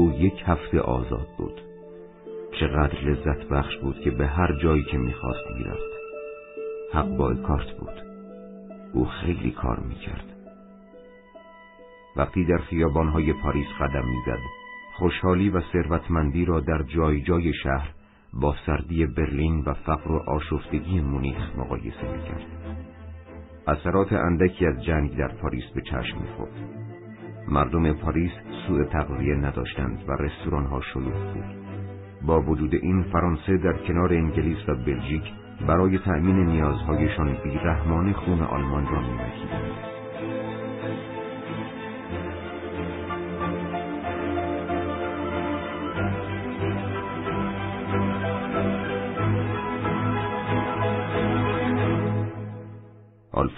او یک هفته آزاد بود. چقدر لذت بخش بود که به هر جایی که می‌خواست می‌رفت. حق با کارت بود. او خیلی کار می‌کرد. وقتی در خیابانهای پاریس قدم می‌زد خوشحالی و ثروتمندی را در جای جای شهر با سردی برلین و فقر و آشفتگی مونیخ مقایسه می‌کرد. اثرات اندکی از جنگ در پاریس به چشم می‌خورد. مردم پاریس سوء تغذیه نداشتند و رستوران ها شلوغ بود. با وجود این فرانسه در کنار انگلیس و بلژیک برای تأمین نیازهایشان بیرحمان خون آلمان را میمکیدند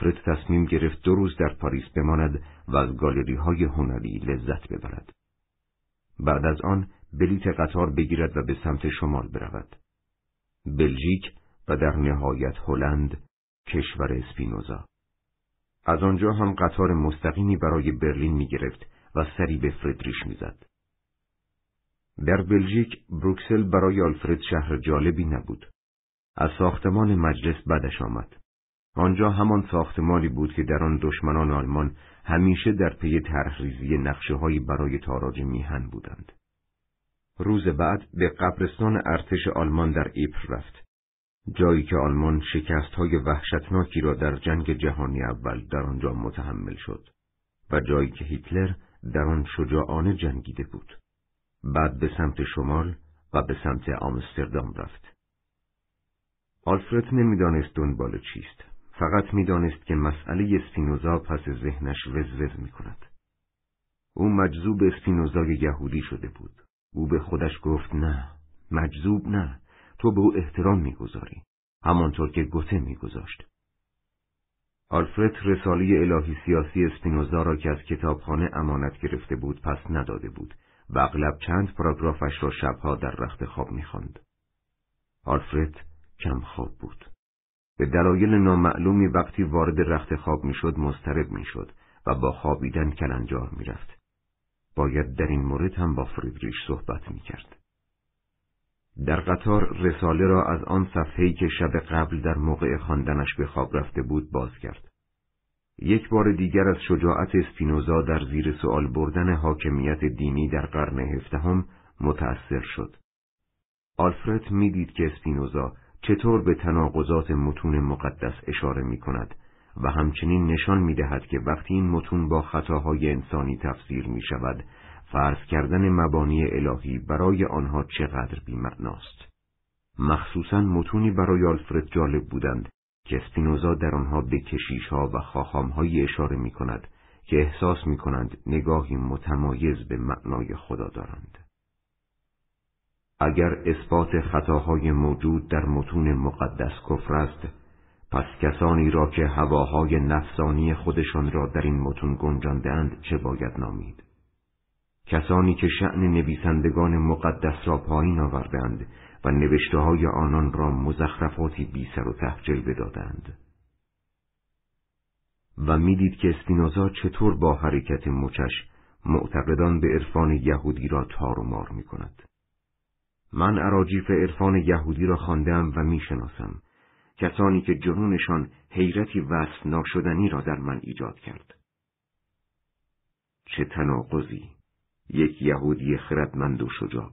آلفرد تصمیم گرفت دو روز در پاریس بماند و از گالری های هنری لذت ببرد. بعد از آن بلیت قطار بگیرد و به سمت شمال برود. بلژیک و در نهایت هلند کشور اسپینوزا. از آنجا هم قطار مستقیمی برای برلین می گرفت و سری به فردریش می‌زد. در بلژیک بروکسل برای آلفرد شهر جالبی نبود. از ساختمان مجلس بدش آمد. آنجا همان ساختمانی بود که در آن دشمنان آلمان همیشه در پی طرحریزی نقشه هایی برای تاراج میهن بودند. روز بعد به قبرستان ارتش آلمان در ایپر رفت. جایی که آلمان شکست های وحشتناکی را در جنگ جهانی اول در آنجا متحمل شد و جایی که هیتلر در آن شجاعانه جنگیده بود. بعد به سمت شمال و به سمت آمستردام رفت. آلفرد نمی‌دانست دنبال چیست. فقط می‌دانست که مسئله اسپینوزا پس ذهنش وزوز می کند. او مجذوب اسپینوزای یهودی شده بود. او به خودش گفت نه، مجذوب نه، تو به او احترام می‌گذاری، همانطور که گوته میگذاشت. آلفرد رسالی الهی سیاسی اسپینوزا را که از کتابخانه امانت گرفته بود پس نداده بود و اغلب چند پاراگرافش را شبها در رخت خواب می‌خواند. آلفرد کم خواب بود. به دلایل نامعلومی وقتی وارد رخت خواب می‌شد مضطرب می‌شد و با خوابیدن کلنجار می‌رفت. باید در این مورد هم با فریدریش صحبت می‌کرد. در قطار رساله را از آن صفحه‌ای که شب قبل در موقع خواندنش به خواب رفته بود باز کرد. یک بار دیگر از شجاعت اسپینوزا در زیر سوال بردن حاکمیت دینی در قرن هفدهم متأثر شد. آلفرد می‌دید که اسپینوزا چطور به تناقضات متون مقدس اشاره می کند و همچنین نشان می دهد که وقتی این متون با خطاهای انسانی تفسیر می شود فرض کردن مبانی الهی برای آنها چقدر بیمعناست. مخصوصا متونی برای آلفرد جالب بودند که اسپینوزا در آنها به کشیشها و خاخامهایی اشاره می کند که احساس می کنند نگاهی متمایز به معنای خدا دارند. اگر اثبات خطاهای موجود در متون مقدس کفر است پس کسانی را که هواهای نفسانی خودشان را در این متون گنجاندهاند چه باید نامید کسانی که شعن نویسندگان مقدس را پایین آوردند و نوشته های آنان را مزخرفاتی بی سر و ته جلوه و می‌دید که اسپینوزا چطور با حرکت مچش معتقدان به عرفان یهودی را تار و مار می کند. من عراجیف عرفان یهودی را خواندم و می‌شناسم. کسانی که جنونشان حیرتی وصف ناشدنی را در من ایجاد کرد. چه تناقضی! یک یهودی خردمند و شجاع.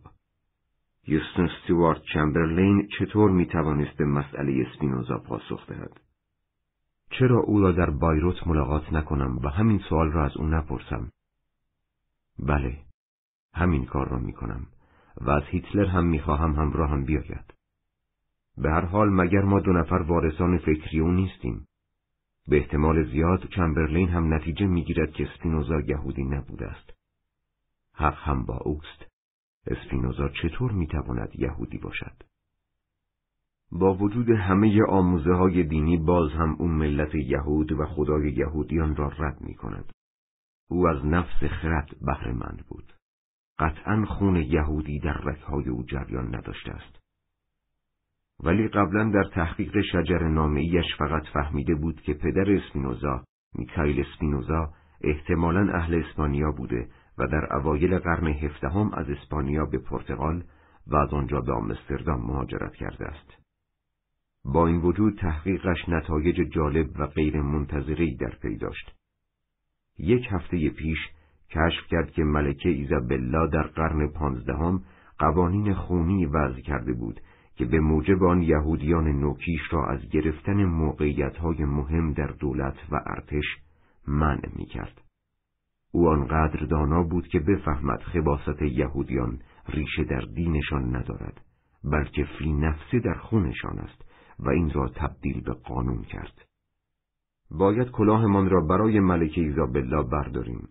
یوستن استوارت چمبرلین چطور می‌توانست به مسئله اسپینوزا پاسخ دهد؟ چرا او را در بایروت ملاقات نکنم و همین سوال را از او نپرسم؟ بله همین کار را می‌کنم. و از هیتلر هم می‌خواهم همراهم بیاید. به هر حال مگر ما دو نفر وارثان فکری او نیستیم. به احتمال زیاد چمبرلین هم نتیجه می‌گیرد که اسپینوزا یهودی نبوده است. حق هم با اوست. اسپینوزا چطور می‌تواند یهودی باشد؟ با وجود همه آموزه های دینی باز هم اون ملت یهود و خدای یهودیان را رد می کند. او از نفس خرد بهرهمند بود. قطعا خون یهودی در رکهای او جریان نداشته است. ولی قبلا در تحقیق شجر نامعیش فقط فهمیده بود که پدر اسپینوزا، میکایل اسپینوزا، احتمالا اهل اسپانیا بوده و در اوایل قرن هفدهم از اسپانیا به پرتغال و از آنجا به آمستردام مهاجرت کرده است. با این وجود تحقیقش نتایج جالب و غیر منتظری در پی داشت. یک هفته پیش کشف کرد که ملکه ایزابلا در قرن پانزدهم قوانین خونی وضع کرده بود که به موجب آن یهودیان نوکیش را از گرفتن موقعیتهای مهم در دولت و ارتش منع می کرد. او آنقدر دانا بود که بفهمد خباست یهودیان ریشه در دینشان ندارد بلکه فی نفسی در خونشان است و این را تبدیل به قانون کرد. باید کلاهمان را برای ملکه ایزابلا برداریم.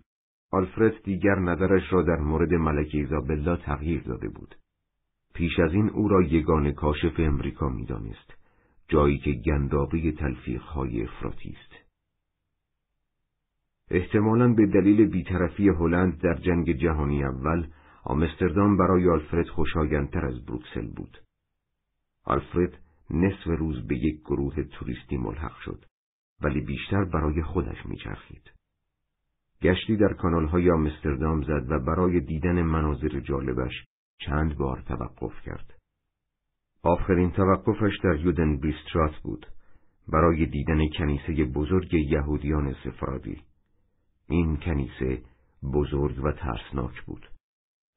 آلفرد دیگر نظرش را در مورد ملکه ایزابلا تغییر داده بود. پیش از این او را یگان کاشف امریکا می‌دانست، جایی که گندابه تلفیقهای افراطی است. احتمالا به دلیل بیطرفی هلند در جنگ جهانی اول آمستردام برای آلفرد خوشایندتر از بروکسل بود. آلفرد نصف روز به یک گروه توریستی ملحق شد ولی بیشتر برای خودش میچرخید. گشتی در کانالهای آمستردام زد و برای دیدن مناظر جالبش چند بار توقف کرد. آخرین توقفش در یودن بیسترات بود برای دیدن کنیسه بزرگ یهودیان سفرادی. این کنیسه بزرگ و ترسناک بود.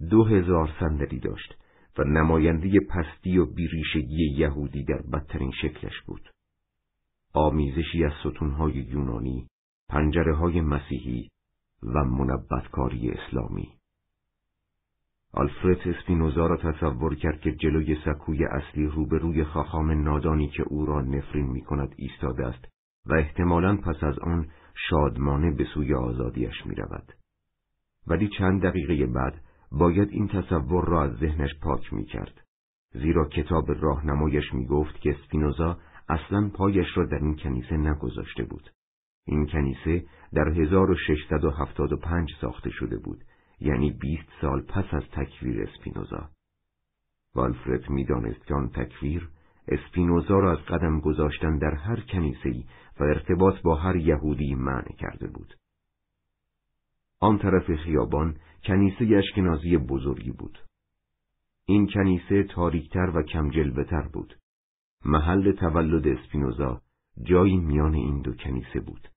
دو هزار صندلی داشت و نماینده پستی و بیریشگی یهودی در بدترین شکلش بود. آمیزشی از ستونهای یونانی، پنجره های مسیحی و منبتکاری اسلامی. آلفرد اسپینوزا را تصور کرد که جلوی سکوی اصلی روبروی خاخام نادانی که او را نفرین می کند ایستاده است و احتمالا پس از آن شادمانه به سوی آزادیش می رود. ولی چند دقیقه بعد باید این تصور را از ذهنش پاک می کرد. زیرا کتاب راهنمایش می گفت که اسپینوزا اصلا پایش را در این کنیسه نگذاشته بود. این کنیسه در 1675 ساخته شده بود یعنی 20 سال پس از تکویر اسپینوزا. والفرد می‌دانست که آن تکویر اسپینوزا را از قدم گذاشتن در هر کنیسه‌ای و ارتباط با هر یهودی منع کرده بود. آن طرف خیابان کنیسه اشکنازی بزرگی بود. این کنیسه تاریکتر و کم جلبتر بود. محل تولد اسپینوزا جایی میان این دو کنیسه بود.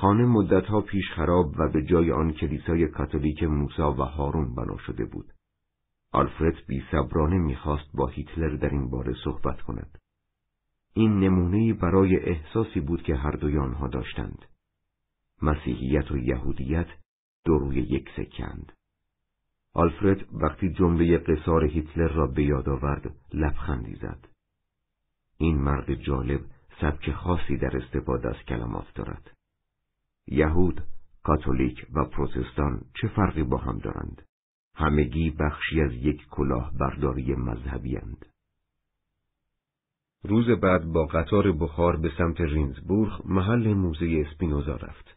خانه مدتها پیش خراب و به جای آن کلیسای کاتولیک موسا و هارون بنا شده بود. آلفرد بی صبرانه می‌خواست با هیتلر در این باره صحبت کند. این نمونه برای احساسی بود که هر دوی آنها داشتند. مسیحیت و یهودیت دو روی یک سکند. آلفرد وقتی جمله قصار هیتلر را به یاد آورد لبخندی زد. این مرد جالب سبک خاصی در استفاده از کلمات دارد. یهود، کاتولیک و پروتستان چه فرقی با هم دارند؟ همگی بخشی از یک کلاه برداری مذهبی اند. روز بعد با قطار بخار به سمت رینزبورگ محل موزه اسپینوزا رفت.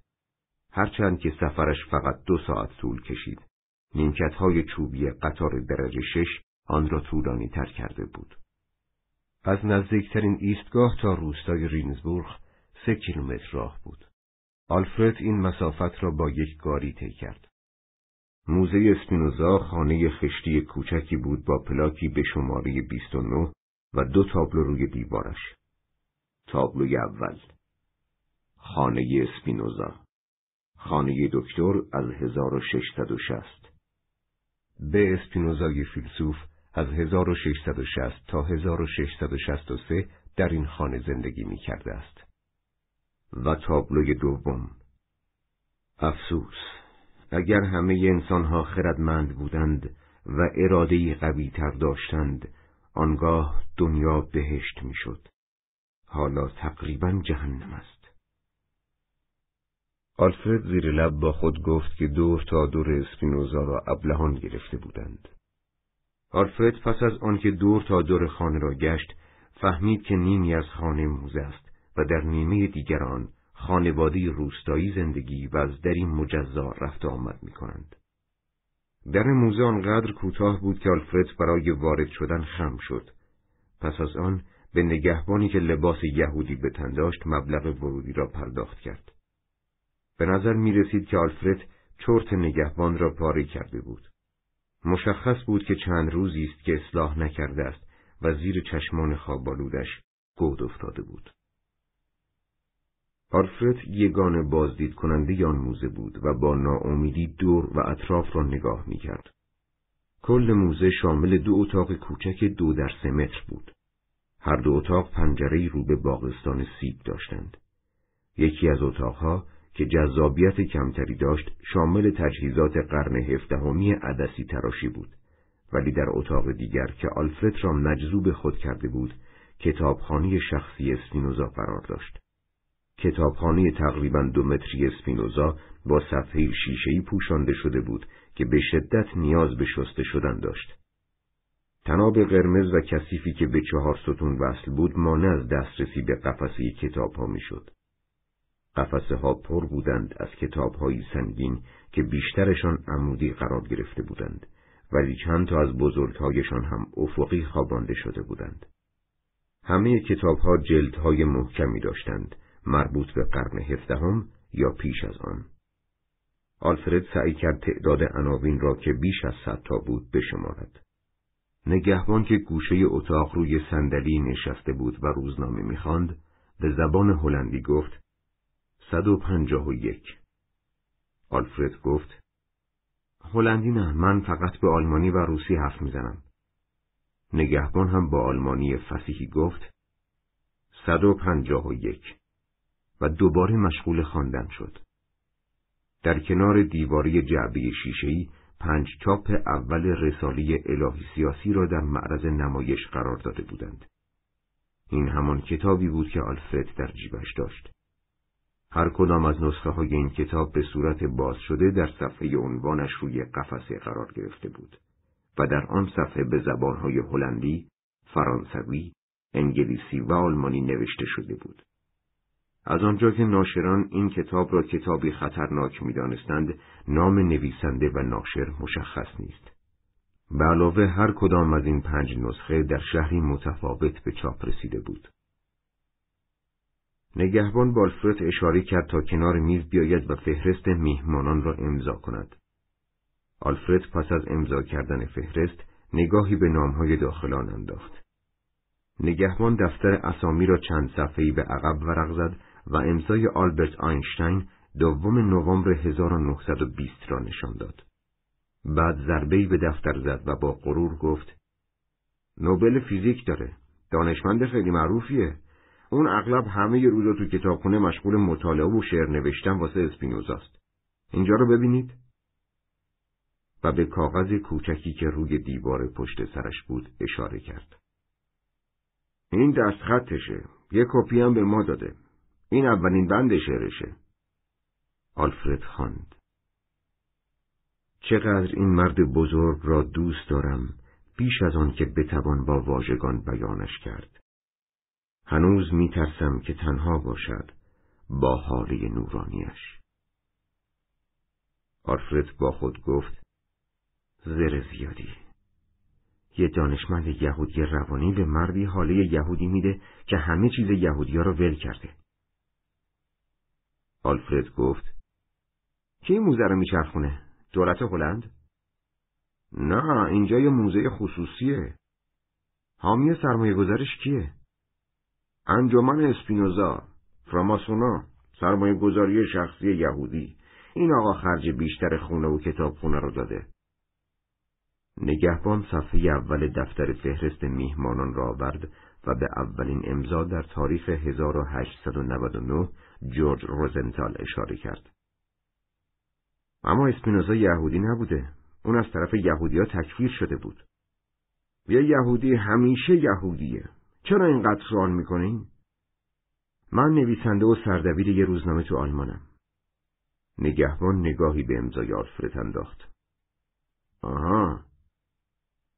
هرچند که سفرش فقط دو ساعت طول کشید. نیمکت های چوبی قطار درجه شش آن را طولانی تر کرده بود. از نزدیکترین ایستگاه تا روستای رینزبورگ سه کیلومتر راه بود. آلفرد این مسافت را با یک گاری طی کرد. موزه اسپینوزا خانه خشتی کوچکی بود با پلاکی به شماره 29 و دو تابلو روی دیوارش. تابلوی اول خانه اسپینوزا خانه دکتر از 1660 به اسپینوزای فیلسوف از 1660 تا 1663 در این خانه زندگی می کرده است. و تابلوی دوم افسوس اگر همه انسانها خردمند بودند و ارادهی قوی تر داشتند آنگاه دنیا بهشت می‌شد. حالا تقریبا جهنم است. آلفرد زیر لب با خود گفت که دور تا دور اسپینوزا را ابلهان گرفته بودند. آلفرد پس از آنکه دور تا دور خانه را گشت فهمید که نیمی از خانه موزه است و در نیمه دیگران خانواده روستایی زندگی و از دری مجزا رفت آمد می کنند. در موزه آنقدر کوتاه بود که آلفرد برای وارد شدن خم شد. پس از آن به نگهبانی که لباس یهودی به تن داشت مبلغ ورودی را پرداخت کرد. به نظر می رسید که آلفرد چرت نگهبان را پاره کرده بود. مشخص بود که چند روزی است که اصلاح نکرده است و زیر چشمان خوابالودش گود افتاده بود. آلفرد یگان بازدید کننده آن موزه بود و با ناامیدی دور و اطراف را نگاه می کرد. کل موزه شامل دو اتاق کوچک دو در سه متر بود. هر دو اتاق پنجره رو به باغستان سیب داشتند. یکی از اتاقها که جذابیت کمتری داشت شامل تجهیزات قرن هفدهمی عدسی تراشی بود ولی در اتاق دیگر که آلفرد را مجذوب خود کرده بود کتابخانه شخصی اسپینوزا قرار داشت کتابخانه تقریبا دو متری اسپینوزا با صفحه شیشهای پوشانده شده بود که به شدت نیاز به شسته شدن داشت تناب قرمز و کثیفی که به چهار ستون وصل بود مانع از دسترسی به قفسه کتاب ها می‌شد. قفسه ها پر بودند از کتاب های سنگین که بیشترشان عمودی قرار گرفته بودند ولی چند تا از بزرگهایشان هم افقی خوابانده شده بودند. همه کتاب ها جلد های محکمی داشتند مربوط به قرن هفدهم یا پیش از آن. آلفرد سعی کرد تعداد عناوین را که بیش از صد تا بود بشمارد. نگهبان که گوشه اتاق روی صندلی نشسته بود و روزنامه می‌خواند به زبان هلندی گفت صد و پنجاه و یک آلفرد گفت هلندی نه من فقط به آلمانی و روسی حرف می‌زنم نگهبان هم با آلمانی فسیحی گفت صد و پنجاه و یک و دوباره مشغول خواندن شد در کنار دیواری جعبه شیشهای پنج چاپ اول رسالی الهی سیاسی را در معرض نمایش قرار داده بودند. این همان کتابی بود که آلفرد در جیبش داشت. هر کدام از نسخه های این کتاب به صورت باز شده در صفحه عنوانش روی قفسه قرار گرفته بود و در آن صفحه به زبانهای هلندی، فرانسوی، انگلیسی و آلمانی نوشته شده بود. از آنجا که ناشران این کتاب را کتابی خطرناک می‌دانستند نام نویسنده و ناشر مشخص نیست. به علاوه هر کدام از این پنج نسخه در شهری متفاوت به چاپ رسیده بود. نگهبان بالفرت اشاره کرد تا کنار میز بیاید و فهرست میهمانان را امضا کند. آلفرد پس از امضا کردن فهرست نگاهی به نامهای داخلان انداخت. نگهبان دفتر اسامی را چند صفحه‌ای به عقب ورق زد و امضای آلبرت آینشتین دوم نوامبر 1920 را نشان داد. بعد ضربه‌ای به دفتر زد و با غرور گفت نوبل فیزیک داره. دانشمند خیلی معروفیه. اون اغلب همه روزا تو کتابخونه مشغول مطالعه و شعر نوشتن واسه اسپینوزاست. اینجا رو ببینید. و به کاغذ کوچکی که روی دیوار پشت سرش بود اشاره کرد. این دست خطشه. یه کپی هم به ما داده. این اولین بند شعرشه. آلفرد خواند. چقدر این مرد بزرگ را دوست دارم بیش از آن که بتوان با واژگان بیانش کرد. هنوز میترسم که تنها باشد با حالی نورانیش. آلفرد با خود گفت زر زیادی. یه دانشمند یهودی روانی به مردی حاله یهودی میده که همه چیز یهودی ها ول کرده. آلفرد گفت کی موزه رو میچرخونه؟ دولت هلند؟ نه اینجا یه موزه خصوصیه حامی سرمایه گذارش کیه؟ انجمن اسپینوزا فراماسونا سرمایه گذاری شخصی یهودی این آقا خرج بیشتر خونه و کتاب خونه رو داده نگهبان صفحه اول دفتر فهرست میهمانان را آورد و به اولین امضا در تاریخ 1899 جورج روزنتال اشاره کرد. اما اسپینوزا یهودی نبوده. اون از طرف یهودی ها تکفیر شده بود. یه یهودی همیشه یهودیه. چرا اینقدر سوال می‌کنین؟ من نویسنده و سردبیر یه روزنامه تو آلمانم. نگهبان نگاهی به امضای آلفرد انداخت. آها.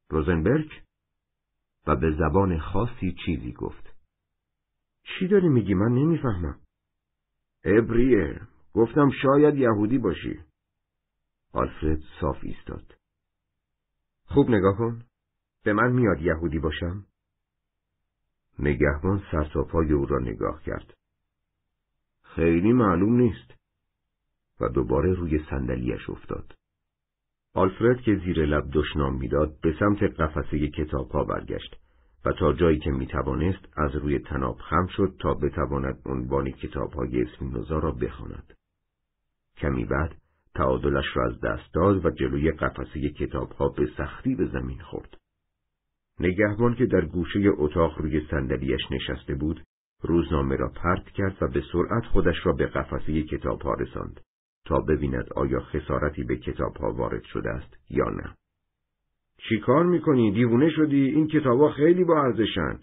روزنبرگ؟ و به زبان خاصی چیزی گفت. چی داری میگی من نمی‌فهمم. ابریه گفتم شاید یهودی باشی. آلفرد صاف ایستاد. خوب نگاه کن. به من میاد یهودی باشم؟ نگهبان سرتاپای او را نگاه کرد. خیلی معلوم نیست. و دوباره روی صندلیاش افتاد. آلفرد که زیر لب دشنام می‌داد به سمت قفسه کتاب ها برگشت و تا جایی که می‌توانست از روی تناب خم شد تا بتواند عنوان کتاب های اسپینوزا را بخواند. کمی بعد تعادلش را از دست داد و جلوی قفسه کتاب ها به سختی به زمین خورد. نگهبان که در گوشه اتاق روی صندلیاش نشسته بود، روزنامه را پرت کرد و به سرعت خودش را به قفسه کتاب ها رساند تا ببیند آیا خسارتی به کتاب ها وارد شده است یا نه. چی کار می‌کنی؟ دیوونه شدی؟ این کتابا خیلی با ارزشن.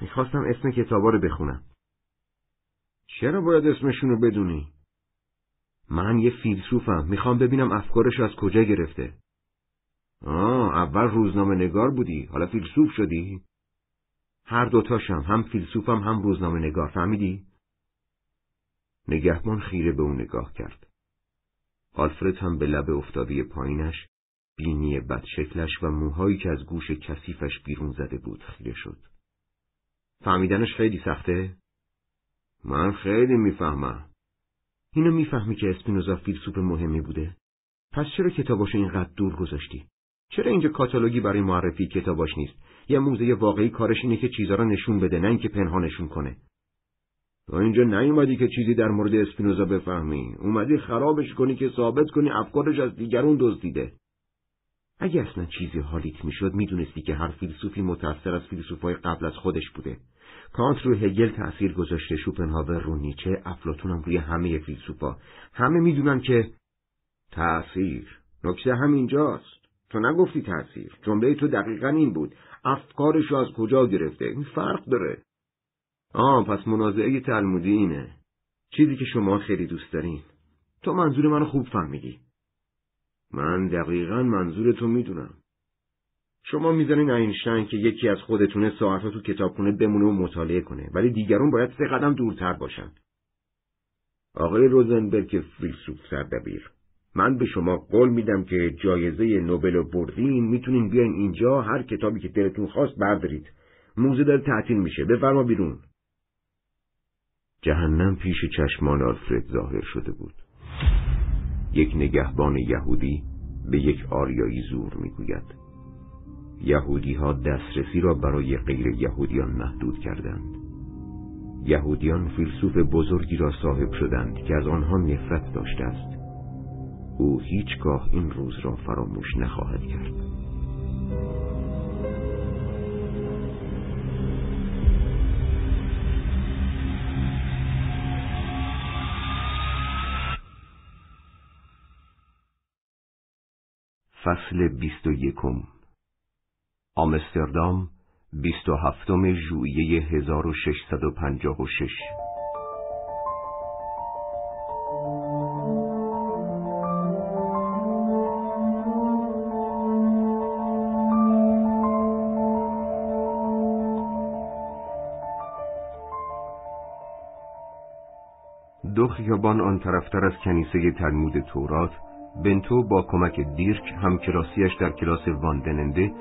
می‌خواستم اسم کتابا رو بخونم. چرا باید اسمشونو بدونی؟ من یه فیلسوفم. می‌خوام ببینم افکارش از کجا گرفته. آه اول روزنامه نگار بودی. حالا فیلسوف شدی؟ هر دوتاشم. هم فیلسوفم هم روزنامه نگار. فهمیدی؟ نگهبان خیره به اون نگاه کرد. آلفرد هم به لب افتاده پایینش بینی بدشکلش و موهایی که از گوش کثیفش بیرون زده بود خیره شد. فهمیدنش خیلی سخته؟ من خیلی می‌فهمم. اینو می‌فهمی که اسپینوزا فیلسوف مهمی بوده؟ پس چرا کتاباشو اینقدر دور گذاشتی؟ چرا اینجا کاتالوگی برای معرفی کتاباش نیست؟ یه موزه واقعی کارش اینه که چیزا را نشون بده نه اینکه پنهانشون کنه. تو اینجا نیومدی که چیزی در مورد اسپینوزا بفهمی. اومدی خرابش کنی که ثابت کنی افکارش از دیگرون دزدیده. اگه اصلا چیزی حالیت می‌شد می‌دونستی که هر فیلسوفی متأثر از فیلسوفای قبل از خودش بوده. کانت رو هگل تأثیر گذاشته شوپنهاور رو نیچه افلاتون هم روی همه فیلسوفا. همه می‌دونن که تأثیر. نکته همینجاست. تو نگفتی تأثیر. جمله تو دقیقا این بود. افکارش از کجا گرفته؟ این فرق داره. آه پس منازعه تلمودی اینه. چیزی که شما خیلی دوست دارین. تو منظور منو خوب فهمیدی. من دقیقا منظور تو می‌دونم. شما می‌زنین اینشتین که یکی از خودتونه ساعتها تو کتابخونه بمونه و مطالعه کنه ولی دیگرون باید سه قدم دورتر باشن. آقای روزنبرگ فیلسوف سردبیر من به شما قول میدم که جایزه نوبل و بردین می‌تونین بیاین اینجا هر کتابی که دلتون خواست بردارید. موزه داره تعطیل میشه بفرما بیرون. جهنم پیش چشمان آلفرد ظاهر شده بود. یک نگهبان یهودی به یک آریایی زور می‌گوید. یهودی ها دسترسی را برای غیر یهودیان محدود کردند. یهودیان فیلسوف بزرگی را صاحب شدند که از آنها نفرت داشته است. او هیچگاه این روز را فراموش نخواهد کرد. فصل بیست و یکم. آمستردام بیست و هفتم ژوئیه هزار و ششصد و پنجاه و شش. دو خیابان آن طرفتر از کنیسه تلمود تورات بنتو با کمک دیرک هم کلاسیش در کلاس واندننده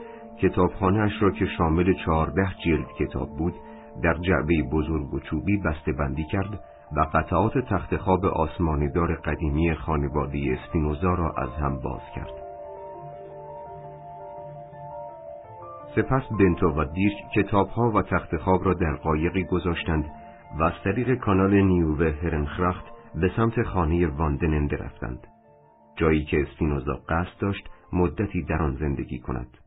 کتابخانهاش را که شامل چهارده جلد کتاب بود در جعبه بزرگ و چوبی بسته بندی کرد و قطعات تخت خواب آسمانیدار قدیمی خانواده اسپینوزا را از هم باز کرد. سپس بنتو و دیرک کتابها و تخت خواب را در قایقی گذاشتند و از طریق کانال نیووه هرنخرخت به سمت خانه واندننده رفتند. جایی که اسپینوزا قصد داشت مدتی در آن زندگی کند.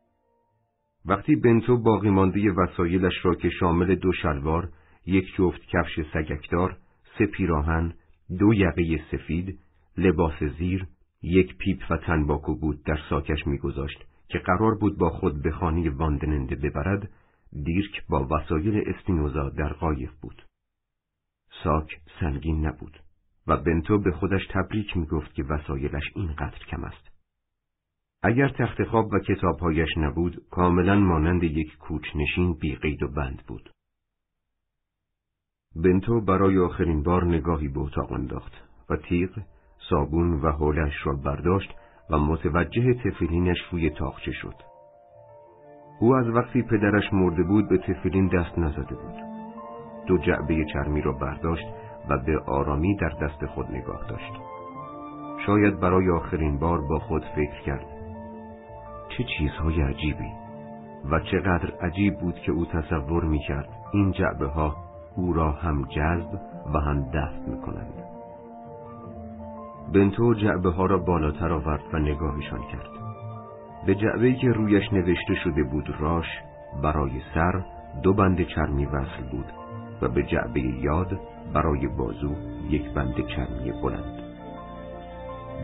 وقتی بنتو باقی مانده وسایلش را که شامل دو شلوار، یک جفت کفش سگکدار، سه پیراهن، دو یقه سفید، لباس زیر، یک پیپ و تنباکو بود در ساکش میگذاشت که قرار بود با خود به خانه واندننده ببرد، دیرک با وسایل اسپینوزا در قایق بود. ساک سنگین نبود. و بنتو به خودش تبریک می‌گفت که وسایلش اینقدر کم است. اگر تخت خواب و کتابهایش نبود، کاملا مانند یک کوچنشین بی قید و بند بود. بنتو برای آخرین بار نگاهی به اتاق انداخت و تیغ، صابون و حولش را برداشت و متوجه تفلینش روی تاخچه شد. او از وقتی پدرش مرده بود به تفلین دست نزده بود. دو جعبه چرمی را برداشت و به آرامی در دست خود نگاه داشت شاید برای آخرین بار با خود فکر کرد چه چیزهای عجیبی و چقدر عجیب بود که او تصور می کرد این جعبه ها او را هم جذب و هم دست می کنند. بنتو جعبه ها را بالاتر آورد و نگاهشان کرد. به جعبه که رویش نوشته شده بود راش برای سر دو بند چرمی وصل بود و به جعبه یاد برای بازو یک بند چرمی بلند.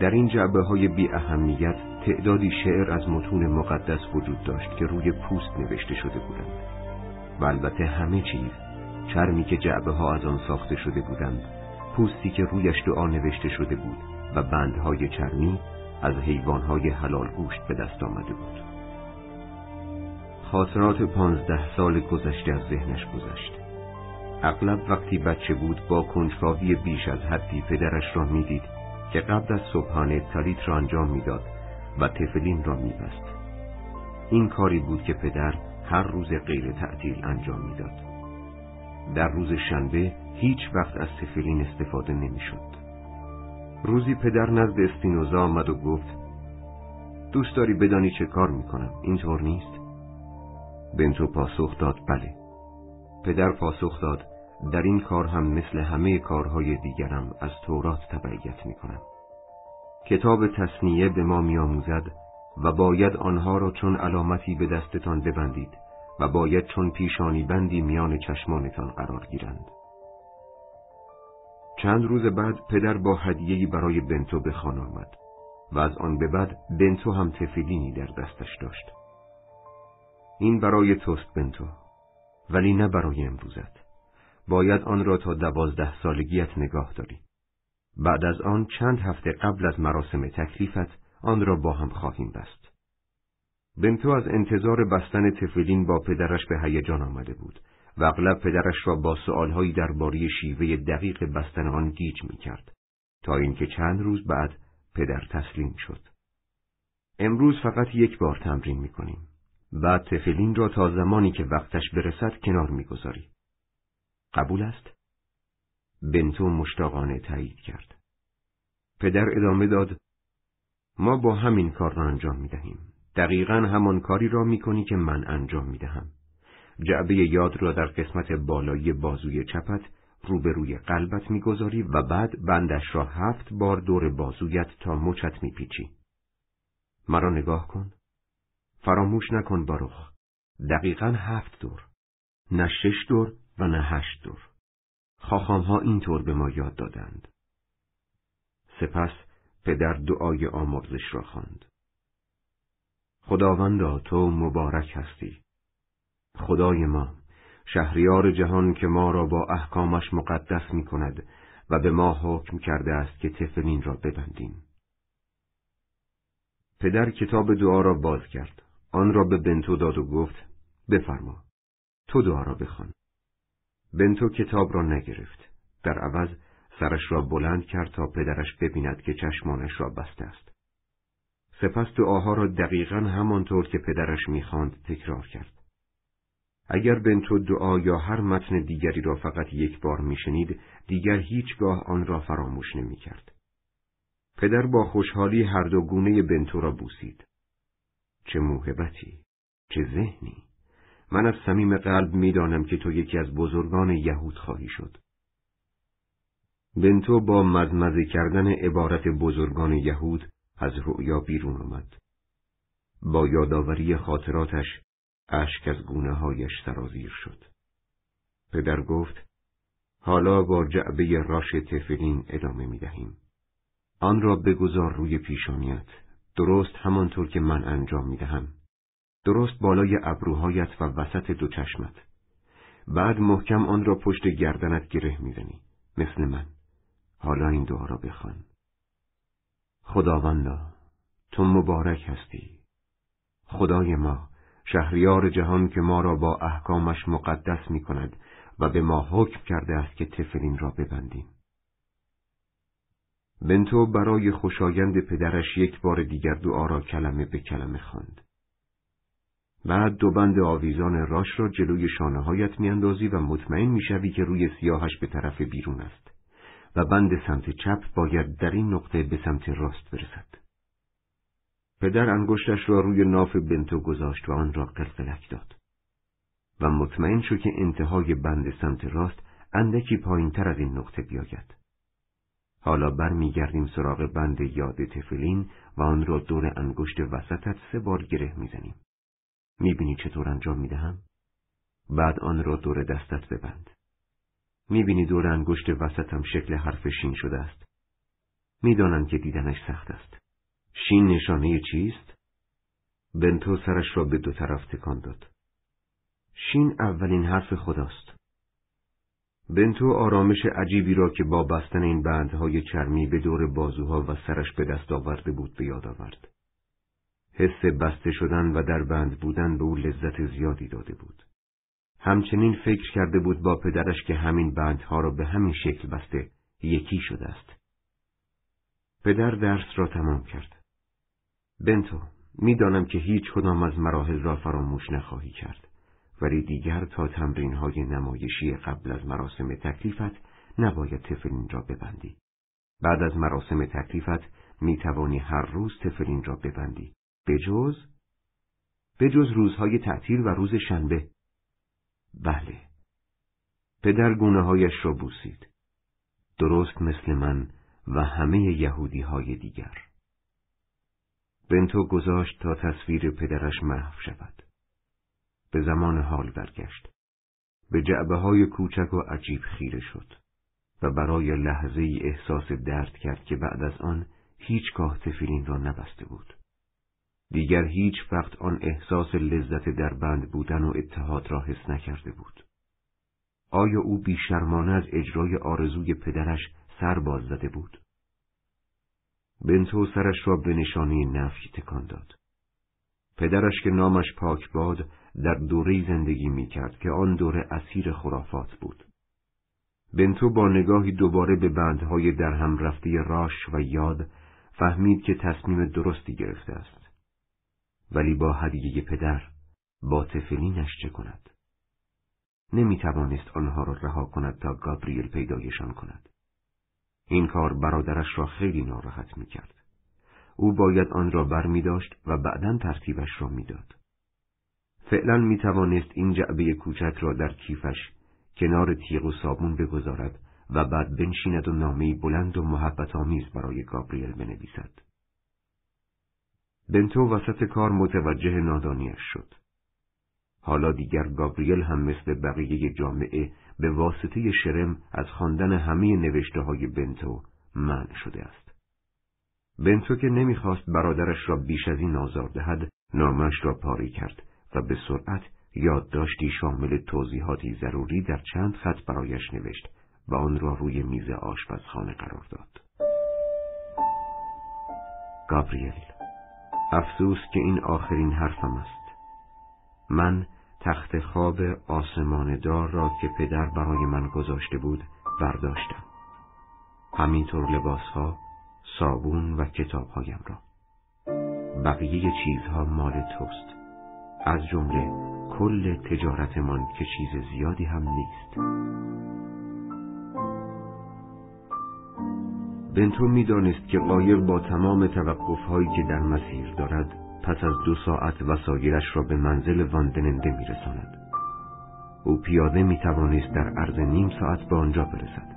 در این جعبه های بی اهمیت تعدادی شعر از متون مقدس وجود داشت که روی پوست نوشته شده بودند. و البته همه چیز چرمی که جعبه ها از آن ساخته شده بودند پوستی که رویش دعا نوشته شده بود و بندهای چرمی از حیوانهای حلال گوشت به دست آمده بود. خاطرات پانزده سال گذشته از ذهنش گذشت. اغلب وقتی بچه بود با کنجکاوی بیش از حدی پدرش را می‌دید که قبل از صبحانه تاریت را انجام می‌داد و تفلین را میبست. این کاری بود که پدر هر روز غیر تعطیل انجام می‌داد. در روز شنبه هیچ وقت از تفلین استفاده نمی‌شد. روزی پدر نزد استینوزا آمد و گفت دوست داری بدانی چه کار می‌کنم؟ اینطور نیست؟ بنتو پاسخ داد بله. پدر پاسخ داد در این کار هم مثل همه کارهای دیگرم از تورات تبعیت می‌کنم. کتاب تصنیه به ما میآموزد و باید آنها را چون علامتی به دستتان ببندید و باید چون پیشانی بندی میان چشمانتان قرار گیرند. چند روز بعد پدر با هدیه‌ای برای بنتو به خانه آمد و از آن به بعد بنتو هم تفیلینی در دستش داشت. این برای توست بنتو ولی نه برای امروزت. باید آن را تا دوازده سالگیت نگاه داری بعد از آن چند هفته قبل از مراسم تکلیفت آن را با هم خواهیم بست. بنتو از انتظار بستن تفلین با پدرش به هیجان آمده بود و اغلب پدرش را با سؤالهایی درباره شیوه دقیق بستن آن گیج می کرد تا اینکه چند روز بعد پدر تسلیم شد. امروز فقط یک بار تمرین می کنیم. بعد تفلین را تا زمانی که وقتش برسد کنار می‌گذاری. قبول است؟ بنتو مشتاقانه تایید کرد. پدر ادامه داد ما با همین کار را انجام می دهیم. دقیقا همان کاری را می کنی که من انجام می دهم. جعبه یاد را در قسمت بالایی بازوی چپت روبروی قلبت می‌گذاری و بعد بندش را هفت بار دور بازویت تا مچت میپیچی. مرا نگاه کن. فراموش نکن باروخ. دقیقا هفت دور. نه شش دور و نه هشت دور. خاخامها اینطور به ما یاد دادند. سپس پدر دعای آمرزش را خواند. خداوندا تو مبارک هستی. خدای ما، شهریار جهان که ما را با احکامش مقدس می کند و به ما حکم کرده است که تفلین را ببندیم. پدر کتاب دعا را باز کرد. آن را به بنتو داد و گفت بفرما. تو دعا را بخوان. بنتو کتاب را نگرفت. در عوض سرش را بلند کرد تا پدرش ببیند که چشمانش را بسته است. سپس دعاها را دقیقا همانطور که پدرش می‌خواند تکرار کرد. اگر بنتو دعا یا هر متن دیگری را فقط یک بار میشنید دیگر هیچگاه آن را فراموش نمی‌کرد. پدر با خوشحالی هر دو گونه بنتو را بوسید. چه موهبتی، چه ذهنی. من از صمیم قلب می‌دانم که تو یکی از بزرگان یهود خواهی شد. بنتو با مزمزه کردن عبارت بزرگان یهود از رؤیا بیرون آمد. با یادآوری خاطراتش اشک از گونه هایش سرازیر شد. پدر گفت حالا با جعبه راش تفلین ادامه می دهیم. آن را بگذار روی پیشانیت درست همانطور که من انجام می دهم. درست بالای ابروهایت و وسط دو چشمت. بعد محکم آن را پشت گردنت گره می‌زنی مثل من. حالا این دعا را بخوان. خداوندا تو مبارک هستی. خدای ما شهریار جهان که ما را با احکامش مقدس می کند و به ما حکم کرده است که تفلین را ببندیم. بنتو برای خوشایند پدرش یک بار دیگر دعا را کلمه به کلمه خواند. بعد دو بند آویزان راش را جلوی شانه هایت میاندازی و مطمئن می‌شوی که روی سیاهش به طرف بیرون است. و بند سمت چپ باید در این نقطه به سمت راست برسد. پدر انگشتش را روی ناف بنتو گذاشت و آن را قلقلک داد. و مطمئن شد که انتهای بند سمت راست اندکی پایین تر از این نقطه بیاید. حالا برمیگردیم سراغ بند یاد تفلین و آن را دور انگشت وسطت سه بار گره می‌زنیم. می‌بینی چطور انجام می‌دهم؟ بعد آن را دور دستت ببند. می‌بینی دور انگشت وسطم شکل حرف شین شده است. می‌دانم که دیدنش سخت است. شین نشانه چیست؟ بنتو سرش را به دو طرف تکان داد. شین اولین حرف خداست. بنتو آرامش عجیبی را که با بستن این بندهای چرمی به دور بازوها و سرش به دست آورده بود به یاد آورد. حس بسته شدن و در بند بودن به او لذت زیادی داده بود. همچنین فکر کرده بود با پدرش که همین بندها را به همین شکل بسته یکی شده است. پدر درس را تمام کرد. بنتو، می‌دانم که هیچ کدام از مراحل را فراموش نخواهی کرد. ولی دیگر تا تمرین های نمایشی قبل از مراسم تکلیفت نباید تفلین را ببندی. بعد از مراسم تکلیفت می توانی هر روز تفلین را ببندی. بجز؟ بجز روزهای تعطیل و روز شنبه. بله. پدر گونه هایش را بوسید. درست مثل من و همه یهودی های دیگر. بنتو گذاشت تا تصویر پدرش محو شود. به زمان حال برگشت. به جعبه های کوچک و عجیب خیره شد و برای لحظه احساس درد کرد که بعد از آن هیچگاه تفیلین را نبسته بود. دیگر هیچ وقت آن احساس لذت در بند بودن و اتحاد را حس نکرده بود. آیا او بیشرمانه از اجرای آرزوی پدرش سر باز زده بود؟ بنتو سرش را به نشانه نفی تکان داد. پدرش که نامش پاک باد در دوره زندگی می کرد که آن دوره اسیر خرافات بود. بنتو با نگاهی دوباره به بندهای در هم رفته راش و یاد فهمید که تصمیم درستی گرفته است. ولی با هدیه پدر با تفلینش چه کند؟ نمی توانست آنها را رها کند تا گابریل پیدایشان کند. این کار برادرش را خیلی ناراحت می کرد. او باید آن را بر می داشت و بعدا ترتیبش را می‌داد. فعلا می توانست این جعبه کوچک را در کیفش کنار تیغ و صابون بگذارد و بعد بنشیند و نامه بلند و محبت آمیز برای گابریل بنویسد. بنتو وسط کار متوجه نادانیش شد. حالا دیگر گابریل هم مثل بقیه جامعه به واسطه شرم از خواندن همه نوشته های بنتو منع شده است. بنتو که نمی‌خواست برادرش را بیش از این آزار دهد، نامش را پاری کرد و به سرعت یادداشتی شامل توضیحاتی ضروری در چند خط برایش نوشت و آن را روی میز آشپزخانه قرار داد. گابریل افسوس که این آخرین حرفم است. من تخت خواب آسمان دار را که پدر برای من گذاشته بود برداشتم. همینطور لباسها، صابون و کتابهایم را. بقیه چیزها مال توست. از جمله کل تجارتمان که چیز زیادی هم نیست. بنتو می‌دانست که قایق با تمام توقفهایی که در مسیر دارد پس از دو ساعت وسایلش را به منزل واندننده میرساند. او پیاده می توانست در عرض نیم ساعت به آنجا برسد.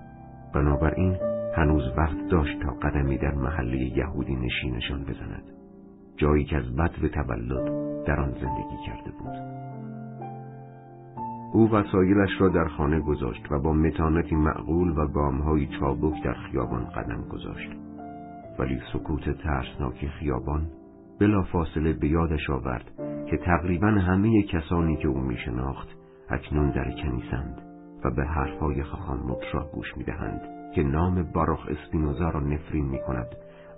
بنابراین هنوز وقت داشت تا قدمی در محله یهودی نشینشان بزند. جایی که از بد و تولد در آن زندگی کرده بود. او وسایلش را در خانه گذاشت و با متانتی معقول و گامهای چابک در خیابان قدم گذاشت. ولی سکوت ترسناک خیابان بلا فاصله به یادش آورد که تقریبا همه کسانی که او می شناخت اکنون در کنیسند و به حرفهای خواهان مطرا گوش می دهند که نام باروخ اسپینوزا را نفرین می کند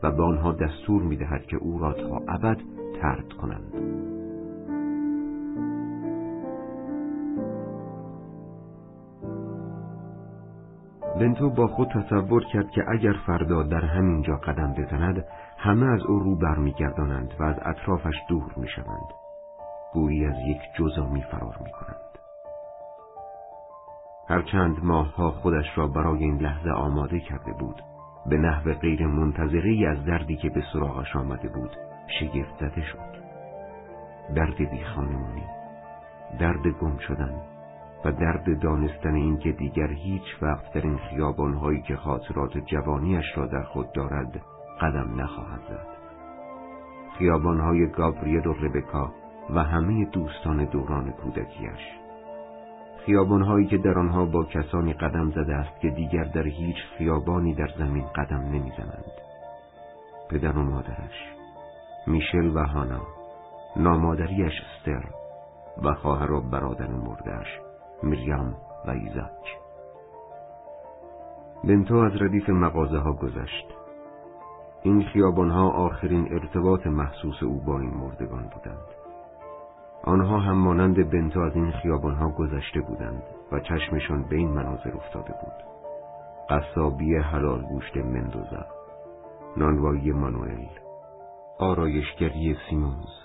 و به آنها دستور می دهد که او را تا ابد ترد کنند. بنتو با خود تصور کرد که اگر فردا در همین جا قدم بزند همه از او رو برمیگردانند و از اطرافش دور می‌شوند گویی از یک جزا می فرار می کنند. هر چند ماهها خودش را برای این لحظه آماده کرده بود به نحو غیر منتظری از دردی که به سراغش آمده بود شگفت زده شد درد بیخانمونی درد گم شدن و درد دانستن اینکه دیگر هیچ وقت در این خیابانهایی که خاطرات جوانیش را در خود دارد قدم نخواهد زد. خیابانهای گابریل و ربکا و همه دوستان دوران کودکیش خیابانهایی که در آنها با کسانی قدم زده است که دیگر در هیچ خیابانی در زمین قدم نمی‌زنند. پدر و مادرش میشل و هانا نامادریش استر و خواهر و برادر مردش مریم و ایزاک. بنتو از ردیف مغازه ها گذشت. این خیابان ها آخرین ارتباط محسوس او با این مردگان بودند. آنها هم مانند بنتو از این خیابان ها گذشته بودند و چشمشان به این مناظر افتاده بود. قصابی حلال گوشت مندوزا نانوایی مانوئل آرایشگری سیمونز.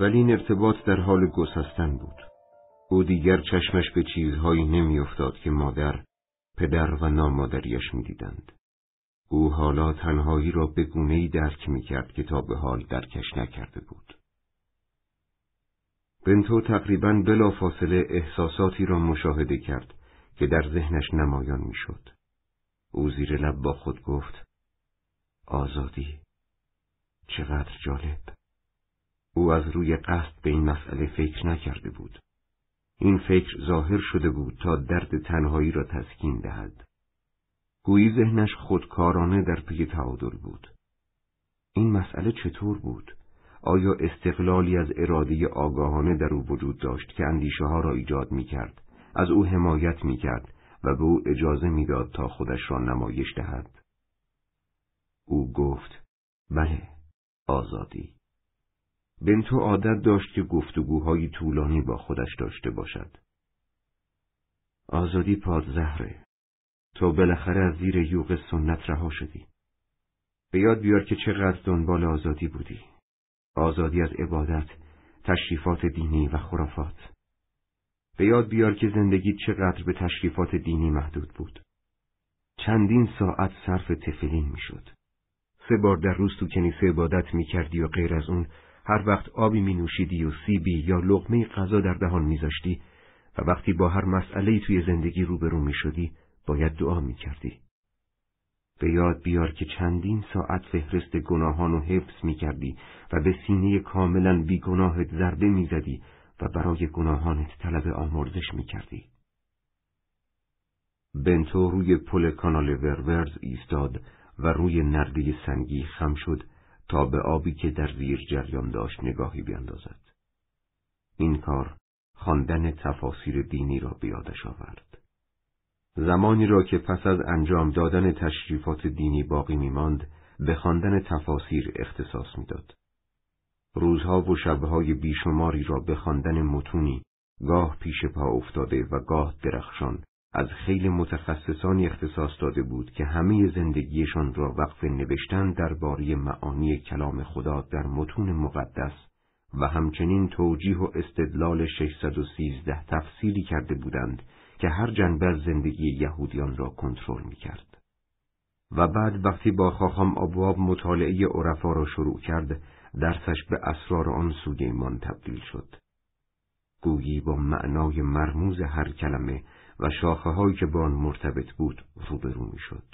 ولی این ارتباط در حال گسستن بود. او دیگر چشمش به چیزهایی نمیافتاد که مادر، پدر و نامادریش می‌دیدند. او حالا تنهایی را به گونه‌ای درک می‌کرد که تا به حال درکش نکرده بود. بنتو تقریبا بلا فاصله احساساتی را مشاهده کرد که در ذهنش نمایان می‌شد. او زیر لب با خود گفت آزادی چقدر جالب او از روی قصد به این مسئله فکر نکرده بود این فکر ظاهر شده بود تا درد تنهایی را تسکین دهد. گویی ذهنش خودکارانه در پی تعادل بود. این مسئله چطور بود؟ آیا استقلالی از اراده آگاهانه در او وجود داشت که اندیشه ها را ایجاد می کرد از او حمایت می کرد و به او اجازه می‌داد تا خودش را نمایش دهد؟ او گفت بله آزادی. بنتو عادت داشت که گفتگوهای طولانی با خودش داشته باشد. آزادی زهره. تو بالاخره از زیر یوغ سنت رها شدی. به یاد بیار که چقدر دنبال آزادی بودی. آزادی از عبادت، تشریفات دینی و خرافات. به یاد بیار که زندگی چقدر به تشریفات دینی محدود بود. چندین ساعت صرف تفلین می‌شد. سه بار در روز تو کنیسه عبادت می کردی و غیر از اون هر وقت آبی می نوشیدی و سیبی یا لغمه غذا در دهان میذاشتی و وقتی با هر مسئله توی زندگی روبرو می شدی باید دعا می کردی. به یاد بیار که چندین ساعت فهرست گناهان و حفظ می کردی و به سینه کاملا بیگناهت ضربه می زدی و برای گناهانت طلب آمرزش می کردی. بنتو روی پل کانال ورورز ایستاد و روی نرده سنگی خم شد تا به آبی که در زیر جریان داشت نگاهی بیندازد. این کار خواندن تفاسیر دینی را بیادش آورد. زمانی را که پس از انجام دادن تشریفات دینی باقی میماند به خواندن تفاسیر اختصاص می‌داد. روزها و شبهای بیشماری را به خواندن متونی گاه پیش پا افتاده و گاه درخشان از خیلی متخصصانی اختصاص داده بود که همه زندگیشان را وقف نوشتن درباره معانی کلام خدا در متون مقدس و همچنین توجیه و استدلال 613 تفسیری کرده بودند که هر جنبه زندگی یهودیان را کنترل می‌کرد. و بعد وقتی با خواهم آبواب مطالعه عرفا را شروع کرد، درسش به اسرار آن ایمان تبدیل شد. گویی با معنای مرموز هر کلمه و شاخه هایی که با آن مرتبط بود روبرو می شد.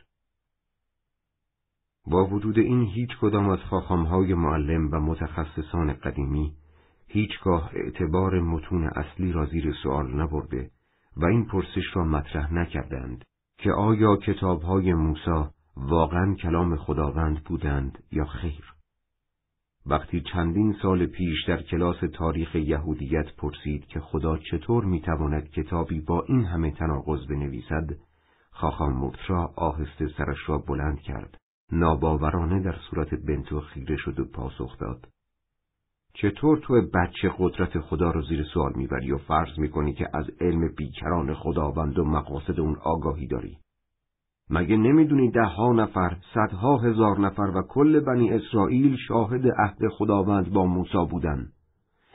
با وجود این هیچ کدام از های معلم و متخصصان قدیمی هیچگاه اعتبار متون اصلی را زیر سوال نبرده و این پرسش را مطرح نکردند که آیا های موسی واقعا کلام خداوند بودند یا خیر؟ وقتی چندین سال پیش در کلاس تاریخ یهودیت پرسید که خدا چطور می‌تواند کتابی با این همه تناقض بنویسد، خاخام مرترا آهسته سرش را بلند کرد. ناباورانه در صورت بنتو خیره شد و پاسخ داد. چطور تو بچه قدرت خدا را زیر سوال می‌بری و فرض می‌کنی که از علم بیکران خداوند و مقاصد اون آگاهی داری؟ مگه نمی‌دونی ده ها نفر، صدها هزار نفر و کل بنی اسرائیل شاهد عهد خداوند با موسی بودن؟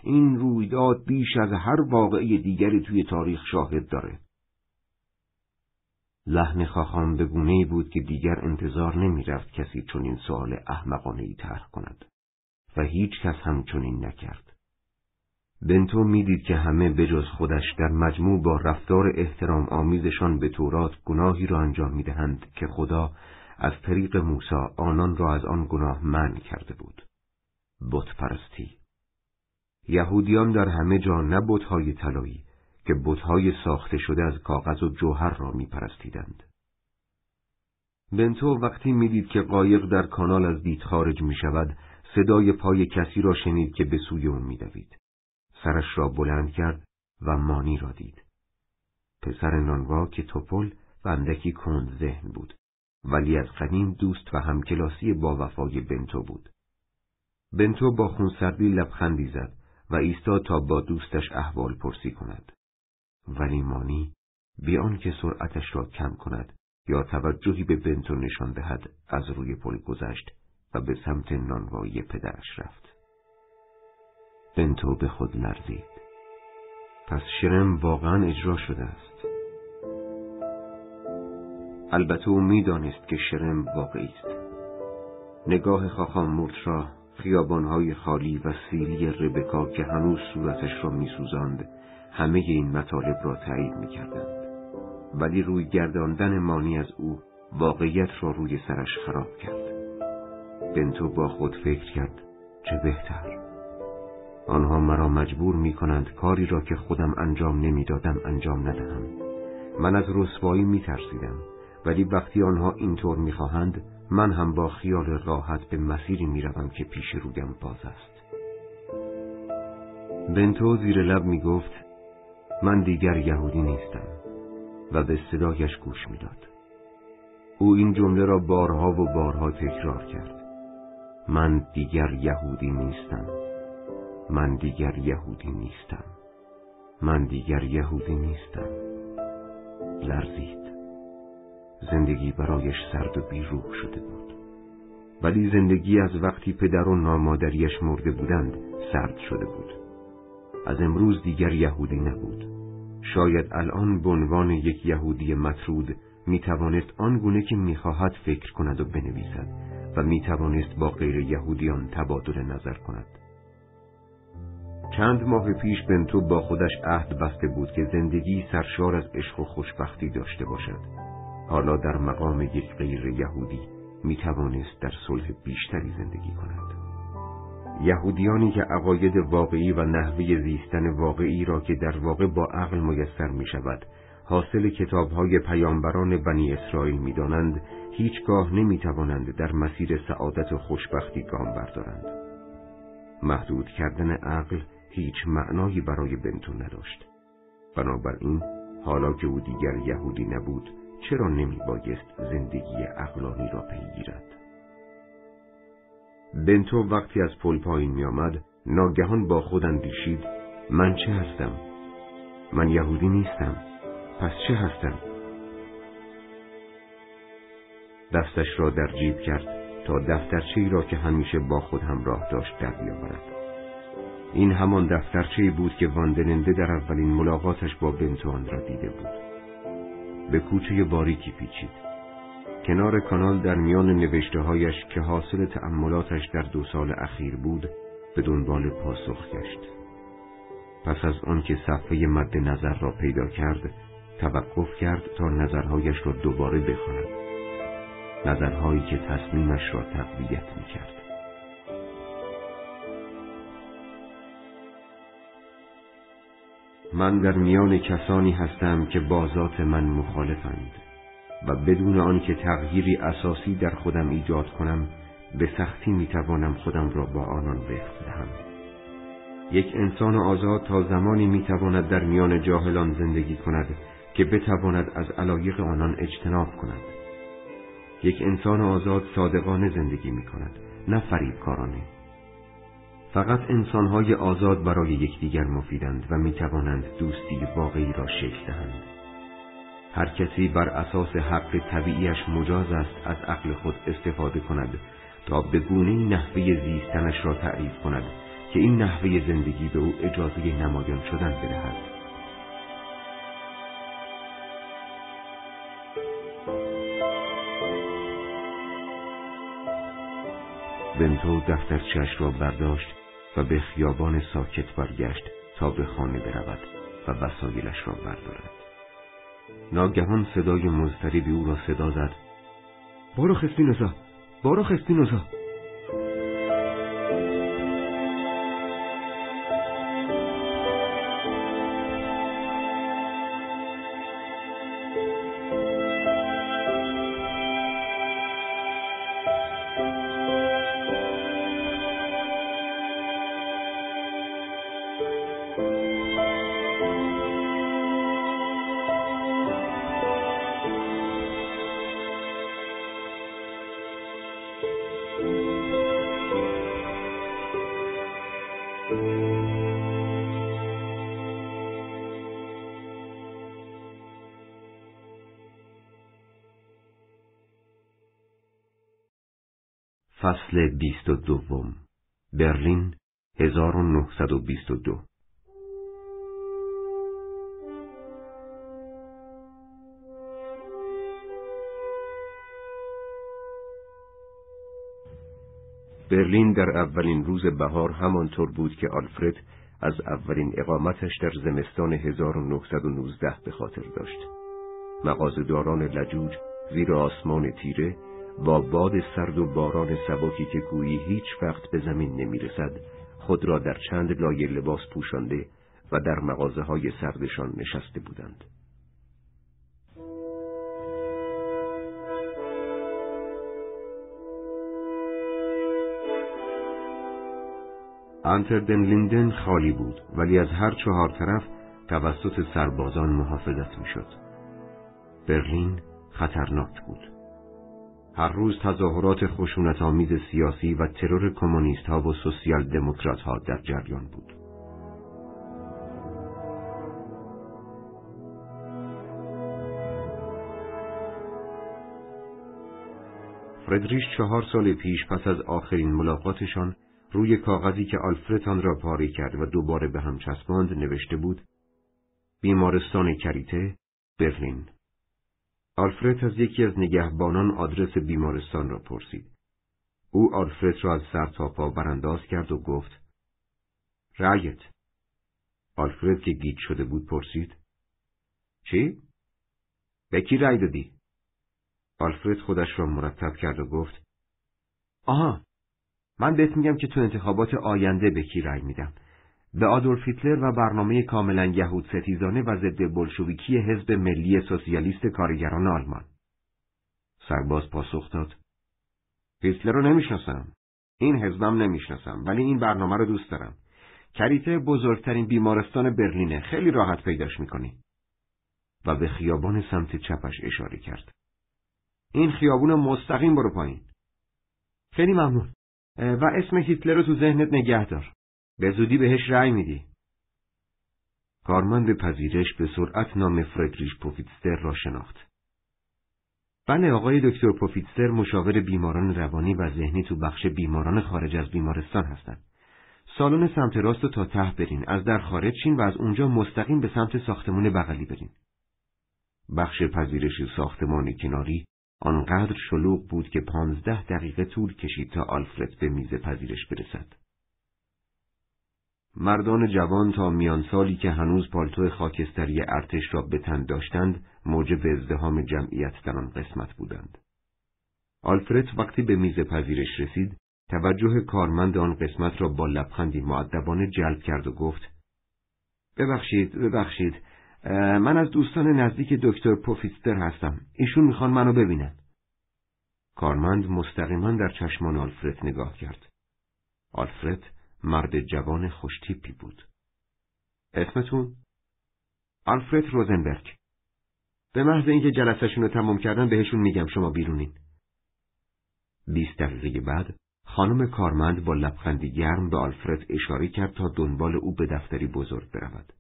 این رویداد بیش از هر واقعی دیگری توی تاریخ شاهد داره. لحن خاخام به گونه بود که دیگر انتظار نمی رفت کسی چنین سوال احمقانه ای طرح کند و هیچ کس هم چنین نکرد. بنتو می‌دید که همه بجز خودش در مجموع با رفتار احترام آمیزشان به تورات گناهی را انجام می‌دهند که خدا از طریق موسی آنان را از آن گناه منع کرده بود. بت پرستی یهودیان در همه جا نه بتهای طلایی که بتهای ساخته شده از کاغذ و جوهر را میپرستیدند. بنتو وقتی می‌دید که قایق در کانال از دید خارج می شود، صدای پای کسی را شنید که به سوی او میدوید. سرش را بلند کرد و مانی را دید. پسر نانوا که توپل و اندکی کند ذهن بود. ولی از قدیم دوست و همکلاسی با وفای بنتو بود. بنتو با خونسردی لبخندی زد و ایستاد تا با دوستش احوال پرسی کند. ولی مانی بیان که سرعتش را کم کند یا توجهی به بنتو نشان دهد از روی پل گذشت و به سمت نانوایی پدرش رفت. بنتو به خود لرزید. پس شرم واقعا اجرا شده است. البته او می‌دانست که شرم واقعی است. نگاه خاخام مرت را خیابانهای خالی و سیلی ربکا که هنوز صورتش را میسوزاند همه این مطالب را تایید می‌کردند ولی روی گرداندن مانی از او واقعیت را روی سرش خراب کرد بنتو با خود فکر کرد چه بهتر آنها مرا مجبور می کنند کاری را که خودم انجام نمی‌دادم انجام ندهم. من از رسوایی می ترسیدم ولی وقتی آنها اینطور می خواهند من هم با خیال راحت به مسیری می روم که پیش رویم باز است. بنتو زیر لب می گفت من دیگر یهودی نیستم و به صدایش گوش می‌داد. او این جمله را بارها و بارها تکرار کرد. من دیگر یهودی نیستم. من دیگر یهودی نیستم. من دیگر یهودی نیستم. لرزید. زندگی برایش سرد و بیروح شده بود. ولی زندگی از وقتی پدر و نامادریش مرده بودند سرد شده بود. از امروز دیگر یهودی نبود. شاید الان به عنوان یک یهودی مطرود می توانست آنگونه که می‌خواهد فکر کند و بنویسد و می توانست با غیر یهودیان تبادل نظر کند. چند ماه پیش بنتو با خودش عهد بسته بود که زندگی سرشار از عشق و خوشبختی داشته باشد. حالا در مقام یک غیر یهودی می توانست در صلح بیشتری زندگی کند. یهودیانی که عقاید واقعی و نحوه زیستن واقعی را که در واقع با عقل میسر می شود، حاصل کتابهای پیامبران بنی اسرائیل می دانند، هیچگاه نمی توانند در مسیر سعادت و خوشبختی گام بردارند. محدود کردن عقل هیچ معنایی برای بنتو نداشت. بنابراین حالا که او دیگر یهودی نبود چرا نمی بایست زندگی اقلانی را پیگیرد؟ بنتو وقتی از پل پایین می آمد ناگهان با خود اندیشید من چه هستم؟ من یهودی نیستم پس چه هستم؟ دستش را در جیب کرد تا دفترچه را که همیشه با خود همراه داشت در بیاورد. این همان دفترچه بود که واندننده در اولین ملاقاتش با بنتوان را دیده بود. به کوچه باریکی پیچید. کنار کانال در میان نوشته هایش که حاصل تأملاتش در دو سال اخیر بود به دنبال پاسخ گشت. پس از آنکه صفحه مد نظر را پیدا کرد توقف کرد تا نظرهایش را دوباره بخواند. نظرهایی که تصمیمش را تقویت می من در میان کسانی هستم که بازات من مخالفند و بدون آنکه تغییری اساسی در خودم ایجاد کنم به سختی می‌توانم خودم را با آنان وفق دهم. یک انسان آزاد تا زمانی می‌تواند در میان جاهلان زندگی کند که بتواند از علایق آنان اجتناب کند. یک انسان آزاد صادقانه زندگی می کند نه فریبکارانه. فقط انسانهای آزاد برای یکدیگر مفیدند و می توانند دوستی واقعی را شکل دهند. هر کسی بر اساس حق طبیعیش مجاز است از عقل خود استفاده کند تا به گونه نحوه زیستنش را تعریف کند که این نحوه زندگی به او اجازه نمایان شدن بدهد. بنتو دفترچش را برداشت و به خیابان ساکت برگشت تا به خانه برود و وسایلش را بردارد. ناگهان صدای مضطربی او را صدا زد. بارو خسپینوزا بارو خسپینوزا در اولین روز بهار همانطور بود که آلفرد از اولین اقامتش در زمستان 1919 به خاطر داشت. مغازهداران لجوج زیر آسمان تیره با باد سرد و باران سبکی که گویی هیچ وقت به زمین نمی‌رسد خود را در چند لایه لباس پوشانده و در مغازه های سردشان نشسته بودند. انتردن لیندن خالی بود ولی از هر چهار طرف توسط سربازان محافظت می‌شد. برلین خطرناک بود. هر روز تظاهرات خشونت آمیز سیاسی و ترور کمونیست ها و سوسیال دموکرات ها در جریان بود. فردریش چهار سال پیش پس از آخرین ملاقاتشان روی کاغذی که آلفرتان را پاره کرد و دوباره به هم چسباند نوشته بود بیمارستان کریته برلین آلفرد از یکی از نگهبانان آدرس بیمارستان را پرسید. او آلفرد را از سر تا پا برانداز کرد و گفت رایت آلفرد که گیج شده بود پرسید چی؟ به کی رای دادی؟ آلفرد خودش را مرتب کرد و گفت آها من بهت میگم که تو انتخابات آینده به کی رای میدم به آدولف هیتلر و برنامه کاملا یهود ستیزانه و ضد بلشویکی حزب ملی سوسیالیست کارگران آلمان. سرباز پاسخ داد. هیتلر رو نمی‌شناسم. این حزبم نمی‌شناسم ولی این برنامه رو دوست دارم. کریته بزرگترین بیمارستان برلینه خیلی راحت پیداش می‌کنی. و به خیابان سمت چپش اشاره کرد. این خیابون مستقیم برو پایین. خیلی ممنون. و اسم هیتلر رو تو ذهنت نگه دار. به زودی بهش رأی میدی. کارمند پذیرش به سرعت نام فردریش پوفیتستر را شناخت. بله آقای دکتر پوفیتستر مشاور بیماران روانی و ذهنی تو بخش بیماران خارج از بیمارستان هستند. سالن سمت راست رو تا ته برین از در خارج شین و از اونجا مستقیم به سمت ساختمون بغلی برین. بخش پذیرش ساختمان کناری آنقدر شلوغ بود که پانزده دقیقه طول کشید تا آلفرد به میز پذیرش برسد. مردان جوان تا میان سالی که هنوز پالتو خاکستری ارتش را به تن داشتند موجب ازدهام جمعیت در آن قسمت بودند. آلفرد وقتی به میز پذیرش رسید توجه کارمند آن قسمت را با لبخندی معدبانه جلب کرد و گفت ببخشید ببخشید من از دوستان نزدیک دکتر پوفیستر هستم ایشون می‌خوان منو ببینن کارمند مستقیما در چشمان آلفرد نگاه کرد آلفرد مرد جوان خوشتیپی بود. اسمتون؟ آلفرد روزنبرگ. به محض اینکه جلسهشون رو تمام کردن بهشون میگم شما بیرونین. بیست دقیقه بعد خانم کارمند با لبخندی گرم به آلفرد اشاره کرد تا دنبال او به دفتری بزرگ برود.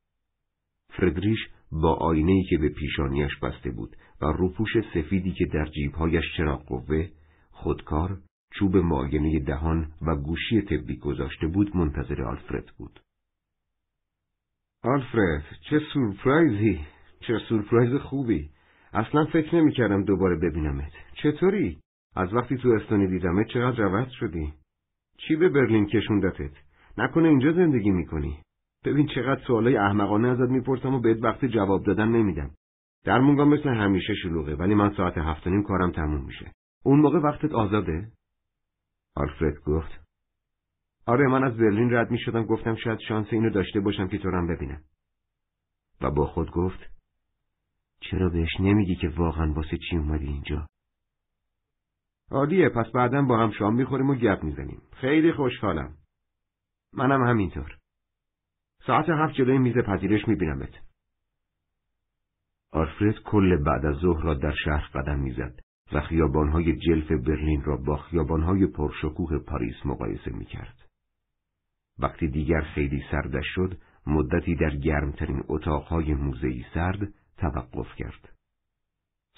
فردریش با آینه‌ای که به پیشانیش بسته بود و روپوش سفیدی که در جیبهایش چراغ قوه خودکار چوب معاینه دهان و گوشی طبی گذاشته بود منتظر آلفرد بود. آلفرد چه سورپرایزی چه سورپرایز خوبی اصلا فکر نمی کردم دوباره ببینمت چطوری؟ از وقتی تو استونی دیدمت چقدر روت شدی؟ چی به برلین کشوندتت؟ نکنه اینجا زندگی می‌کنی؟ ببین چقدر سوالای احمقانه ازت می‌پرسم و بهت وقت جواب دادن نمیدم. در مونگا مثل همیشه شلوغه ولی من ساعت هفت نیم کارم تموم میشه. اون موقع وقتت آزاده؟ آلفرد گفت آره من از برلین رد می شدم گفتم شاید شانس اینو داشته باشم که تو رم ببینم. و با خود گفت چرا بهش نمیگی که واقعا واسه چی اومدی اینجا؟ عالیه پس بعدا با هم شام می‌خوریم و گپ می‌زنیم. خیلی خوشحالم. منم همینطور. ساعت هفت جلوی میز پذیرش میبینمت. آلفرد کل بعد از ظهر را در شهر قدم می‌زد و خیابانهای جلف برلین را با خیابانهای پرشکوه پاریس مقایسه می‌کرد. وقتی دیگر خیلی سردش شد، مدتی در گرمترین اتاقهای موزهی سرد توقف کرد.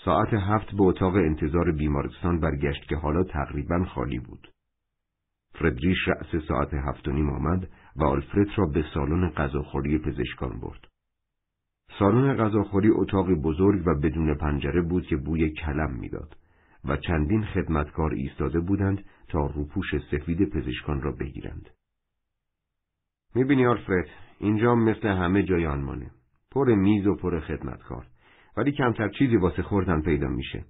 ساعت هفت به اتاق انتظار بیمارستان برگشت که حالا تقریبا خالی بود. فردریش رأس ساعت هفت و نیم آمد و آلفرد را به سالن غذاخوری پزشکان برد. سالن غذاخوری اتاقی بزرگ و بدون پنجره بود که بوی کلم می‌داد و چندین خدمتکار ایستاده بودند تا روپوش سفید پزشکان را بگیرند. می‌بینی آلفرد اینجا مثل همه جای آنمانه پر میز و پر خدمتکار ولی کمتر چیزی واسه خوردن پیدا میشه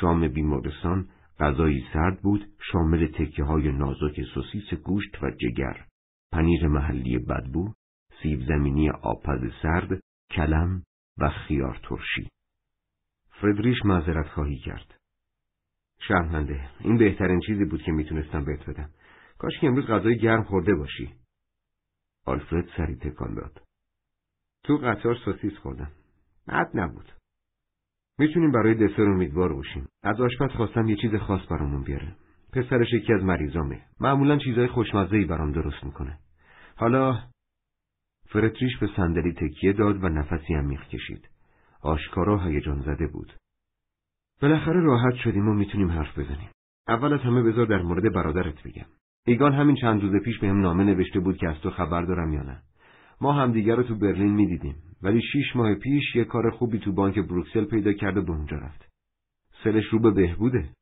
شام بیمارستان غذایی سرد بود شامل تکه های نازک سوسیس گوشت و جگر پنیر محلی بدبو سیب زمینی آبپز سرد کلم و خیار ترشی. فردریش معذرت خواهی کرد. شرمنده این بهترین چیزی بود که می‌تونستم بهت بدم. کاش که امروز غذای گرم خورده باشی. آلفرد سری تکان داد. تو قطار سوسیس خوردم. بد نبود. می‌تونیم برای دسر امیدوار باشیم. از آشپز خواستم یه چیز خاص برامون بیاره. پسرش یکی از مریضامه. معمولا چیزای خوشمزه‌ای برام درست می‌کنه. حالا فرتریش به صندلی تکیه داد و نفسی عمیق کشید. آشکارا هیجان زده بود. بالاخره راحت شدیم و می‌تونیم حرف بزنیم. اول از همه بذار در مورد برادرت بگم. ایگان همین چند روز پیش بهم نامه نوشته بود که از تو خبر دارم یا نه. ما همدیگر رو تو برلین می‌دیدیم. ولی شیش ماه پیش یه کار خوبی تو بانک بروکسل پیدا کرد و به اونجا رفت. سلش رو به بهبوده.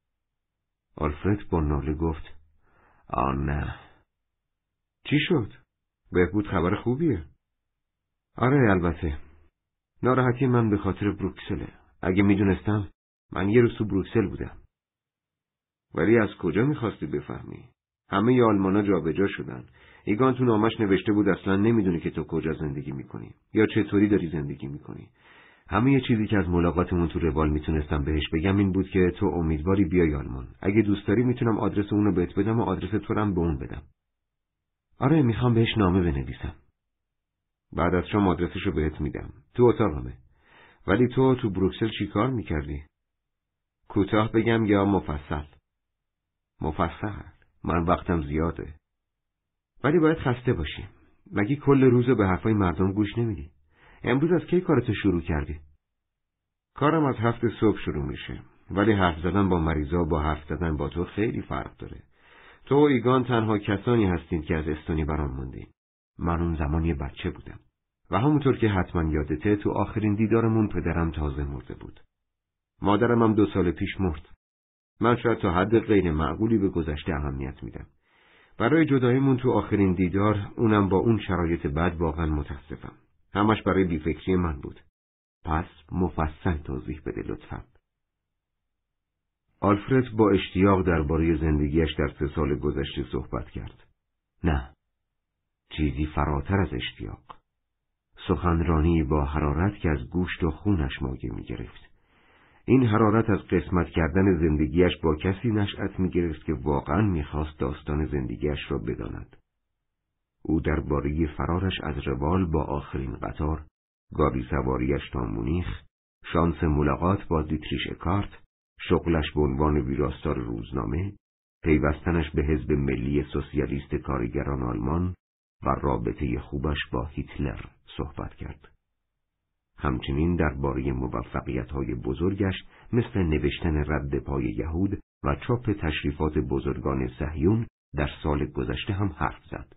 آلفرد با ناله گفت آه نه. چی شد؟ بهبود خبر خوبیه. آره البته. ناراحتی من به خاطر بروکسله. اگه می‌دونستم من یه روز تو بروکسل بودم. ولی از کجا می‌خواستی بفهمی؟ همه ی آلمانا جابجا شدن. ایگان تو نامش نوشته بود اصلا نمی‌دونی که تو کجا زندگی می‌کنی یا چطوری داری زندگی می‌کنی. همه یه چیزی که از ملاقاتمون تو روال می‌تونستم بهش بگم این بود که تو امیدواری بیای آلمان. اگه دوست داری می‌تونم آدرس اونو بهت بدم و آدرس تو رم به اون بدم. آره می‌خوام بهش نامه بنویسم. بعد از شام آدرسشو بهت میدم. تو اتاقمه ولی تو تو بروکسل چی کار می‌کردی؟ کوتاه بگم یا مفصل؟ مفصل. من وقتم زیاده. ولی باید خسته باشی مگه کل روز به حرفای مردم گوش نمیدی؟ امروز از کی کارتو شروع کردی؟ کارم از هفت صبح شروع میشه. ولی حرف زدن با مریضا با حرف زدن با تو خیلی فرق داره. تو و ایگان تنها کسانی هستین که از استونی برام موندین. من اون زمان یه بچه بودم. و همونطور که حتما یادته تو آخرین دیدارمون پدرم تازه مرده بود. مادرم هم دو سال پیش مرد. من شاید تا حد غیر معقولی به گذشته اهمیت میدم. برای جداییمون تو آخرین دیدار اونم با اون شرایط بد واقعا متاسفم. همش برای بیفکری من بود. پس مفصل توضیح بده لطفا. آلفرد با اشتیاق درباره زندگیش در سه سال گذشته صحبت کرد. نه، چیزی فراتر از اشتیاق. سخنرانی با حرارت که از گوشت و خونش ماگه می گرفت. این حرارت از قسمت کردن زندگیش با کسی نشأت می گرفت که واقعا می‌خواست داستان زندگیش را بداند. او درباره فرارش از روال با آخرین قطار، گاری سواریش تا مونیخ، شانس ملاقات با دیتریش کارت، شغلش به عنوان ویراستار روزنامه، پیوستنش به حزب ملی سوسیالیست کارگران آلمان و رابطه خوبش با هیتلر صحبت کرد. همچنین درباره موفقیت‌های بزرگش مثل نوشتن رد پای یهود و چاپ تشریفات بزرگان صهیون در سال گذشته هم حرف زد.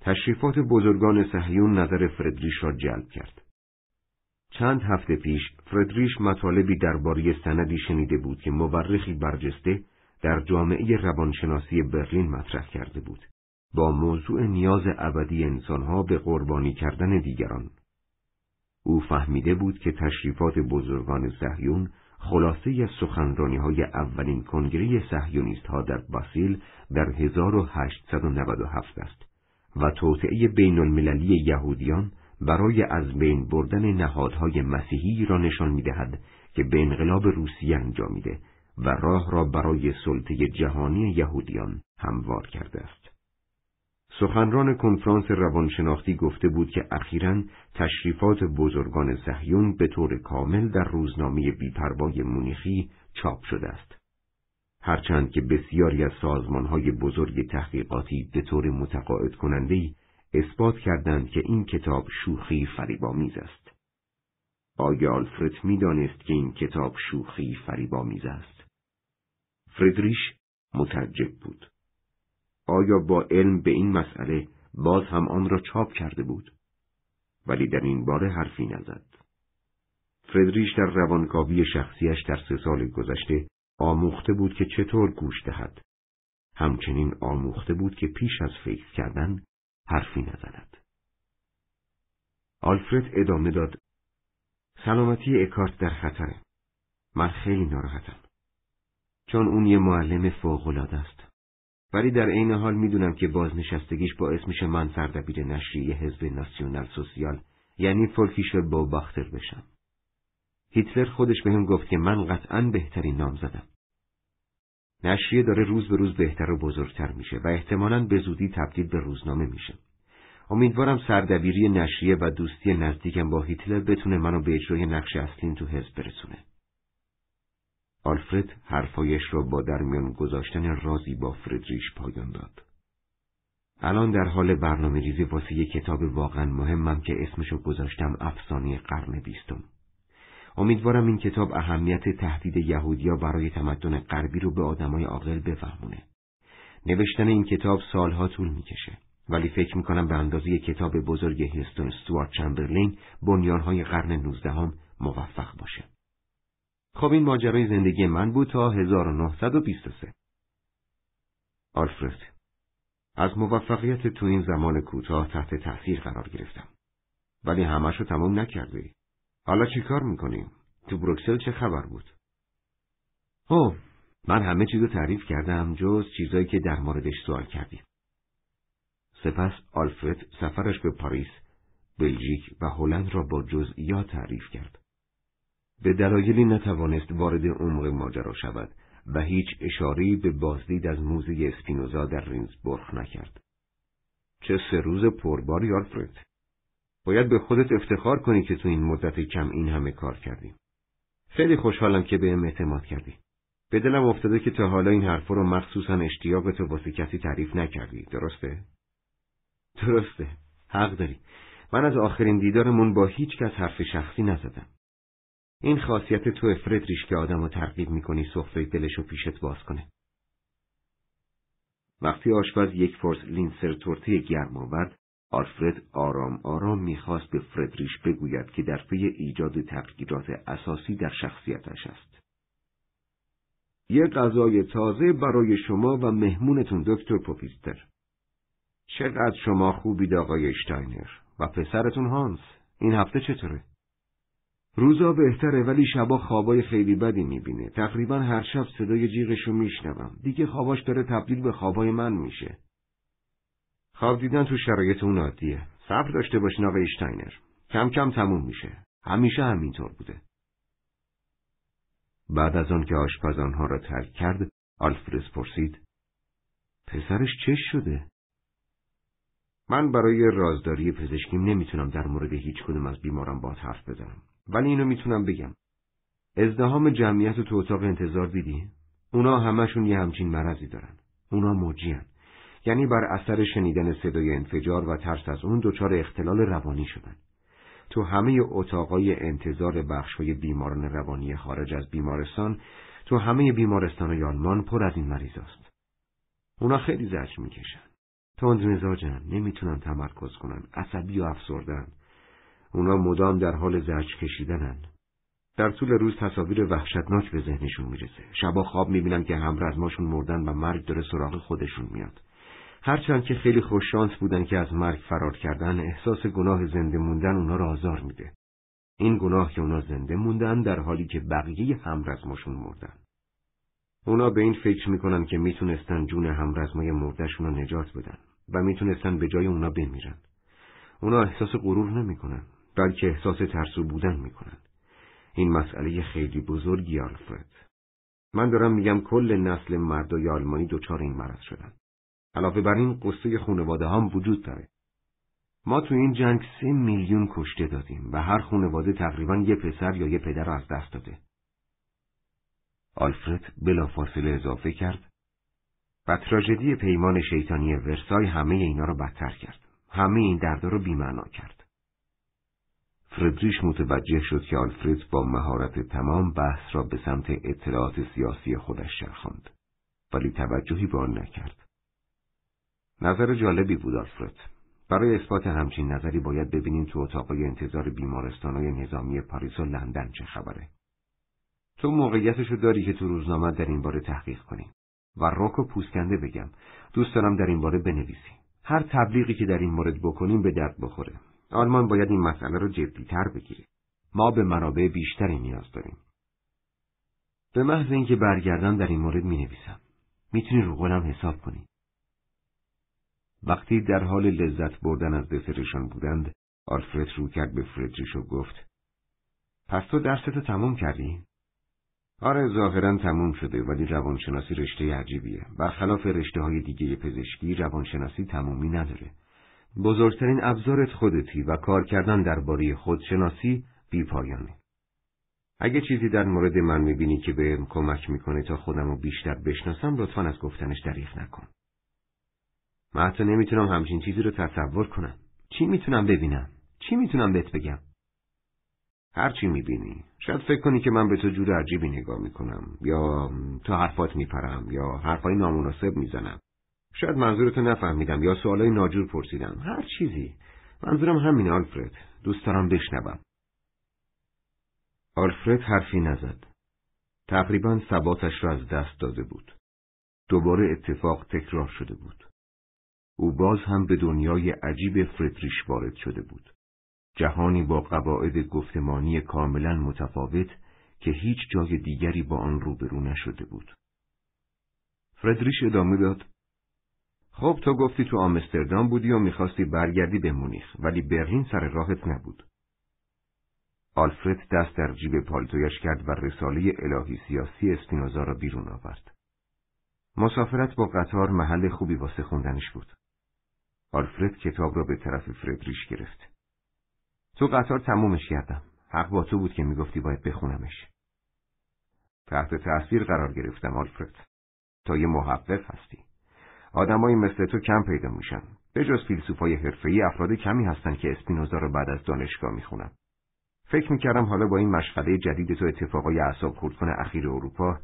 تشریفات بزرگان صهیون نظر فردریش را جلب کرد. چند هفته پیش فردریش مطالبی درباره سندی شنیده بود که مورخی برجسته در جامعه روانشناسی برلین مطرح کرده بود با موضوع نیاز ابدی انسانها به قربانی کردن دیگران او فهمیده بود که تشریفات بزرگان صهیون خلاصه از سخنرانی های اولین کنگره صهیونیست ها در باسیل در 1897 است و توطعه بین المللی یهودیان برای از بین بردن نهادهای مسیحی را نشان می‌دهد که به انقلاب روسیه انجامیده و راه را برای سلطه جهانی یهودیان هموار کرده است. سخنران کنفرانس روانشناختی گفته بود که اخیرا تشریفات بزرگان صهیون به طور کامل در روزنامه بیپروای مونیخی چاپ شده است. هرچند که بسیاری از سازمانهای بزرگ تحقیقاتی به طور متقاعد کننده اثبات کردند که این کتاب شوخی فریبامیز است. آیا آلفرد می‌دانست که این کتاب شوخی فریبامیز است؟ فردریش متعجب بود. آیا با علم به این مسئله باز هم آن را چاپ کرده بود؟ ولی در این باره حرفی نزد. فردریش در روانکاوی شخصیش در سه سال گذشته آموخته بود که چطور گوش دهد. همچنین آموخته بود که پیش از فکر کردن حرفی نزند. آلفرد ادامه داد. سلامتی اکارت در خطره. من خیلی ناراحتم. چون اون یه معلم فوقالعاده است. ولی در عین حال می‌دونم که بازنشستگیش باعث میشه من سردبیر نشریه حزب ناسیونال سوسیال یعنی فولکیشر با باختر بشم. هیتلر خودش به گفت که من قطعا بهترین نام زدم. نشریه داره روز به روز بهتر و بزرگتر میشه و احتمالاً به زودی تبدیل به روزنامه میشه. امیدوارم سردبیری نشریه و دوستی نزدیکم با هیتلر بتونه منو به اجرای نقش اصلیم تو حزب برسونه. آلفرد حرفایش را با درمیان گذاشتن رازی با فردریش پایان داد. الان در حال برنامه ریزی واسه یک کتاب واقعا مهمم که اسمشو گذاشتم افسانه قرن بیستم. امیدوارم این کتاب اهمیت تهدید یهودیا برای تمدن غربی رو به آدمای عاقل بفهمونه. نوشتن این کتاب سالها طول می‌کشه. ولی فکر می‌کنم به اندازه کتاب بزرگ هیستون استوارت چمبرلین بنیانهای قرن نوزدهم موفق باشه. خب این ماجرای زندگی من بود تا 1923. آلفرد از موفقیت تو این زمان کوتاه تحت تأثیر قرار گرفتم. ولی همش رو تمام نکرده. حالا چی کار می‌کنیم؟ تو بروکسل چه خبر بود؟ او من همه چیزو تعریف کردم جز چیزایی که در موردش سوال کردی. سپس آلفرد سفرش به پاریس، بلژیک و هلند را با جزئیات تعریف کرد. به دلایلی نتوانست وارد عمق ماجرا شود و هیچ اشاری به بازدید از موزه اسپینوزا در رینزبورگ نکرد. چه سه روز پرباری آلفرد. باید به خودت افتخار کنی که تو این مدت کم این همه کار کردی. خیلی خوشحالم که به اعتماد کردی. به دلم افتاده که تا حالا این حرفا رو مخصوصا اشتیاق تو واسه کسی تعریف نکردی، درسته؟ درسته. حق داری. من از آخرین دیدارمون با هیچ کس حرف شخصی نزدم. این خاصیت تو فردریش که آدم رو ترغیب می‌کنی سفره دلشو پیشت باز کنه. وقتی آشپز یک قرص Linzer Torte گرم آورد، آلفرد آرام آرام می‌خواست به فردریش بگوید که در پی ایجاد تغییرات اساسی در شخصیتش است. یه غذای تازه برای شما و مهمونتون دکتر پفیستر. چقدر شما خوبید آقای اشتاینر و پسرتون هانس. این هفته چطوره؟ روزا بهتره ولی شبا خوابای خیلی بدی می‌بینه. تقریبا هر شب صدای جیغشو میشنوم. دیگه خواباش داره تبدیل به خوابای من میشه. خواب دیدن تو شرایط اون عادیه. صبر داشته باشین آقای اشتاینر. کم کم تموم میشه. همیشه همینطور بوده. بعد از آن که آشپز آنها را ترک کرد، آلفرس پرسید. پسرش چش شده؟ من برای رازداری پزشکیم نمی‌تونم در مورد هیچ کدوم از بیمارم با حرف بزنم. ولی اینو می‌تونم بگم. ازدهام جمعیت تو اتاق انتظار دیدی؟ اونا همشون یه همچین مرضی دارن. اونا موجیان. یعنی بر اثر شنیدن صدای انفجار و ترس از اون دچار اختلال روانی شدن. تو همه اتاقای انتظار بخشهای بیماران روانی خارج از بیمارستان تو همه بیمارستان آلمان پر از این مریض است. اونا خیلی زجر می‌کشن. تند مزاجن، نمی‌تونن تمرکز کنن، عصبی و افسردن. اونا مدام در حال زجر کشیدنن. در طول روز تصاویر وحشتناک به ذهنشون می‌رسه. شبا خواب می‌بینن که همرزماشون مردن و مرگ داره سراغ خودشون میاد. هرچند که خیلی خوششانس بودن که از مرگ فرار کردن احساس گناه زنده موندن اونا را آزار میده. این گناه که اونا زنده موندن در حالی که بقیه همرزماشون مردن. اونا به این فکر می‌کنن که می‌تونستن جون همرزمای مردشون رو نجات بدن و می‌تونستن به جای اونا بمیرن. اونا احساس غرور نمی‌کنن بلکه احساس ترسو بودن می‌کنن. این مسئله خیلی بزرگی آلفرد. من دارم میگم کل نسل مردای آلمانی دچار این مرض شدن. علاوه بر این قصه خانواده هم وجود داره. ما تو این جنگ سه میلیون کشته دادیم و هر خانواده تقریبا یه پسر یا یه پدر از دست داده. آلفرد بلافاصله اضافه کرد و تراژدی پیمان شیطانی ورسای همه اینا رو بدتر کرد. همه این دردا رو بیمعنا کرد. فردریش متوجه شد که آلفرد با مهارت تمام بحث را به سمت اطلاعات سیاسی خودش چرخاند ولی توجهی به آن نکرد. نظر جالبی بود آلفرد. برای اثبات همچین نظری باید ببینیم تو اتاقای انتظار بیمارستانهای نظامی پاریس و لندن چه خبره. تو موقعیتشو داری که تو روزنامه در این باره تحقیق کنی و راک و پوسکنده بگم دوست دارم در این باره بنویسی هر تبلیغی که در این مورد بکنیم به درد بخوره آلمان باید این مسئله رو جدیتر بگیره. ما به منابع بیشتری نیاز داریم. به محض اینکه برگردم در این مورد می نویسم می‌تونی رو قولم حساب کنی. وقتی در حال لذت بردن از دسرشان بودند آلفرد رو کرد به فردریش و گفت پس تو درستو تموم کردی؟ آره ظاهرا تموم شده ولی روانشناسی رشته عجیبیه. و خلاف رشته های دیگه پزشکی روانشناسی تمومی نداره. بزرگترین ابزارت خودتی و کار کردن درباره خودشناسی بیپایانه. اگه چیزی در مورد من می‌بینی که به کمک می‌کنه تا خودم رو بیشتر بشناسم لطفا از گفتنش دریغ نکن. من حتی نمی‌تونم همچین چیزی رو تصور کنم. چی می‌تونم ببینم؟ چی می‌تونم بهت بگم؟ هر چی می‌بینی. شاید فکر کنی که من به تو جور عجیبی نگاه می‌کنم یا تو حرفات میپرم یا حرفای نامناسب می‌زنم. شاید منظورتو نفهمیدم یا سوالای ناجور پرسیدم. هر چیزی. منظورم همینه آلفرد. دوست دارم بشنوم. آلفرد حرفی نزد. تقریبا ثباتش را از دست داده بود. دوباره اتفاق تکرار شده بود. او باز هم به دنیای عجیب فردریش وارد شده بود. جهانی با قواعد گفتمانی کاملا متفاوت که هیچ جای دیگری با آن روبرو نشده بود. فردریش ادامه داد. خب تو گفتی تو آمستردام بودی و می‌خواستی برگردی به مونیخ ولی برلین سر راهت نبود. آلفرد دست در جیب پالتویش کرد و رساله الهی سیاسی اسپینوزا را بیرون آورد. مسافرت با قطار محل خوبی واسه خوندنش بود. آلفرد کتاب را به طرف فردریش گرفت. تو قطار تمومش کردم. حق با تو بود که می‌گفتی باید بخونمش. تحت تأثیر قرار گرفتم آلفرد. تا یه محقق هستی. آدمایی مثل تو کم پیدا میشن. به جز فیلسوفای حرفه‌ای افراد کمی هستن که اسپینوزا رو بعد از دانشگاه می‌خونن. فکر می‌کردم حالا با این مشغله جدید تو اتفاقای اعصاب خورد کنه اخیر اروپا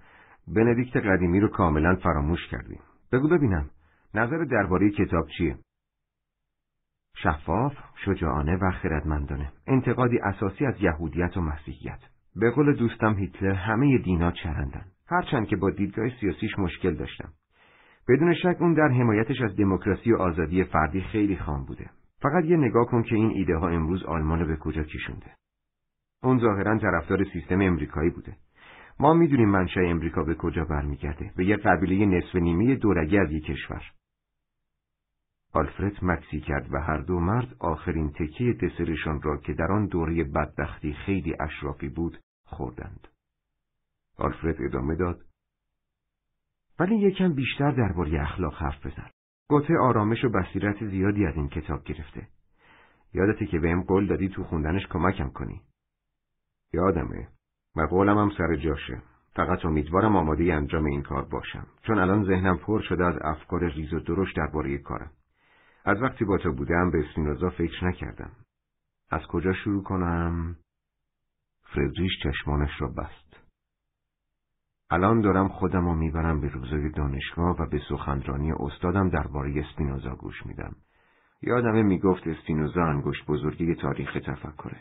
بندیکت قدیمی رو کاملا فراموش کردیم. بگو ببینم نظر درباره کتاب چیه؟ شفاف، شجاعانه و خردمندانه انتقادی اساسی از یهودیت و مسیحیت به قول دوستم هیتلر همه دینا چرندن هرچند که با دیدگاه سیاسیش مشکل داشتم بدون شک اون در حمایتش از دموکراسی و آزادی فردی خیلی خام بوده فقط یه نگاه کن که این ایده ها امروز آلمان به کجا کشونده اون ظاهرا طرفدار سیستم امریکایی بوده ما می‌دونیم منشأ امریکا به کجا برمیگرده به یه قبیله نصف نیمه دورگه از یک کشور آلفرد مکسی کرد و هر دو مرد آخرین تکیه دسرشان را که در آن دوره بدبختی خیلی اشرافی بود خوردند. آلفرد ادامه داد. ولی یکم بیشتر درباره اخلاق حرف بزن. گوته آرامش و بصیرت زیادی از این کتاب گرفته. یادته که بهم قول دادی تو خوندنش کمکم کنی. یادمه. و قولم هم سر جاشه. فقط امیدوارم آماده انجام این کار باشم. چون الان ذهنم پر شده از افکار ریز و درشت درباره کارم. از وقتی با تو بودم به اسپینوزا فکر نکردم. از کجا شروع کنم؟ فردریش چشمانش را بست. الان دارم خودم رو می‌برم به روزای دانشگاه و به سخنرانی استادم درباره اسپینوزا گوش میدم. یادمه می‌گفت اسپینوزا انگشت بزرگی تاریخ تفکره.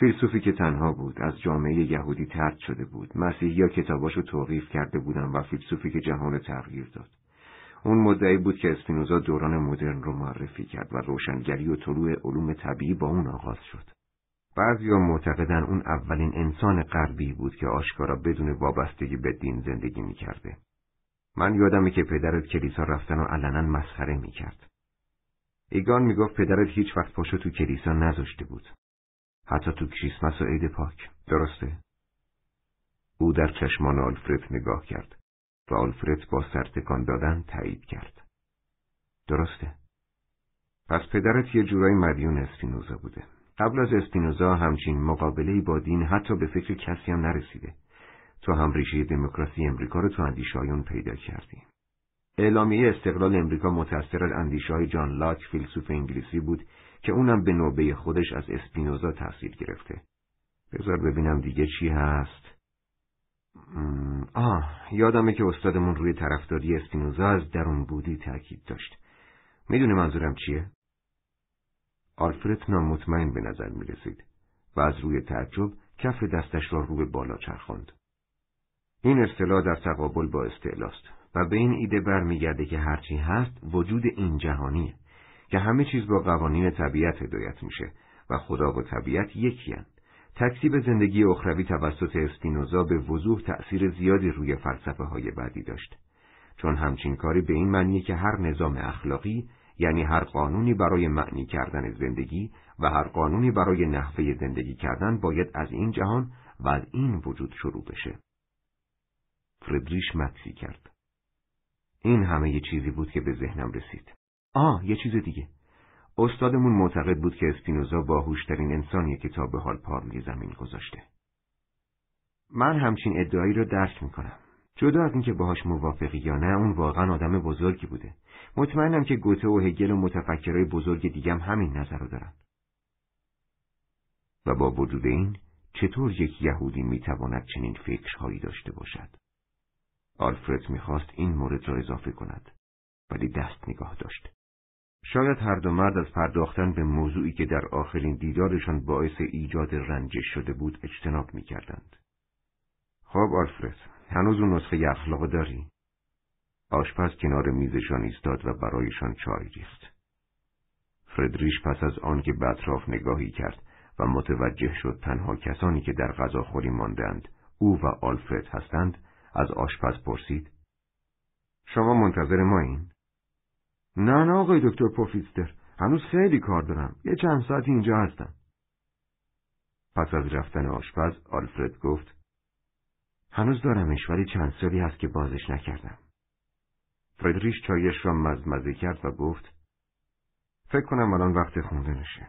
فیلسوفی که تنها بود از جامعه یهودی ترد شده بود مسیحی یا کتاباشو توقیف کرده بودن و فیلسوفی که جهان تغییر داد اون مدعی بود که اسپینوزا دوران مدرن رو معرفی کرد و روشنگری و طلوع علوم طبیعی با اون آغاز شد بعضی معتقدن اون اولین انسان غربی بود که آشکارا بدون وابستگی به دین زندگی می‌کرده. من یادمه که پدرت کلیسا رفتن و علنا مسخره می‌کرد. ایگان می‌گفت پدرت هیچ وقت پاشو تو کلیسا نذاشته بود. حتی تو کریسمس و عید پاک. درسته؟ او در چشمان آلفرد نگاه کرد و آلفرد با سرتکان دادن تایید کرد. درسته؟ پس پدرت یه جورای مدیون اسپینوزا بوده. قبل از اسپینوزا همچین مقابله با دین حتی به فکر کسی هم نرسیده. تو هم ریشه دموکراسی امریکا رو تو اندیشایون پیدا کردی. اعلامیه استقلال امریکا متأثر از اندیشه های جان لاک فیلسوف انگلیسی بود که اونم به نوبه خودش از اسپینوزا تاثیر گرفته. بذار ببینم دیگه چی هست. آه یادمه که استادمون روی طرفداری اسپینوزا از درون بودی تاکید داشت. می‌دونی منظورم چیه؟ آلفرد نامطمئن به نظر می رسید و از روی تعجب کف دستش را رو به بالا چرخاند. این اصطلاح در تقابل با استعلاست و به این ایده برمیگرده که هرچی هست وجود این جهانیه که همه چیز با قوانین طبیعت هدایت میشه و خدا و طبیعت یکی هن. تکسیب زندگی اخروی توسط اسپینوزا به وضوح تأثیر زیادی روی فلسفه های بعدی داشت چون همچین کاری به این معنیه که هر نظام اخلاقی یعنی هر قانونی برای معنی کردن زندگی و هر قانونی برای نحوه زندگی کردن باید از این جهان و از این وجود شروع بشه. فردریش مکسی کرد. این همه یه چیزی بود که به ذهنم رسید. آه یه چیز دیگه. استادمون معتقد بود که اسپینوزا باهوشترین انسانیه که تا به حال پا زمین گذاشته. من همچین ادعایی رو درک می‌کنم. جدا از اینکه باهاش موافقی یا نه اون واقعا آدم بزرگی بوده. مطمئنم که گوته و هگل و متفکرهای بزرگ دیگم همین نظر رو دارن. و با وجود این چطور یک یهودی می‌تواند چنین فکرهایی داشته باشد؟ آلفرد می‌خواست این مورد را اضافه کند ولی دست نگاه داشت. شاید هر دو مرد از پرداختن به موضوعی که در آخرین دیدارشان باعث ایجاد رنجش شده بود اجتناب می‌کردند. خب آلفرد هنوز اون نسخه اخلاق داری؟ آشپز کنار میزشان ایستاد و برایشان چای ریخت. فردریش پس از آنکه به اطراف نگاهی کرد و متوجه شد تنها کسانی که در غذاخوری ماندند او و آلفرد هستند از آشپز پرسید شما منتظر ما این؟ نه نه آقای دکتر پوفیستر هنوز خیلی کار دارم یه چند ساعت اینجا هستم پس از رفتن آشپز آلفرد گفت هنوز دارمش ولی چند سالی هست که بازش نکردم. فردریش چایش را مزمزه کرد و گفت فکر کنم الان وقت خوندنشه.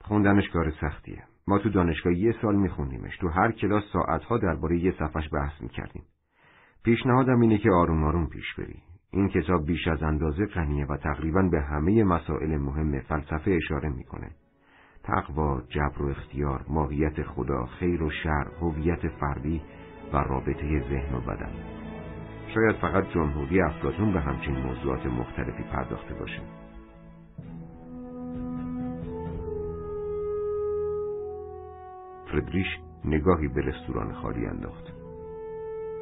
خوندنش کار سختیه. ما تو دانشگاه یه سال میخوندیمش. تو هر کلاس ساعتها درباره یه صفحش بحث می‌کردیم. پیشنهادم اینه که آروم آروم پیش بری. این کتاب بیش از اندازه غنیه و تقریبا به همه مسائل مهم فلسفه اشاره می‌کنه. تقوا، جبر و اختیار، ماهیت خدا، خیر و شر، هویت فردی و رابطه ذهن و بدن. شاید فقط جمهوری افلاتون به همچین موضوعات مختلفی پرداخته باشه. فردریش نگاهی به رستوران خالی انداخت.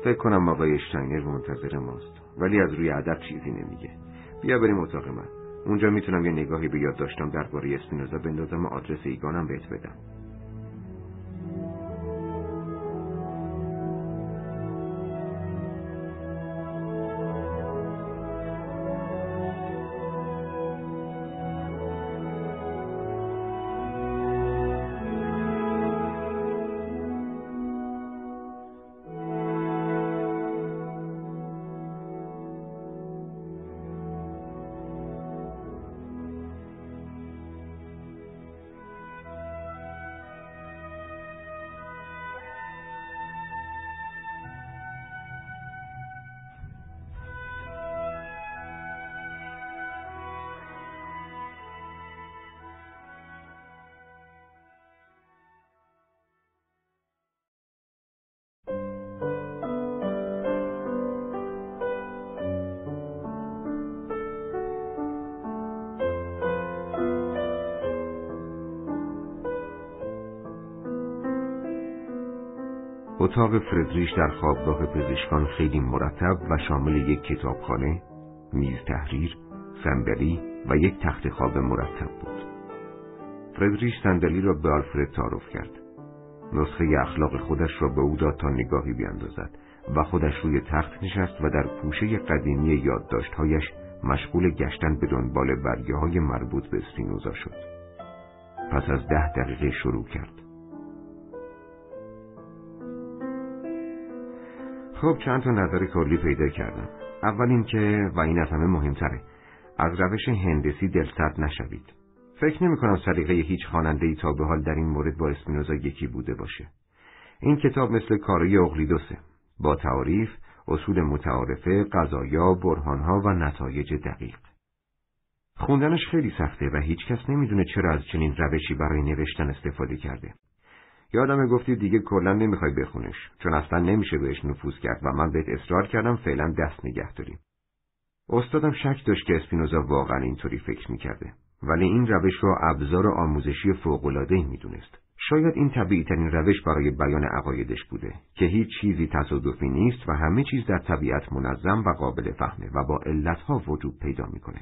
فکر کنم آقای اشتاینر منتظر ماست ولی از روی ادب چیزی نمیگه. بیا بریم اتاق من. اونجا می‌تونم یه نگاهی به یاد داشتم درباره اسپینوزا بندازم و آدرس ایگانم بهت بدم. اتاق فردریش در خوابگاه پزشکان خیلی مرتب و شامل یک کتابخانه، میز تحریر، صندلی و یک تخت خواب مرتب بود. فردریش صندلی را به آلفرد تعارف کرد. نسخه اخلاق خودش را به او داد تا نگاهی بیاندازد و خودش روی تخت نشست و در پوشه قدیمی یادداشتهایش مشغول گشتن به دنبال برگه های مربوط به اسپینوزا شد. پس از ده دقیقه شروع کرد. خب چند تا نظر کلی پیدا کردم. اول اینکه و این از همه مهمتره از روش هندسی دلسرد نشوید. فکر نمی کنم سلیقه هیچ خواننده ای تا به حال در این مورد با اسپینوزا یکی بوده باشه. این کتاب مثل کارای اغلیدوسه با تعاریف، اصول متعارفه، قضایا، برهانها و نتایج دقیق. خوندنش خیلی سخته و هیچ کس نمی‌دونه چرا از چنین روشی برای نوشتن استفاده کرده. یادم گفتی دیگه کلا نمی‌خوای بخونش چون اصلا نمیشه بهش نفوذ کرد و من بهت اصرار کردم فعلا دست نگه داریم. استادم شک داشت که اسپینوزا واقعا اینطوری فکر می‌کرده ولی این روش را ابزار آموزشی فوق‌العاده‌ای می‌دونست. شاید این طبیعی ترین روش برای بیان عقایدش بوده که هیچ چیزی تصادفی نیست و همه چیز در طبیعت منظم و قابل فهمه و با علتها وجود پیدا می‌کنه.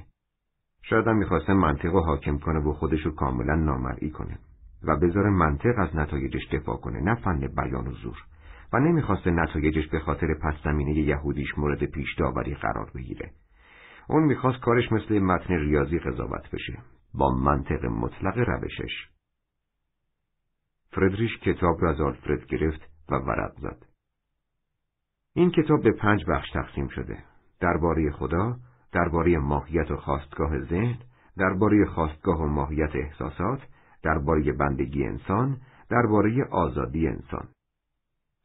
شاید هم می‌خواسته منطق حاکم کنه و خودشو کاملا نامرئی کنه و بذاره منطق از نتایجش دفاع کنه نه فن بیان و زور و نمی‌خواسته نتایجش به خاطر پس زمینه یهودیش مورد پیش داوری قرار بگیره. اون می‌خواست کارش مثل متن ریاضی قضاوت بشه با منطق مطلق روشش. فردریش کتاب را از آلفرد گرفت و ورق زد. این کتاب به پنج بخش تقسیم شده. درباره خدا، درباره ماهیت و خواستگاه ذهن، درباره خواستگاه و ماهیت احساسات، درباره بندگی انسان، درباره آزادی انسان.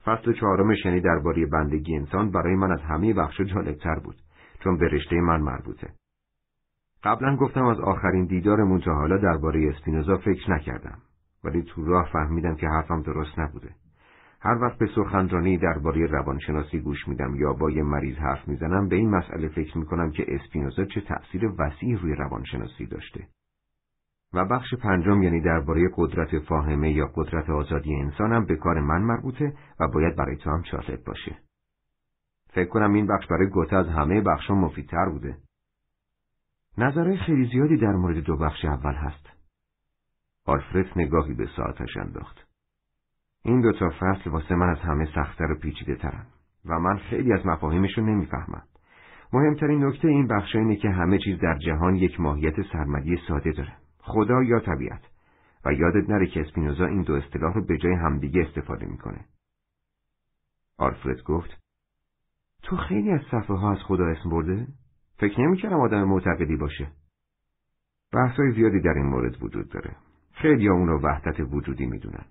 فصل چهارمش یعنی درباره بندگی انسان برای من از همه بخش جالبتر بود چون به رشته من مربوطه. قبلا گفتم از آخرین دیدارمون تا حالا درباره اسپینوزا فکر نکردم ولی تو راه فهمیدم که حرفم درست نبوده. هر وقت به سخنرانی درباره روانشناسی گوش میدم یا با یه مریض حرف می‌زنم به این مسئله فکر می‌کنم که اسپینوزا چه تأثیر وسیعی روی روانشناسی داشته. و بخش پنجم یعنی درباره قدرت فاهمه یا قدرت آزادی انسانم به کار من مربوطه و باید برای تو هم جالب باشه. فکر کنم این بخش برای گوته از همه بخشا مفیدتر بوده. نظرهای خیلی زیادی در مورد دو بخش اول هست. آلفرد نگاهی به ساعتش انداخت. این دو تا فصل واسه من از همه سختتر و پیچیده ترن و من خیلی از مفاهیمش رو نمی‌فهمم. مهمترین نکته این بخش اینه که همه چیز در جهان یک ماهیت سرمدی ساده داره. خدا یا طبیعت و یادت نره که اسپینوزا این دو اصطلاح رو به جای همدیگه استفاده می‌کنه. آلفرد گفت تو خیلی از صفحه ها از خدا اسم برده؟ فکر نمی‌کردم آدم معتقدی باشه. بحثای زیادی در این مورد وجود داره. خیلی اون رو وحدت وجودی می‌دونن.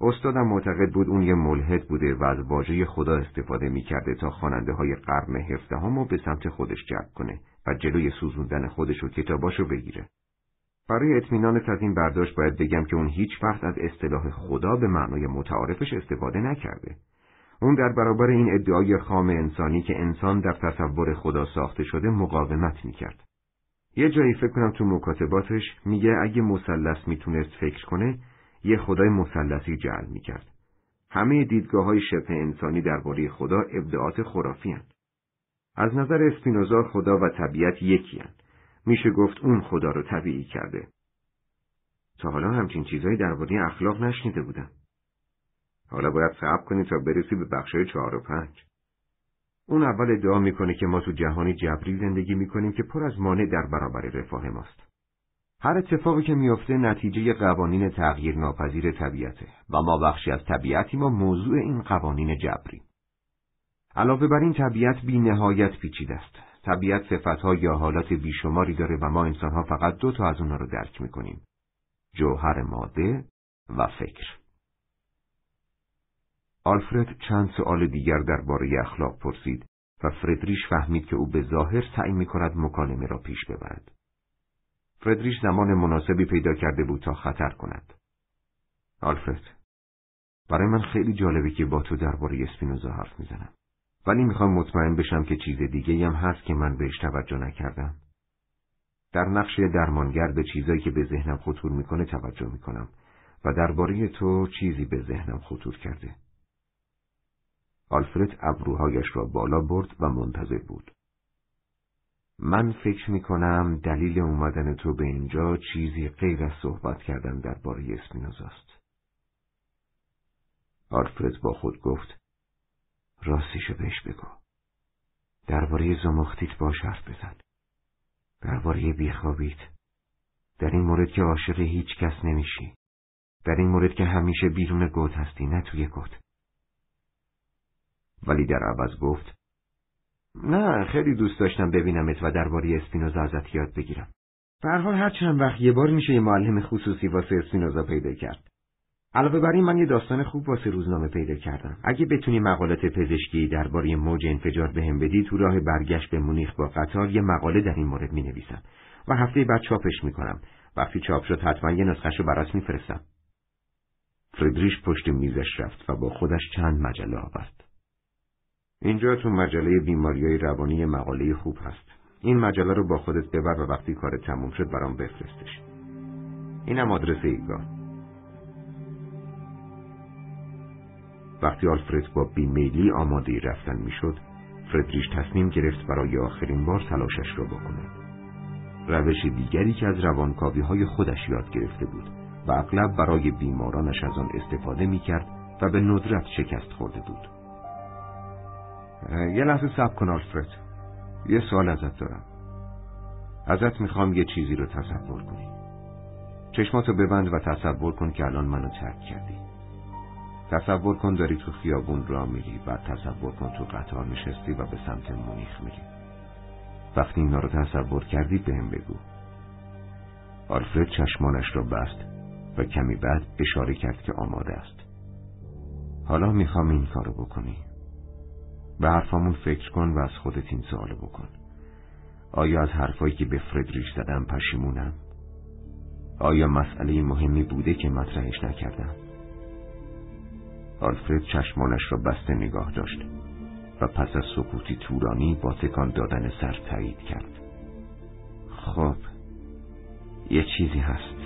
استادم معتقد بود اون یه ملحد بوده و از واژه خدا استفاده می‌کرده تا خواننده های قرن هفدهم به سمت خودش جلب کنه و جلوی سوزوندن خودش و کتاباشو بگیره. برای اطمینانت از این برداشت باید بگم که اون هیچ وقت از اصطلاح خدا به معنای متعارفش استفاده نکرده. اون در برابر این ادعای خام انسانی که انسان در تصور خدا ساخته شده مقاومت می‌کرد. یه جایی فکر کنم تو مکاتباتش میگه اگه مثلث می‌تونست فکر کنه یه خدای مثلثی جعل می‌کرد. همه دیدگاه های شبه انسانی درباره خدا ابداعات خرافی هن. از نظر اسپینوزا خدا و طبیعت یکی هن. میشه گفت اون خدا رو طبیعی کرده. تا حالا همچین چیزهایی درباره اخلاق نشنیده بودم. حالا باید صبر کنی تا برسی به بخشای چهار و پنج. اون اول ادعا می‌کنه که ما تو جهانی جبری زندگی می‌کنیم که پر از مانع در برابر رفاه ماست. هر اتفاقی که میافته نتیجه قوانین تغییر ناپذیر طبیعته و ما بخشی از طبیعتی ما موضوع این قوانین جبری. علاوه بر این طبیعت بی نهایت پیچیده است. طبیعت صفتها یا حالات بیشماری داره و ما انسانها فقط دو تا از اونها رو درک می‌کنیم. جوهر ماده و فکر. آلفرد چند سؤال دیگر درباره اخلاق پرسید و فردریش فهمید که او به ظاهر سعی می کند مکالمه را پیش ببرد. فردریش زمان مناسبی پیدا کرده بود تا خطر کند. آلفرد، برای من خیلی جالبه که با تو درباره اسپینوزا حرف می‌زنم. ولی می‌خوام مطمئن بشم که چیز دیگه هم هست که من بهش توجه نکردم. در نقش درمانگر به چیزایی که به ذهنم خطور می‌کنه توجه می‌کنم و درباره تو چیزی به ذهنم خطور کرده. آلفرد ابروهایش را بالا برد و منتظر بود. من فکر می کنم دلیل اومدن تو به اینجا چیزی غیر از صحبت کردن درباره اسپینوزاست. آلفرد با خود گفت راستیشو بهش بگو. درباره زمختیت باش حرف بزن. درباره بیخوابیت. در این مورد که عاشق هیچ کس نمیشی. در این مورد که همیشه بیرون گوت هستی نه توی گوت. ولی در عوض گفت نه خیلی دوست داشتم ببینمت و درباره اسپینوزا ازت یاد بگیرم. به حال هر چند وقت یه بار میشه یه معلم خصوصی واسه اسپینوزا پیدا کرد. علاوه بر این من یه داستان خوب واسه روزنامه پیدا کردم. اگه بتونی مقالات پزشکی درباره موج انفجار بهم بدی تو راه برگشت به مونیخ با قطار یه مقاله در این مورد می نویسم و هفته بعد چاپش می‌کنم. وقتی چاپ شد حتما یه نسخش رو برات میفرستم. فردریش پشت میزش رفت و با خودش چند مجله آورد. اینجا تو مجله بیماریای روانی مقاله خوب هست. این مجله رو با خودت ببر و وقتی کار تموم شد برام بفرستش. اینم آدرس ایگاه. وقتی آلفرد با بیمیلی آماده رفتن می‌شد، فردریش تصمیم گرفت برای آخرین بار تلاشش را بکنه. روش دیگری که از روانکاوی های خودش یاد گرفته بود و اغلب برای بیمارانش از آن استفاده می کرد و به ندرت شکست خورده بود. یه لحظه صبر کن آلفرد. یه سوال ازت دارم. ازت می‌خوام یه چیزی رو تصور کنی. چشماتو ببند و تصور کن که الان منو ترک کردی. تصور کن داری تو خیابون را میری و تصور کن تو قطار نشستی و به سمت مونیخ میری. وقتی اینا رو تصور کردی بهم بگو. آلفرد چشمانش را بست و کمی بعد اشاره کرد که آماده است. حالا می‌خوام این کارو بکنی. به حرفامون فکر کن و از خودت این سوالو بکن. آیا از حرفایی که به فردریش زدم پشیمونم؟ آیا مسئله مهمی بوده که مطرحش نکردم؟ آلفرد چشمانش را بسته نگاه داشت و پس از سکوتی تورانی با تکان دادن سر تایید کرد. خب یه چیزی هست.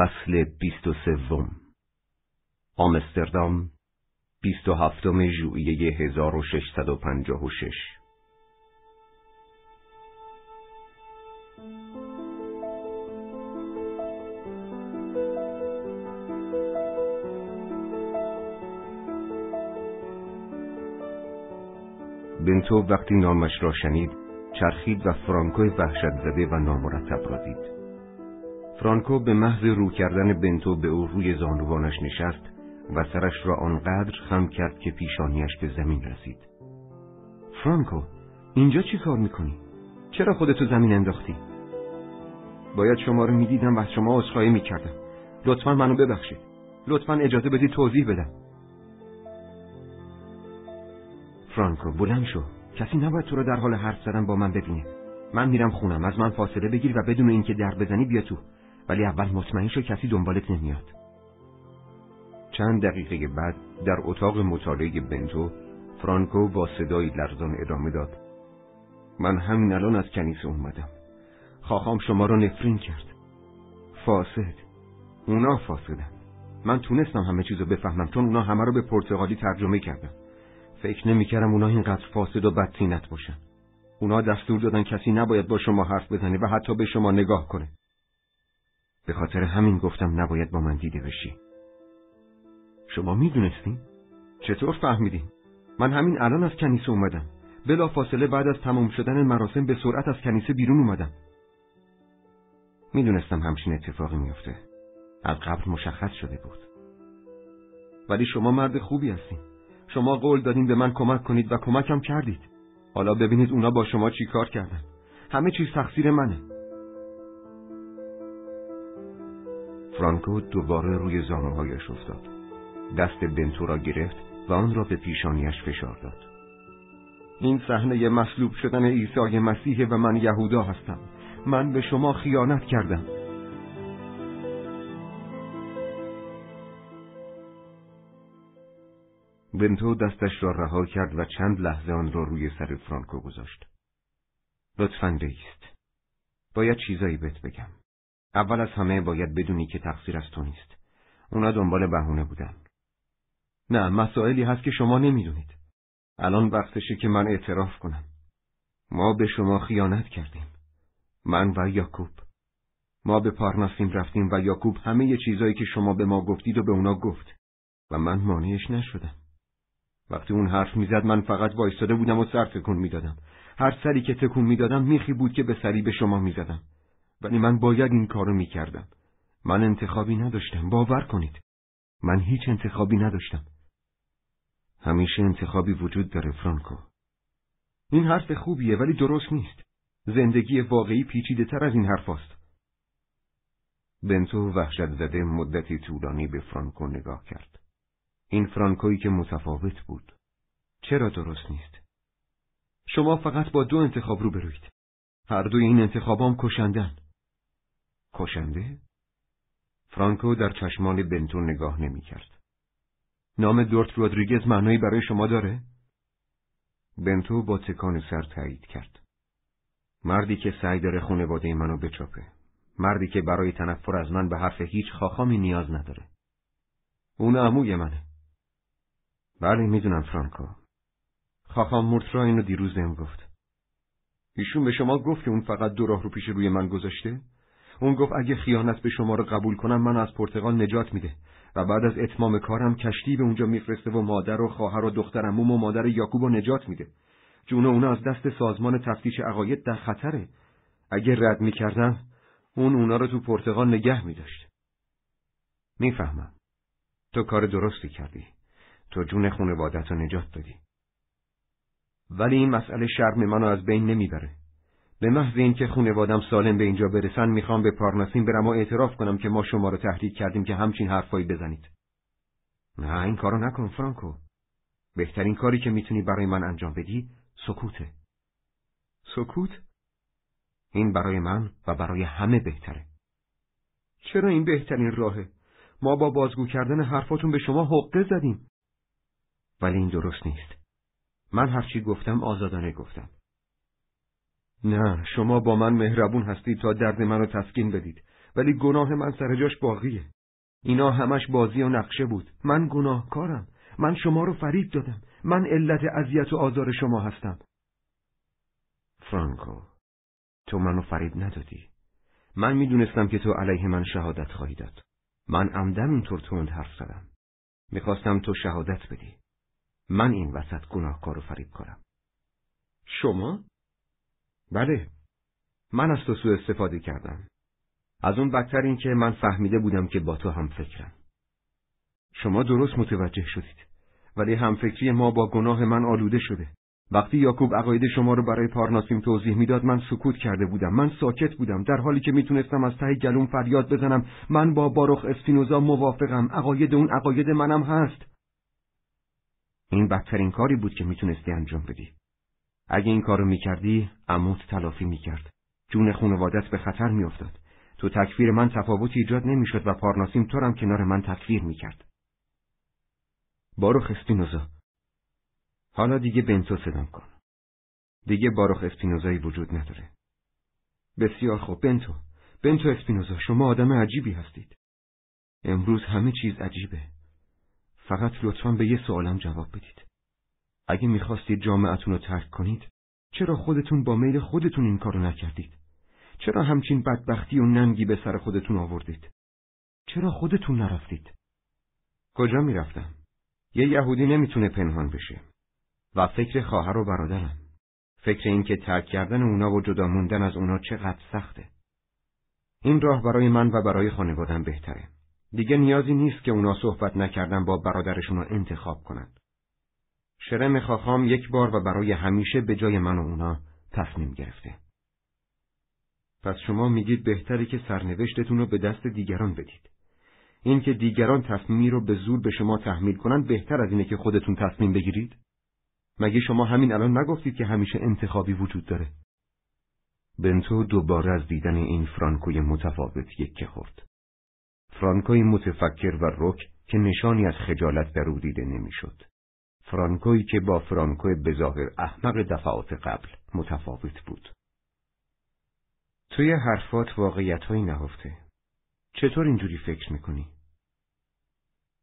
فصل بیست و سوم. آمستردام بیست و هفتم ژوئیه هزار و ششصد و پنجاه و شش. بنتو وقتی نامش را شنید چرخید و فرانکو وحشت زده و نامرتب را دید. فرانکو به محض رو کردن بنتو به او روی زانوانش نشست و سرش را آنقدر خم کرد که پیشانیش به زمین رسید. فرانکو، اینجا چی کار می‌کنی؟ چرا خودتو زمین انداختی؟ باید شما رو می‌دیدم و از شما عذرخواهی می‌کردم. لطفا منو ببخشید. لطفا اجازه بدی توضیح بدم. فرانکو بلند شو. کسی نباید تو رو در حال حرف زدن با من ببینه. من میرم خونم از من فاصله بگیر و بدون اینکه در بزنی بیا تو. ولی اول مطمئن شو کسی دنبالت نمیاد. چند دقیقه بعد در اتاق مطالعه بنتو فرانکو با صدایی لرزان ادامه داد. من همین الان از کنیسه اومدم. خواهام شما را نفرین کرد. فاسد. اونا فاسدن. من تونستم همه چیزو بفهمم چون اونا همه رو به پرتغالی ترجمه کردن. فکر نمی‌کردم اونا اینقدر فاسد و بدتینت باشن. اونا دستور دادن کسی نباید با شما حرف بزنه و حتی به شما نگاه کنه. به خاطر همین گفتم نباید با من دیده بشی. شما می‌دونستین؟ چطور فهمیدین؟ من همین الان از کنیسه اومدم. بلا فاصله بعد از تمام شدن مراسم به سرعت از کنیسه بیرون اومدم. می‌دونستم همچین اتفاقی میفته از قبل مشخص شده بود. ولی شما مرد خوبی هستین. شما قول دادین به من کمک کنید و کمکم کردید. حالا ببینید اونا با شما چی کار کردن. همه چیز تقصیر منه. فرانکو دوباره روی زانوهایش افتاد دست بنتو را گرفت و آن را به پیشانیش فشار داد این صحنه مصلوب شدن عیسی مسیح و من یهودا هستم من به شما خیانت کردم بنتو دستش را رها کرد و چند لحظه آن را روی سر فرانکو گذاشت. لطفا بیست. باید چیزایی بهت بگم. اول از همه باید بدونی که تقصیر از تو نیست. اونا دنبال بهونه بودن. نه مسائلی هست که شما نمی‌دونید. الان وقتشه که من اعتراف کنم. ما به شما خیانت کردیم. من و یاکوب. ما به پارناسیم رفتیم و یاکوب همه چیزایی که شما به ما گفتید و به اونا گفت و من مانعش نشدم. وقتی اون حرف می‌زد من فقط وایستاده بودم و سر تکون می‌دادم هر سری که تکون می‌دادم میخی بود که به سری به شما می‌زدم ولی من باید این کارو می‌کردم من انتخابی نداشتم باور کنید من هیچ انتخابی نداشتم همیشه انتخابی وجود داره فرانکو این حرف خوبیه ولی درست نیست زندگی واقعی پیچیده تر از این حرف است. بنتو وحشت زده مدتی طولانی به فرانکو نگاه کرد. این فرانکویی که متفاوت بود. چرا درست نیست؟ شما فقط با دو انتخاب رو بروید. هر دوی این انتخابام کشندن. کشنده؟ فرانکو در چشمان بنتو نگاه نمی کرد. نام دورت رودریگز معنایی برای شما داره؟ بنتو با تکان سر تایید کرد. مردی که سعی داره خونواده منو بچاپه. مردی که برای تنفر از من به حرف هیچ خاخامی نیاز نداره. اون عموی منه. بله می‌دونم فرانکو. خاخام مورترا اینو دیروز بهم گفت. ایشون به شما گفت که اون فقط دو راه رو پیش روی من گذاشته؟ اون گفت اگه خیانت به شما رو قبول کنم من از پرتغال نجات میده و بعد از اتمام کارم کشتی به اونجا میفرسته و مادر و خواهر و دخترم و مادر یاکوب نجات میده. جون اونا از دست سازمان تفتیش عقاید در خطره. اگه رد می‌کردم اون اونا رو تو پرتغال نگه میداشت. می‌فهمم. تو کار درستی کردی. تو جون خونوادت رو نجات دادی. ولی این مسئله شرم منو از بین نمی‌بره. به محض اینکه خونوادم سالم به اینجا برسن می‌خوام به پارناسین برم و اعتراف کنم که ما شما رو تحریک کردیم که همچین حرفایی بزنید. نه این کارو نکن فرانکو. بهترین کاری که می‌تونی برای من انجام بدی سکوته. سکوت؟ این برای من و برای همه بهتره. چرا این بهترین راهه؟ ما با بازگو کردن حرفاتون به شما حقه زدیم. ولی این درست نیست. من هرچی گفتم آزادانه گفتم. نه شما با من مهربون هستید تا درد منو تسکین بدید. ولی گناه من سر جاش باقیه. اینا همش بازی و نقشه بود. من گناهکارم. من شما رو فریب دادم. من علت اذیت و آزار شما هستم. فرانکو تو منو فریب ندادی. من می‌دونستم که تو علیه من شهادت خواهی داد. من عمدن اینطور تند حرف زدم. می‌خواستم تو شهادت بدی. من این وسط گناهکار رو فریب کنم. شما؟ بله من از تو سوء استفاده کردم. از اون بدتر این که من فهمیده بودم که با تو هم فکرم. شما درست متوجه شدید ولی همفکری ما با گناه من آلوده شده. وقتی یاکوب عقاید شما رو برای پارناسیم توضیح می‌داد من سکوت کرده بودم. من ساکت بودم در حالی که می‌تونستم از ته گلوم فریاد بزنم. من با باروخ اسپینوزا موافقم. عقاید اون عقاید منم هست. این بدترین کاری بود که می‌تونستی انجام بدی. اگه این کارو می‌کردی عموت تلافی می‌کرد. جون خونوادت به خطر میافتاد. تو تکفیر من تفاوتی ایجاد نمی‌شد و پارناسیم تو هم کنار من تکفیر می‌کرد. باروخ اسپینوزا. حالا دیگه بنتو صدام کن. دیگه باروخ اسپینوزایی وجود نداره. بسیار خوب بنتو. بنتو اسپینوزا شما آدم عجیبی هستید. امروز همه چیز عجیبه. فقط لطفا به یه سوالم جواب بدید. اگه می‌خواستید جامعتون رو ترک کنید چرا خودتون با میل خودتون این کارو نکردید؟ چرا همچین بدبختی و ننگی به سر خودتون آوردید؟ چرا خودتون نرفتید؟ کجا می‌رفتم؟ یه یهودی نمی‌تونه پنهان بشه. و فکر خواهر و برادرم. فکر اینکه ترک کردن اونا و جدا موندن از اونا چقدر سخته. این راه برای من و برای خانوادم بهتره. دیگه نیازی نیست که اونا صحبت نکردن با برادرشون رو انتخاب کنند شرم خاخام یک بار و برای همیشه به جای من و اونا تصمیم گرفته. پس شما میگید بهتره که سرنوشتتون رو به دست دیگران بدید. اینکه دیگران تصمیمی رو به زور به شما تحمیل کنند بهتر از اینه که خودتون تصمیم بگیرید؟ مگه شما همین الان نگفتید که همیشه انتخابی وجود داره؟ بنتو دوباره از دیدن این فرانکوی متفاوت یک خورد. فرانکوی متفکر و رک که نشانی از خجالت در او دیده نمی‌شد. فرانکوی که با فرانکوی بظاهر احمق دفعات قبل متفاوت بود. توی حرفات واقعیت های نهفته. چطور اینجوری فکر می‌کنی؟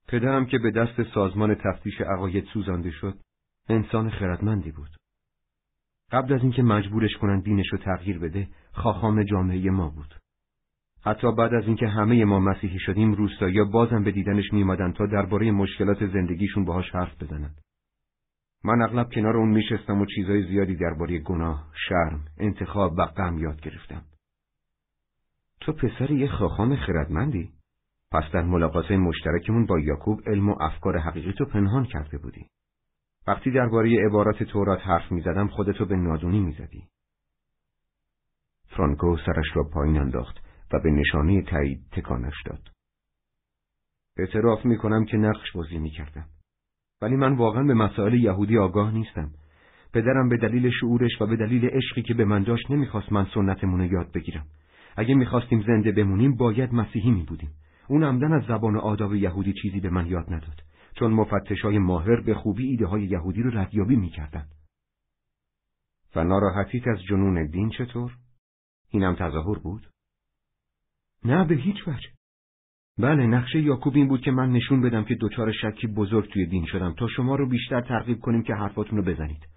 پدرم که به دست سازمان تفتیش عقاید سوزانده شد، انسان خردمندی بود. قبل از اینکه مجبورش کنن دینش رو تغییر بده، خاخام جامعه ما بود. حتی بعد از اینکه همه ما مسیحی شدیم روستایی بازم به دیدنش میمادن تا درباره مشکلات زندگیشون باهاش حرف بزنن. من اغلب کنار اون میشستم و چیزای زیادی درباره گناه، شرم، انتخاب و غم یاد گرفتم. تو پسر یه خاخام خردمندی؟ پس در ملاقات مشترکمون با یاکوب علم و افکار حقیقی تو پنهان کرده بودی. وقتی درباره عبارات تورات حرف می‌زدم خودتو به نادونی می‌زدی. فرانکو سرش را پایین انداخت و به نشانه تایید تکانش داد. اعتراف می کنم که نقش بازی می کردم. ولی من واقعا به مسائل یهودی آگاه نیستم. پدرم به دلیل شعورش و به دلیل عشقی که به من داشت نمی‌خواست من سنتمون یاد بگیرم. اگه می‌خواستیم زنده بمونیم باید مسیحی می بودیم. اون عمدن از زبان آداب یهودی چیزی به من یاد نداد. چون مفتشای ماهر به خوبی ایده های یهودی رو ردیابی می‌کردند. و ناراحتیت از جنون دین چطور؟ اینم تظاهر بود؟ نه به هیچ وجه. بله نقشه یاکوب این بود که من نشون بدم که دچار شکی بزرگ توی دین شدم تا شما رو بیشتر ترغیب کنیم که حرفاتون رو بزنید.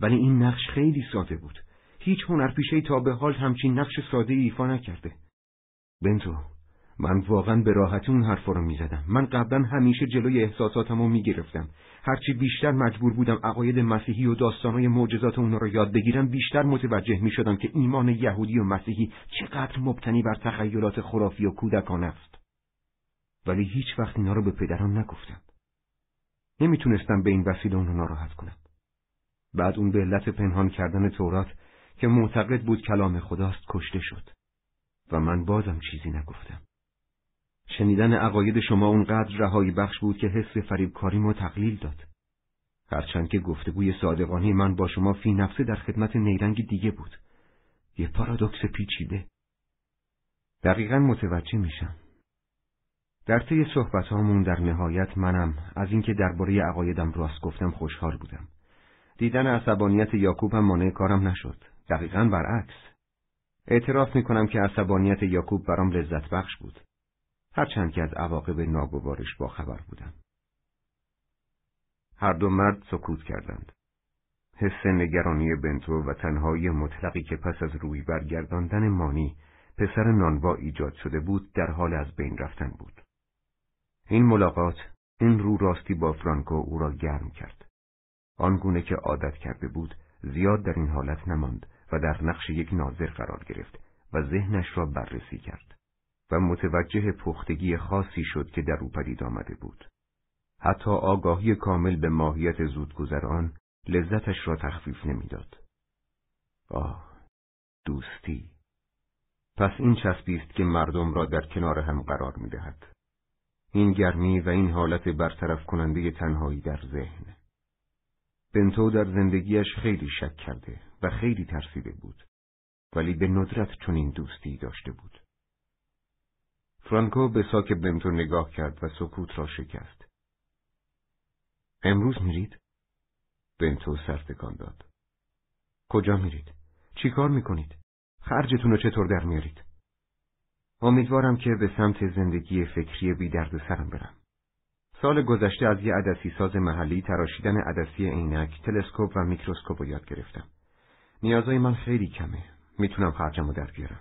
ولی این نقش خیلی ساده بود. هیچ هنرپیشه تا به حال همچین نقش ساده ایفا نکرده. بنتو من واقعا به راحتی اون حرفا رو می‌زدم. من قبلا همیشه جلوی احساساتم رو می‌گرفتم. هرچی بیشتر مجبور بودم عقاید مسیحی و داستانهای معجزات اونا رو یاد بگیرم بیشتر متوجه می‌شدم که ایمان یهودی و مسیحی چقدر مبتنی بر تخیلات خرافی و کودکانه است. ولی هیچ وقت اینا رو به پدرم نگفتم. نمی‌تونستم به این وسیله اونو ناراحت کنم. بعد اون به علت پنهان کردن تورات که معتقد بود کلام خداست کشته شد و من بازم چیزی نگفتم. شنیدن عقاید شما اونقدر رهایی بخش بود که حس فریبکاری ما تقلیل داد. هرچند که گفتگوی صادقانه من با شما فی نفسه در خدمت نیرنگ دیگه بود. یه پارادوکس پیچیده. دقیقا متوجه میشم. در طی صحبت در نهایت منم از اینکه درباره عقایدم راست گفتم خوشحال بودم. دیدن عصبانیت یاکوب هم مانع کارم نشد. دقیقا برعکس. اعتراف می‌کنم که عصبانیت یاکوب برام لذت بخش بود. هرچند که از عواقب ناگوارش با خبر بودم. هر دو مرد سکوت کردند. حس نگرانی بنتو و تنهایی مطلقی که پس از روی برگرداندن مانی پسر نانوا ایجاد شده بود در حال از بین رفتن بود. این ملاقات این رو راستی با فرانکو او را گرم کرد. آنگونه که عادت کرده بود زیاد در این حالت نماند و در نقش یک ناظر قرار گرفت و ذهنش را بررسی کرد. و متوجه پختگی خاصی شد که در او پدید آمده بود. حتی آگاهی کامل به ماهیت زودگذران لذتش را تخفیف نمی‌داد. آه، دوستی. پس این چسبی است که مردم را در کنار هم قرار می دهد. این گرمی و این حالت برطرف کننده تنهایی در ذهن. بنتو در زندگیش خیلی شک کرده و خیلی ترسیده بود. ولی به ندرت چنین دوستی داشته بود. فرانکو به ساک بنتو نگاه کرد و سکوت را شکست. امروز میرید؟ بنتو سرتکان داد. کجا میرید؟ چی کار می‌کنید؟ خرجتون رو چطور در میارید؟ امیدوارم که به سمت زندگی فکری بی درد سرم برم. سال گذشته از یه عدسی ساز محلی تراشیدن عدسی عینک، تلسکوپ و میکروسکوپ رو یاد گرفتم. نیازهای من خیلی کمه. می‌تونم خرجم رو در بیارم.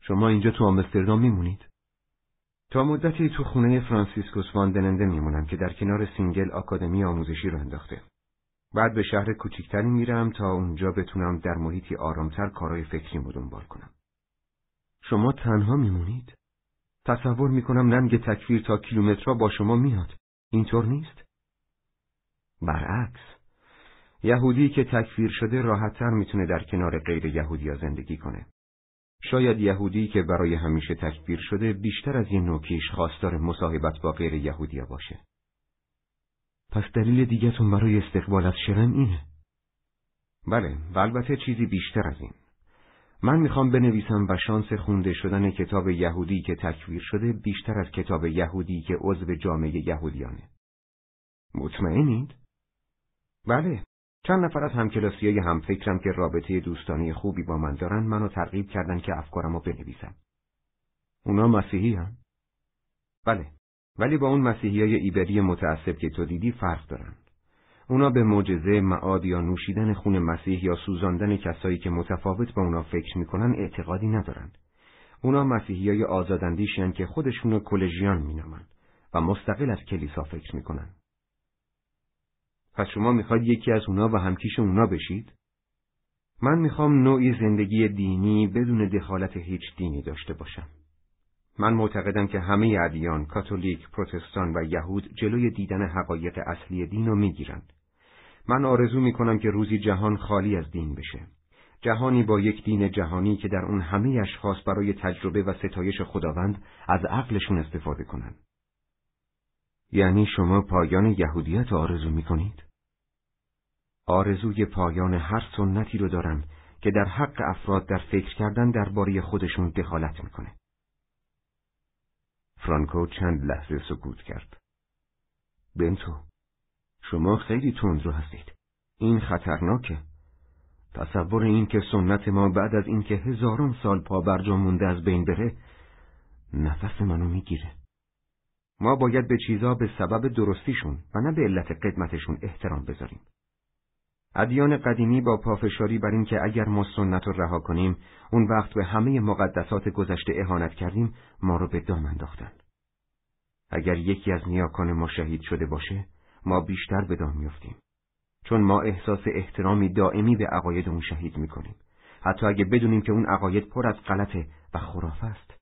شما اینجا تو آمستردام میمونید؟ تا مدتی تو خونه فرانسیسکوس وان‌دن‌انده میمونم که در کنار سینگل آکادمی آموزشی راه انداخته. بعد به شهر کوچکتری میرم تا اونجا بتونم در محیطی آرامتر کارای فکریمو دنبال کنم. شما تنها میمونید؟ تصور می‌کنم ننگ تکفیر تا کیلومترها با شما میاد. اینطور نیست؟ برعکس. یهودی که تکفیر شده راحتتر می‌تونه در کنار غیر یهودیا زندگی کنه. شاید یهودی که برای همیشه تکفیر شده بیشتر از یه نوکیش خواستار مصاحبت با غیر یهودیا باشه. پس دلیل دیگهتون برای استقبال از شرم اینه. بله، و البته چیزی بیشتر از این. من می‌خوام بنویسم و شانس خونده شدن کتاب یهودی که تکویر شده بیشتر از کتاب یهودی که عضو جامعه یهودیانه. مطمئنید؟ بله. چند نفر از همکلاسی هم فکرم که رابطه دوستانی خوبی با من دارن منو ترغیب کردن که افکارم رو بنویسم. اونا مسیحی هم؟ بله. ولی با اون مسیحی های ایبری متعصب که تو دیدی فرق دارن. اونا به معجزه معاد یا نوشیدن خون مسیح یا سوزاندن کسایی که متفاوت با اونا فکر می‌کنن اعتقادی ندارن. اونا مسیحی های آزادندیشن که خودشونو کلژیان مینامن و مستقل از کلیسا فکر می‌کنن. پس شما می‌خواید یکی از اونا و همکیش اونا بشید؟ من می‌خوام نوعی زندگی دینی بدون دخالت هیچ دینی داشته باشم. من معتقدم که همه ادیان، کاتولیک، پروتستان و یهود جلوی دیدن حقایق اصلی دین رو می‌گیرند. من آرزو می‌کنم که روزی جهان خالی از دین بشه. جهانی با یک دین جهانی که در اون همه اشخاص برای تجربه و ستایش خداوند از عقلشون استفاده کنند. یعنی شما پایان یهودیت آرزو می‌کنید؟ آرزوی پایان هر سنتی رو دارم که در حق افراد در فکر کردن درباره خودشون دخالت می‌کنه. فرانکو چند لحظه سکوت کرد. بنتو، شما خیلی رو هستید. این خطرناکه. تصور این که سنت ما بعد از اینکه هزاران سال پا برجا مونده از بین بره، نفس منو می‌گیره. ما باید به چیزا به سبب درستیشون و نه به علت قدمتشون احترام بذاریم. ادیان قدیمی با پافشاری بر اینکه اگر ما سنت رو رها کنیم اون وقت به همه مقدسات گذشته اهانت کردیم ما رو به دام انداختن اگر یکی از نیاکان ما شهید شده باشه ما بیشتر به دام میافتیم. چون ما احساس احترامی دائمی به عقاید اون شهید می‌کنیم. حتی اگه بدونیم که اون عقاید پر از غلطه و خرافه است.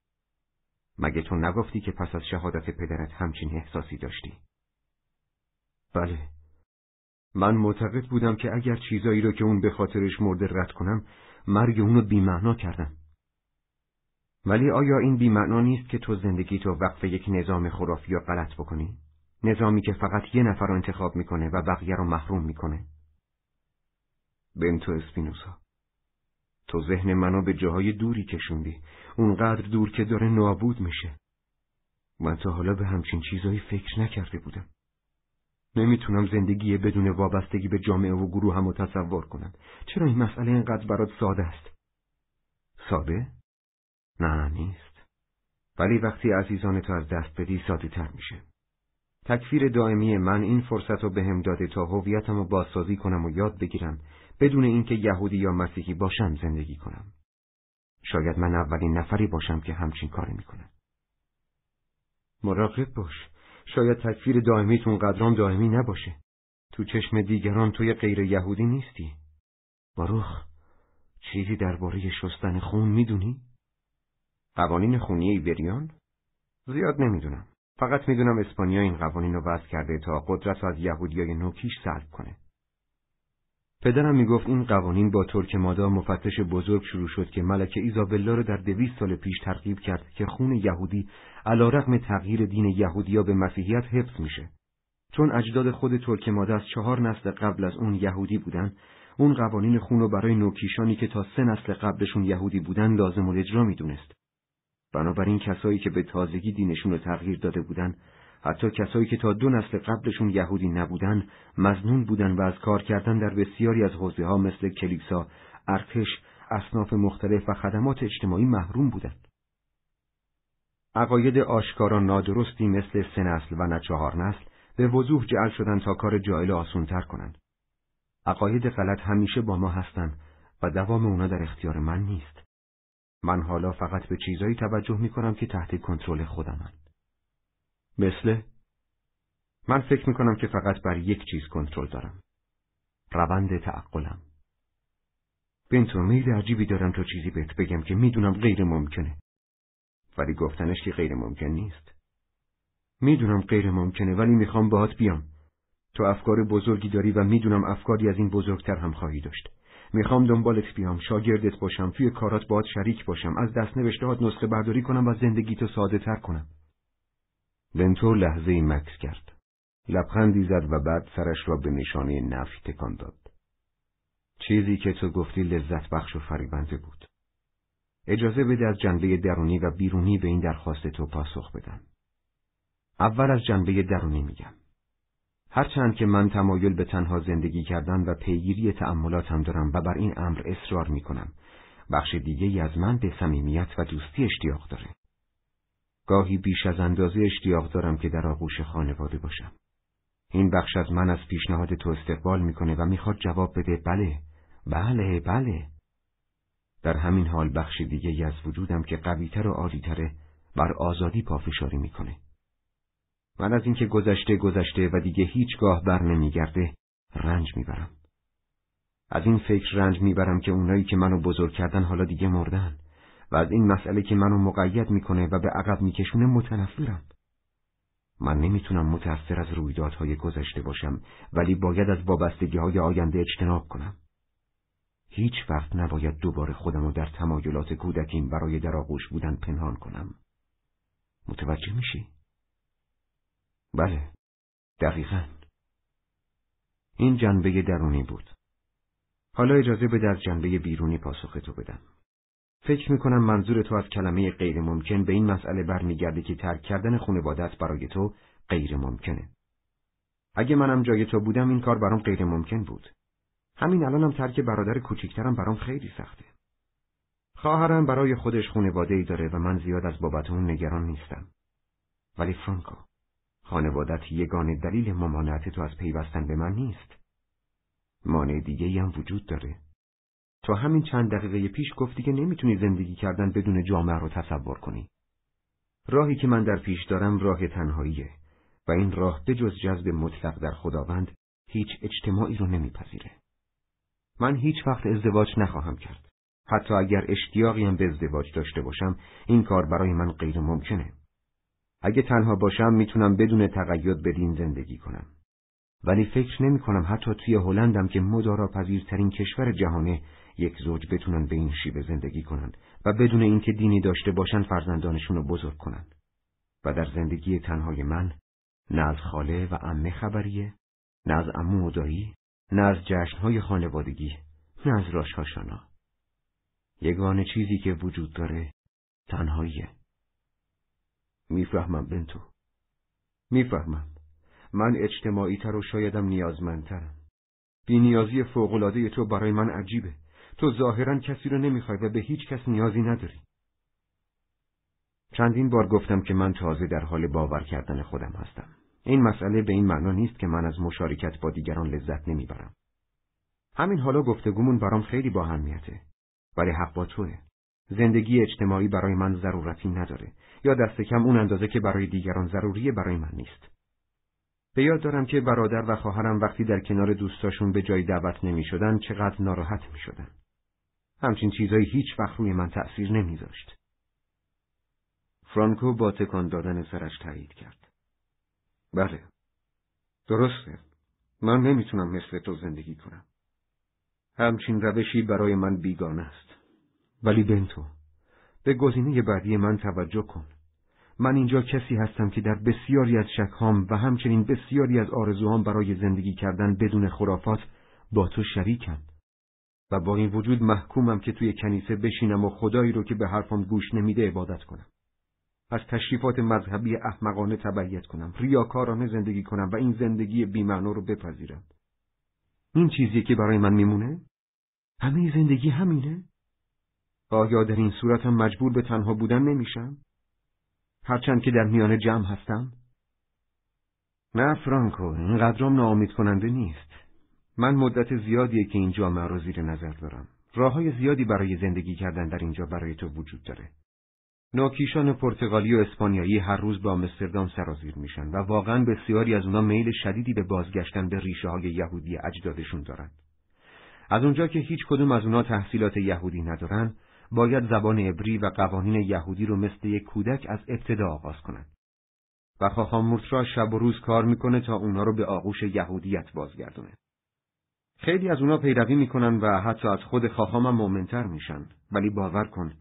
مگه تو نگفتی که پس از شهادت پدرت همچین احساسی داشتی؟ بله. من معتقد بودم که اگر چیزایی رو که اون به خاطرش مرده رد کنم مرگ اونو بیمعنا کردم. ولی آیا این بیمعنا نیست که تو زندگی تو وقف یک نظام خرافی یا غلط بکنی؟ نظامی که فقط یه نفر رو انتخاب می‌کنه و بقیه رو محروم می‌کنه؟ بنتو اسپینوسا تو ذهن منو به جاهای دوری کشوندی اونقدر دور که داره نابود میشه من تا حالا به همچین چیزایی فکر نکرده بودم نمی‌تونم زندگی بدون وابستگی به جامعه و گروه هم تصور کنم. چرا این مسئله اینقدر برات ساده است؟ ساده؟ نه نیست. ولی وقتی عزیزان تو از دست بدی ساده تر میشه. تکفیر دائمی من این فرصت رو بهم داده تا هویتم رو بازسازی کنم و یاد بگیرم بدون اینکه یهودی یا مسیحی باشم زندگی کنم. شاید من اولین نفری باشم که همچین کاری می‌کنم. مراقب باش. شاید تکفیر دائمیتون قدران دائمی نباشه. تو چشم دیگران توی غیر یهودی نیستی. باروخ چیزی درباره شستن خون می‌دونی؟ قوانین خونی ایبریان؟ زیاد نمی‌دونم. فقط می‌دونم اسپانیا این قوانین رو وضع کرده تا قدرت از یهودیای نوکیش سلب کنه. پدرم می‌گفت این قوانین با ترک مادا مفتش بزرگ شروع شد که ملکه ایزابلا رو در دویست سال پیش ترغیب کرد که خون یهودی علا رقم تغییر دین یهودیا به مسیحیت حفظ میشه. چون اجداد خود ترک ماده از چهار نسل قبل از اون یهودی بودن، اون قوانین خون رو برای نوکیشانی که تا سه نسل قبلشون یهودی بودن لازم و اجرا می‌دونست. بنابراین کسایی که به تازگی دینشون رو تغییر داده بودن حتی کسایی که تا دو نسل قبلشون یهودی نبودن مزنون بودن و از کار کردن در بسیاری از حوزه ها مثل کلیسا، ارتش، اصناف مختلف و خدمات اجتماعی محروم بودند. عقاید آشکارا نادرستی مثل سه نسل و نه چهار نسل به وضوح جعل شدن تا کار جایل آسونتر کنند. عقاید غلط همیشه با ما هستند و دوام اونا در اختیار من نیست. من حالا فقط به چیزایی توجه می کنم که تحت کنترل خودمند. مثل؟ من فکر می‌کنم که فقط بر یک چیز کنترل دارم. روند تعقلم بنتو میل عجیبی دارم تا چیزی بهت بگم که می‌دونم غیر ممکنه ولی گفتنش که غیر ممکن نیست می‌دونم غیر ممکنه ولی می‌خوام باهات بیام تو افکار بزرگی داری و می‌دونم افکاری از این بزرگتر هم خواهی داشت می‌خوام دنبالت بیام شاگردت باشم توی کارات باهات شریک باشم. از دست نوشتهات نسخه برداری کنم و زندگی تو ساده تر کنم. بنتو لحظه ای مکس کرد. لبخندی زد و بعد سرش را به نشانه نفی تکان داد. چیزی که تو گفتی لذت بخش و فریبنده بود. اجازه بده از جنبه درونی و بیرونی به این درخواست تو پاسخ بدم. اول از جنبه درونی میگم. هرچند که من تمایل به تنها زندگی کردن و پیگیری تأملاتم دارم و بر این امر اصرار می کنم. بخش دیگه از من به صمیمیت و دوستی اشتیاق داره. گاهی بیش از اندازه اشتیاق دارم که در آغوش خانواده باشم. این بخش از من از پیشنهاد تو استقبال می‌کنه و می‌خواد جواب بده بله، بله، بله. در همین حال بخش دیگه از وجودم که قویتر و عالیتره بر آزادی پافشاری می‌کنه. من از اینکه گذشته گذشته و دیگه هیچگاه بر نمیگرده رنج می‌برم. از این فکر رنج می‌برم که اونایی که منو بزرگ کردن حالا دیگه مردن و از این مسئله که منو مقید می‌کنه و به عقب میکشونه متنفرم. من نمی‌تونم متأثر از رویدادهای گذشته باشم ولی باید از وابستگی های آینده اجتناب کنم. هیچ وقت نباید دوباره خودم رو در تمایلات کودکیم برای در آغوش بودن پنهان کنم. متوجه میشی؟ بله، دقیقا. این جنبه درونی بود. حالا اجازه بده از جنبه بیرونی پاسخ تو بدم. فکر می‌کنم منظور تو از کلمه غیر ممکن به این مسئله برمیگرده که ترک کردن خانوادت برای تو غیر ممکنه. اگه منم جای تو بودم این کار برام غیر ممکن بود. همین الانم ترک برادر کوچیکترم برام خیلی سخته. خواهرم برای خودش خانواده ای داره و من زیاد از بابت اون نگران نیستم. ولی فرانکو خانوادت یگانه دلیل ممانعت تو از پیوستن به من نیست. مانع دیگه هم وجود داره. تو همین چند دقیقه پیش گفتی که نمی‌تونی زندگی کردن بدون جامعه رو تصور کنی. راهی که من در پیش دارم راه تنهاییه و این راه به جز جذب مطلق در خداوند هیچ اجتماعی رو نمیپذیره. من هیچ وقت ازدواج نخواهم کرد. حتی اگر اشتیاقی هم به ازدواج داشته باشم این کار برای من غیر ممکنه. اگه تنها باشم می‌تونم بدون تقید بدین زندگی کنم. ولی فکر نمی کنم حتی توی هلندم که مدارا پذیرترین کشور جهانه یک زوج بتونن به این شیوه زندگی کنند و بدون اینکه دینی داشته باشن فرزندانشون رو بزرگ کنند. و در زندگی تنهای من نه از خاله و عمه خبریه، نه از عمو و دایی، نه از جشنهای خانوادگی، نه از راشهاشانا. یگانه چیزی که وجود داره تنهاییه. می‌فهمم بنتو. می‌فهمم. من اجتماعی تر و شایدم نیازمندترم. بی نیازی فوقلاده تو برای من عجیبه. تو ظاهرا کسی رو نمی‌خوای و به هیچ کس نیازی نداری. چندین بار گفتم که من تازه در حال باور کردن خودم هستم. این مسئله به این معنا نیست که من از مشارکت با دیگران لذت نمی‌برم. همین حالا گفتگومون برام خیلی با اهمیته. ولی حق با توه. زندگی اجتماعی برای من ضرورتی نداره یا دست کم اون اندازه که برای دیگران ضروریه برای من نیست. به یاد دارم که برادر و خواهرم وقتی در کنار دوستاشون به جای دعوت نمی شدن چقدر ناراحت می شدن. همچین چیزایی هیچ وقت روی من تأثیر نمیذاشت. فرانکو با تکان دادن سرش تایید کرد. بله. درسته. من نمی‌تونم مثل تو زندگی کنم. همچین روشی برای من بیگانه است. ولی بنتو، به گزینه بعدی من توجه کن. من اینجا کسی هستم که در بسیاری از شکهام و همچنین بسیاری از آرزوهام برای زندگی کردن بدون خرافات با تو شریکم. و با این وجود محکومم که توی کنیسه بشینم و خدایی رو که به حرفم گوش نمیده عبادت کنم. از تشریفات مذهبی احمقانه تبعیت کنم، ریاکارانه زندگی کنم و این زندگی بیمعنی رو بپذیرم. این چیزی که برای من میمونه؟ همه زندگی همینه؟ آیا در این صورتم مجبور به تنها بودن نمیشم؟ هرچند که در میان جمع هستم؟ نه فرانکو، اینقدرام ناامید کننده نیست. من مدت زیادیه که این جامعه رو زیر نظر دارم. راه های زیادی برای زندگی کردن در اینجا برای تو وجود داره. ناکیشان پرتغالی و اسپانیایی هر روز به آمستردام سرازیر میشن و واقعا بسیاری از اونا میل شدیدی به بازگشتن به ریشه های یهودی اجدادشون دارن. از اونجا که هیچ کدوم از اونا تحصیلات یهودی ندارن، باید زبان عبری و قوانین یهودی رو مثل یک کودک از ابتدا آغاز کنند. و خاخام شب و روز کار می‌کنه تا اونا رو به آغوش یهودیت بازگردونه. خیلی از اونا پیروی می‌کنن و حتی از خود خواهام هم مومنتر میشن ولی باور کن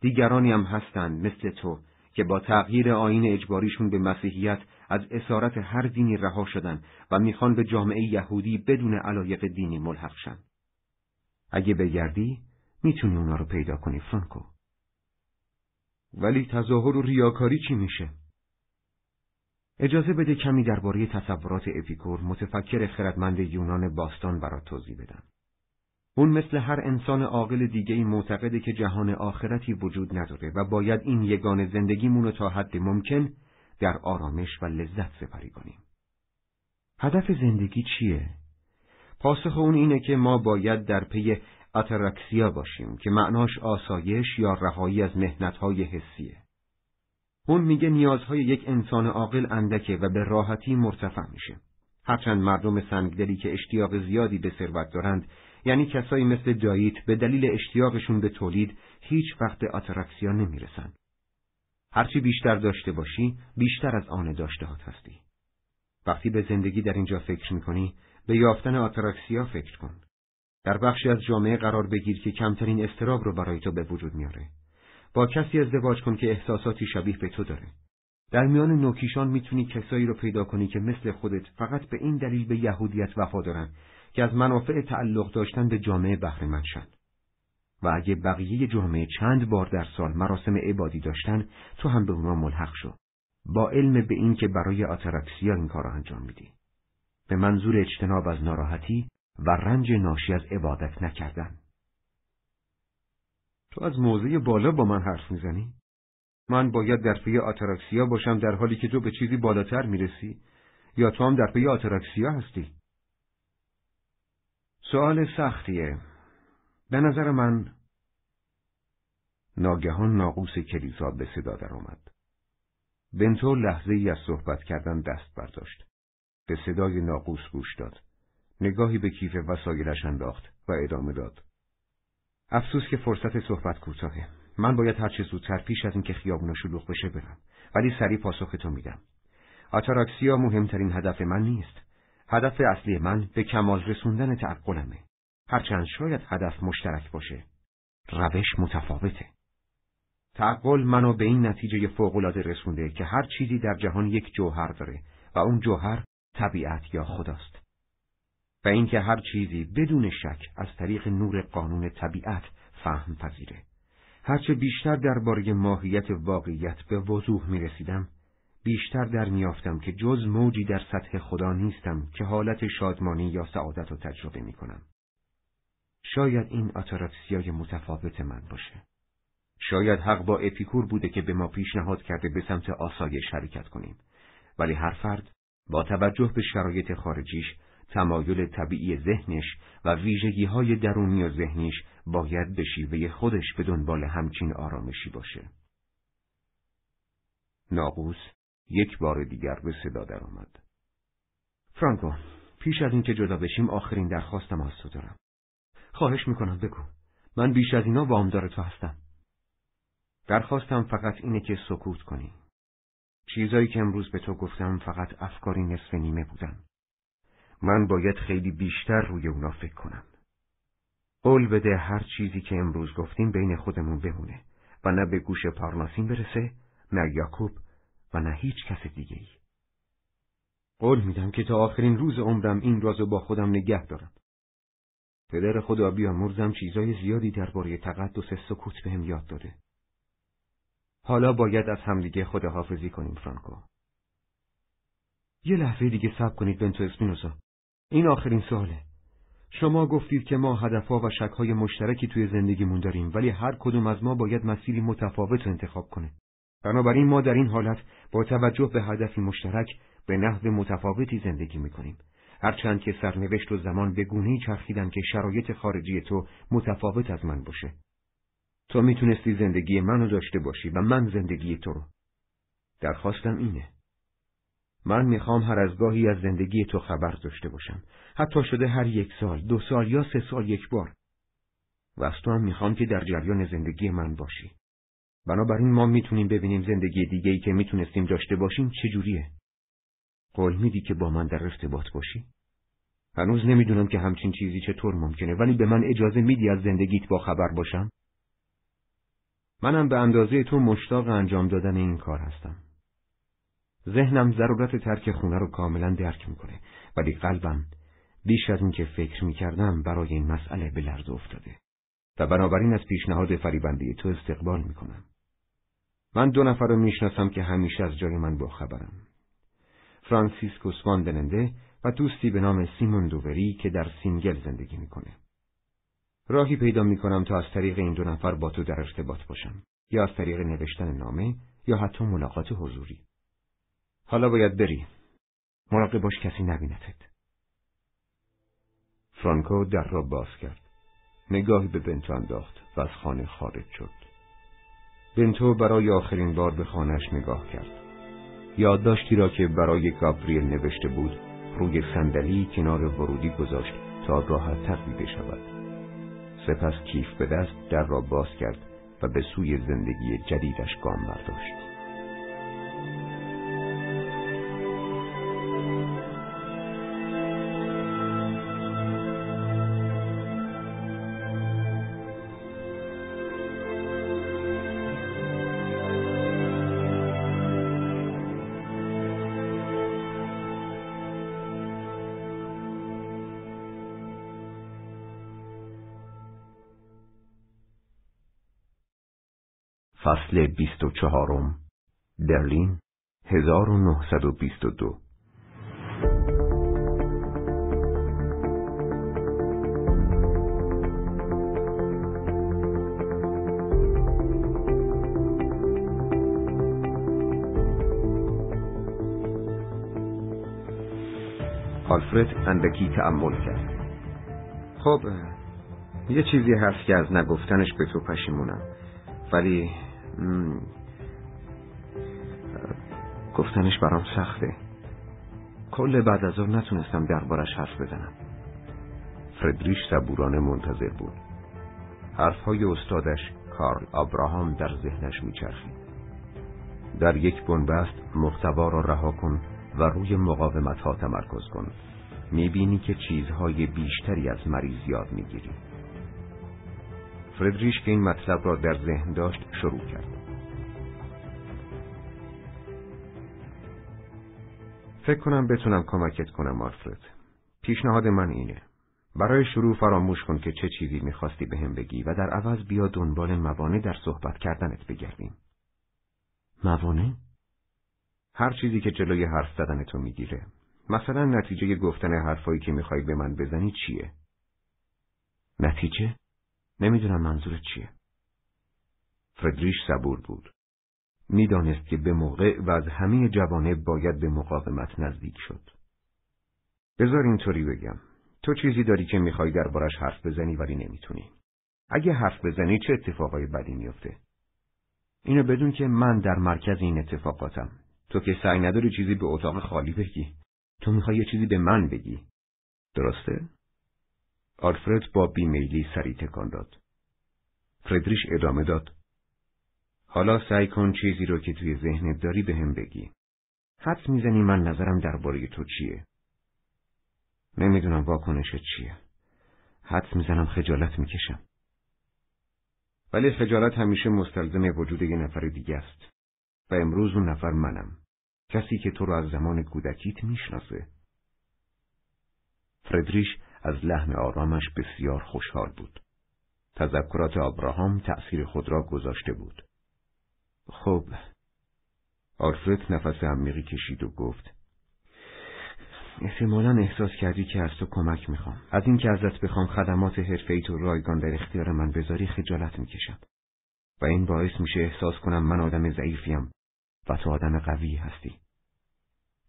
دیگرانی هم هستن مثل تو که با تغییر آین اجباریشون به مسیحیت از اسارت هر دینی رها شدن و می‌خوان به جامعه یهودی بدون علایق دینی ملحق شن. اگه بگردی می‌تونی اونا رو پیدا کنی فرانکو. ولی تظاهر و ریاکاری چی میشه؟ اجازه بده کمی درباره تصورات اپیکور متفکر خردمند یونان باستان برات توضیح بدم. اون مثل هر انسان عاقل دیگه معتقده که جهان آخرتی وجود نداره و باید این یگان زندگیمون رو تا حد ممکن در آرامش و لذت سپری کنیم. هدف زندگی چیه؟ پاسخ اون اینه که ما باید در پی اترکسیا باشیم که معناش آسایش یا رهایی از مهنتهای حسیه. اون میگه نیازهای یک انسان عاقل اندکه و به راحتی مرتفع میشه. هرچند مردم سنگدلی که اشتیاق زیادی به ثروت دارند یعنی کسایی مثل داییت به دلیل اشتیاقشون به تولید هیچ وقت به آترکسیا نمی‌رسن. هرچی بیشتر داشته باشی بیشتر از آن داشتهات هستی. وقتی به زندگی در اینجا فکر می‌کنی به یافتن آتراکسیا فکر کن. در بخشی از جامعه قرار بگیر که کمترین استراب رو برای تو به وجود میاره. با کسی ازدواج کن که احساساتی شبیه به تو داره. در میان نوکیشان می‌تونی کسایی رو پیدا کنی که مثل خودت فقط به این دلیل به یهودیت وفا دارن که از منافع تعلق داشتن به جامعه بهره شن. و اگه بقیه جامعه چند بار در سال مراسم عبادی داشتن تو هم به اونا ملحق شو با علم به این که برای آتراکسیا این کار انجام میدی به منظور اجتناب از ناراحتی و رنج ناشی از عبادت نکردن تو از موضع بالا با من حرف می‌زنی؟ من باید در پی آتراکسیا باشم در حالی که تو به چیزی بالاتر می‌رسی یا تو هم در پی آتراکسیا هستی؟ سوال سختیه. به نظر من ناگهان ناقوس کلیسا به صدا در آمد. بنتو لحظه ای از صحبت کردن دست برداشت. به صدای ناقوس گوش داد. نگاهی به کیف وسایلش انداخت و ادامه داد. افسوس که فرصت صحبت کوتاهه. من باید هر چه زودتر پیش از اینکه خیابونا شلوغ بشه برم. ولی سریع پاسخ تو میدم. آتاراکسیا مهمترین هدف من نیست. هدف اصلی من به کمال رسوندن تعقلمه. هرچند شاید هدف مشترک باشه. روش متفاوته. تعقل منو به این نتیجه فوقالعاده رسونده که هر چیزی در جهان یک جوهر داره و اون جوهر طبیعت یا خداست. و اینکه هر چیزی بدون شک از طریق نور قانون طبیعت فهم پذیره. هرچه بیشتر درباره ماهیت واقعیت به وضوح می رسیدم، بیشتر در میافتم که جز موجی در سطح خدا نیستم که حالت شادمانی یا سعادت رو تجربه می کنم. شاید این اتراکسیای متفاوت من باشه. شاید حق با اپیکور بوده که به ما پیشنهاد کرده به سمت آسایش حرکت کنیم. ولی هر فرد با توجه به شرایط خارجیش تمایل طبیعی ذهنش و ویژگی های درونی و ذهنیش باید به شیوه خودش به دنبال همچین آرامشی باشه. ناقوس یک بار دیگر به صدا درآمد. فرانکو، پیش از اینکه جدا بشیم آخرین درخواستم از تو دارم. خواهش می‌کنم بگو. من بیش از اینا وامدار تو هستم. درخواستم فقط اینه که سکوت کنی. چیزایی که امروز به تو گفتم فقط افکاری نصف نیمه بودن. من باید خیلی بیشتر روی اونا فکر کنم. قول بده هر چیزی که امروز گفتیم بین خودمون بمونه و نه به گوش پارناسین برسه نه یاکوب و نه هیچ کس دیگه ای. قول میدم که تا آخرین روز عمرم این رازو با خودم نگه دارم. پدر خدا بیامرزم چیزای زیادی درباره تقدس سکوت بهم یاد داده. حالا باید از همدیگه خداحافظی کنیم فرانکو. یه لحظه دیگه صبر کنید بنتو اسپینوزا. این آخرین ساله. شما گفتید که ما هدفها و شکهای مشترکی توی زندگیمون داریم ولی هر کدوم از ما باید مسیری متفاوت رو انتخاب کنه. بنابراین ما در این حالت با توجه به هدفی مشترک به نحو متفاوتی زندگی می‌کنیم. هرچند که سرنوشت و زمان به گونه‌ای چرخیدن که شرایط خارجی تو متفاوت از من باشه. تو می‌تونستی زندگی منو داشته باشی و من زندگی تو رو. درخواستم اینه. من می‌خوام هر از گاهی از زندگی تو خبر داشته باشم. حتی شده هر یک سال، دو سال یا سه سال یک بار. و از تو هم می‌خوام که در جریان زندگی من باشی. بنابراین ما می‌تونیم ببینیم زندگی دیگه ای که می‌تونستیم داشته باشیم چجوریه. قول میدی که با من در ارتباط باشی؟ هنوز نمی‌دونم که همچین چیزی چطور ممکنه ولی به من اجازه میدی از زندگیت با خبر باشم؟ منم به اندازه تو مشتاق انجام دادن این کار هستم. ذهنم ضرورت ترک خونه رو کاملا درک می‌کنه ولی قلبم بیش از اینکه فکر می‌کردم برای این مسئله به لرز افتاده و بنابراین از پیشنهاد فریبنده تو استقبال می‌کنم. من دو نفر رو می‌شناسم که همیشه از جای من باخبرن. فرانسیسکوس وان‌دن‌انده و دوستی به نام سیمون دووریس که در سینگل زندگی می‌کنه. راهی پیدا می‌کنم تا از طریق این دو نفر با تو در ارتباط باشم یا از طریق نوشتن نامه یا حتی ملاقات حضوری. حالا باید بری. مراقب باش کسی نبینتت. فرانکو در را باز کرد. نگاهی به بنتو انداخت و از خانه خارج شد. بنتو برای آخرین بار به خانهش نگاه کرد. یادداشتی را که برای گابریل نوشته بود روی صندلی کنار ورودی گذاشت تا راحت تر دیده شود. سپس کیف به دست در را باز کرد و به سوی زندگی جدیدش گام برداشت. فصل بیست و چهارم. برلین 1922 آلفرد اندکی تأمل کرد. خب یه چیزی هست که از نگفتنش به تو پشیمونم ولی گفتنش برام سخته. کل بعد از نتونستم دربارش حرف بزنم. فردریش صبورانه منتظر بود. حرفهای استادش کارل آبراهام در ذهنش میچرخید. در یک بنبست محتوا را رها کن و روی مقاومت ها تمرکز کن. می‌بینی که چیزهای بیشتری از مریض یاد می‌گیری. فردریش که این مطلب را در ذهن داشت شروع کرد. فکر کنم بتونم کمکت کنم آلفرد پیشنهاد من اینه برای شروع فراموش کن که چه چیزی می‌خواستی به هم بگی و در عوض بیا دنبال موانع در صحبت کردنت بگردیم موانع؟ هر چیزی که جلوی حرف زدن تو می‌گیره مثلا نتیجه گفتن حرفایی که می‌خوای به من بزنی چیه؟ نتیجه؟ نمی‌دونم منظورت چیه. فردریش صبور بود. می‌دانست که به موقع و از همه جوانه باید به مقاومت نزدیک شد. بذار اینطوری بگم. تو چیزی داری که می‌خوای دربارش حرف بزنی ولی نمی‌تونی. اگه حرف بزنی چه اتفاقای بدی میفته؟ اینو بدون که من در مرکز این اتفاقاتم. تو که سعی نداری چیزی به اتاق خالی بگی. تو می‌خوای یه چیزی به من بگی. درسته؟ آلفرد با بیمیلی سری تکان داد. فردریش ادامه داد. حالا سعی کن چیزی رو که توی ذهنت داری به هم بگی. حدس می‌زنی من نظرم درباره تو چیه؟ نمی‌دونم واکنشت چیه. حدس می‌زنم خجالت می‌کشم. ولی خجالت همیشه مستلزم وجود یه نفر دیگه است. و امروز اون نفر منم. کسی که تو رو از زمان کودکیت می‌شناسه. فردریش از لحن آرامش بسیار خوشحال بود. تذکرات ابراهام تأثیر خود را گذاشته بود. خب، آلفرد نفس عمیقی کشید و گفت احتمالا احساس کردی که از تو کمک می‌خوام. از اینکه ازت بخوام خدمات حرفه‌ای تو رایگان در اختیار من بذاری خجالت می‌کشم. و این باعث میشه احساس کنم من آدم ضعیفیم و تو آدم قوی هستی.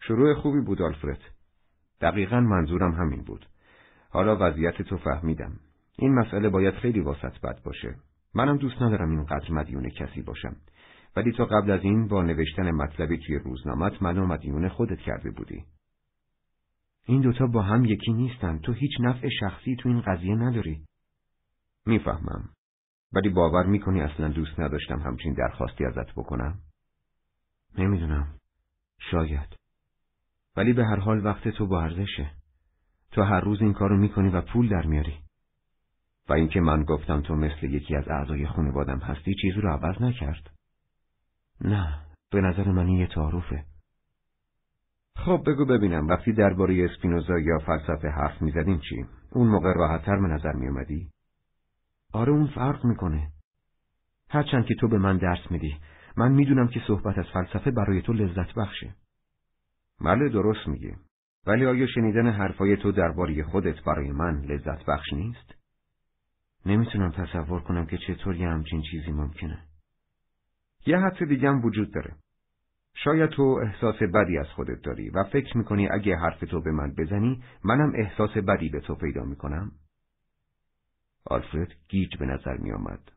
شروع خوبی بود آلفرد. دقیقا منظورم همین بود. حالا وضعیت تو فهمیدم. این مسئله باید خیلی واسط بد باشه. منم دوست ندارم اینقدر مدیون کسی باشم ولی تو قبل از این با نوشتن مطلبی توی روزنامت منو مدیون خودت کرده بودی. این دوتا با هم یکی نیستن. تو هیچ نفع شخصی تو این قضیه نداری. می‌فهمم. ولی باور می‌کنی اصلا دوست نداشتم همچین درخواستی ازت بکنم؟ نمی‌دونم. شاید. ولی به هر حال وقت تو با ارزشه. تو هر روز این کارو می‌کنی و پول در میاری. و اینکه من گفتم تو مثل یکی از اعضای خانوادم هستی چیزی رو عوض نکرد. نه به نظر من یه تعارفه خب بگو ببینم وقتی درباره اسپینوزا یا فلسفه حرف می‌زدیم چی؟ اون موقع راحتتر به نظر میومدی؟ آره اون فرق می‌کنه. هرچند که تو به من درس میدی، من می‌دونم که صحبت از فلسفه برای تو لذت بخشه. بله درست میگی. ولی آیا شنیدن حرفای تو درباره خودت برای من لذت بخش نیست؟ نمی‌تونم تصور کنم که چطور یه همچین چیزی ممکنه. یه حد دیگه وجود داره. شاید تو احساس بدی از خودت داری و فکر می‌کنی اگه حرف تو به من بزنی منم احساس بدی به تو پیدا می‌کنم؟ آلفرد گیج به نظر میآمد.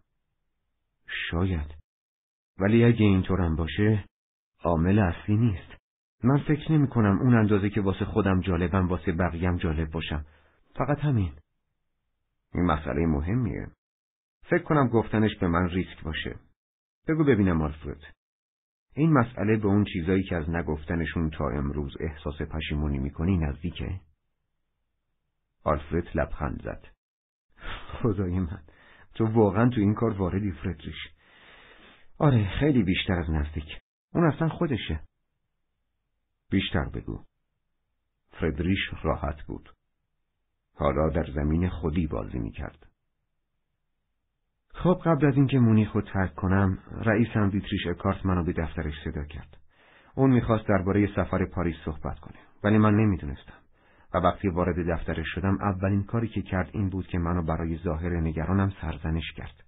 شاید. ولی اگه اینطورم باشه عامل اصلی نیست. من فکر نمی کنم اون اندازه که واسه خودم جالبم واسه بقیم جالب باشم. فقط همین. این مسئله مهمیه. فکر کنم گفتنش به من ریسک باشه. بگو ببینم آلفرد. این مسئله به اون چیزایی که از نگفتنشون تا امروز احساس پشیمونی می‌کنی نزدیکه؟ آلفرد لبخند زد. خدای من، تو واقعا تو این کار واردی فردریش. آره خیلی بیشتر از نزدیک. اون اصلا خودشه. بیشتر بگو. فردریش راحت بود. حالا در زمین خودی بازی می‌کرد. خب قبل از اینکه مونیخ رو ترک کنم رئیسم دیتریش اکارت منو به دفترش صدا کرد. اون می‌خواست درباره سفر پاریس صحبت کنه ولی من نمی‌دونستم. و وقتی وارد دفترش شدم اولین کاری که کرد این بود که منو برای ظاهر نگرانم سرزنش کرد.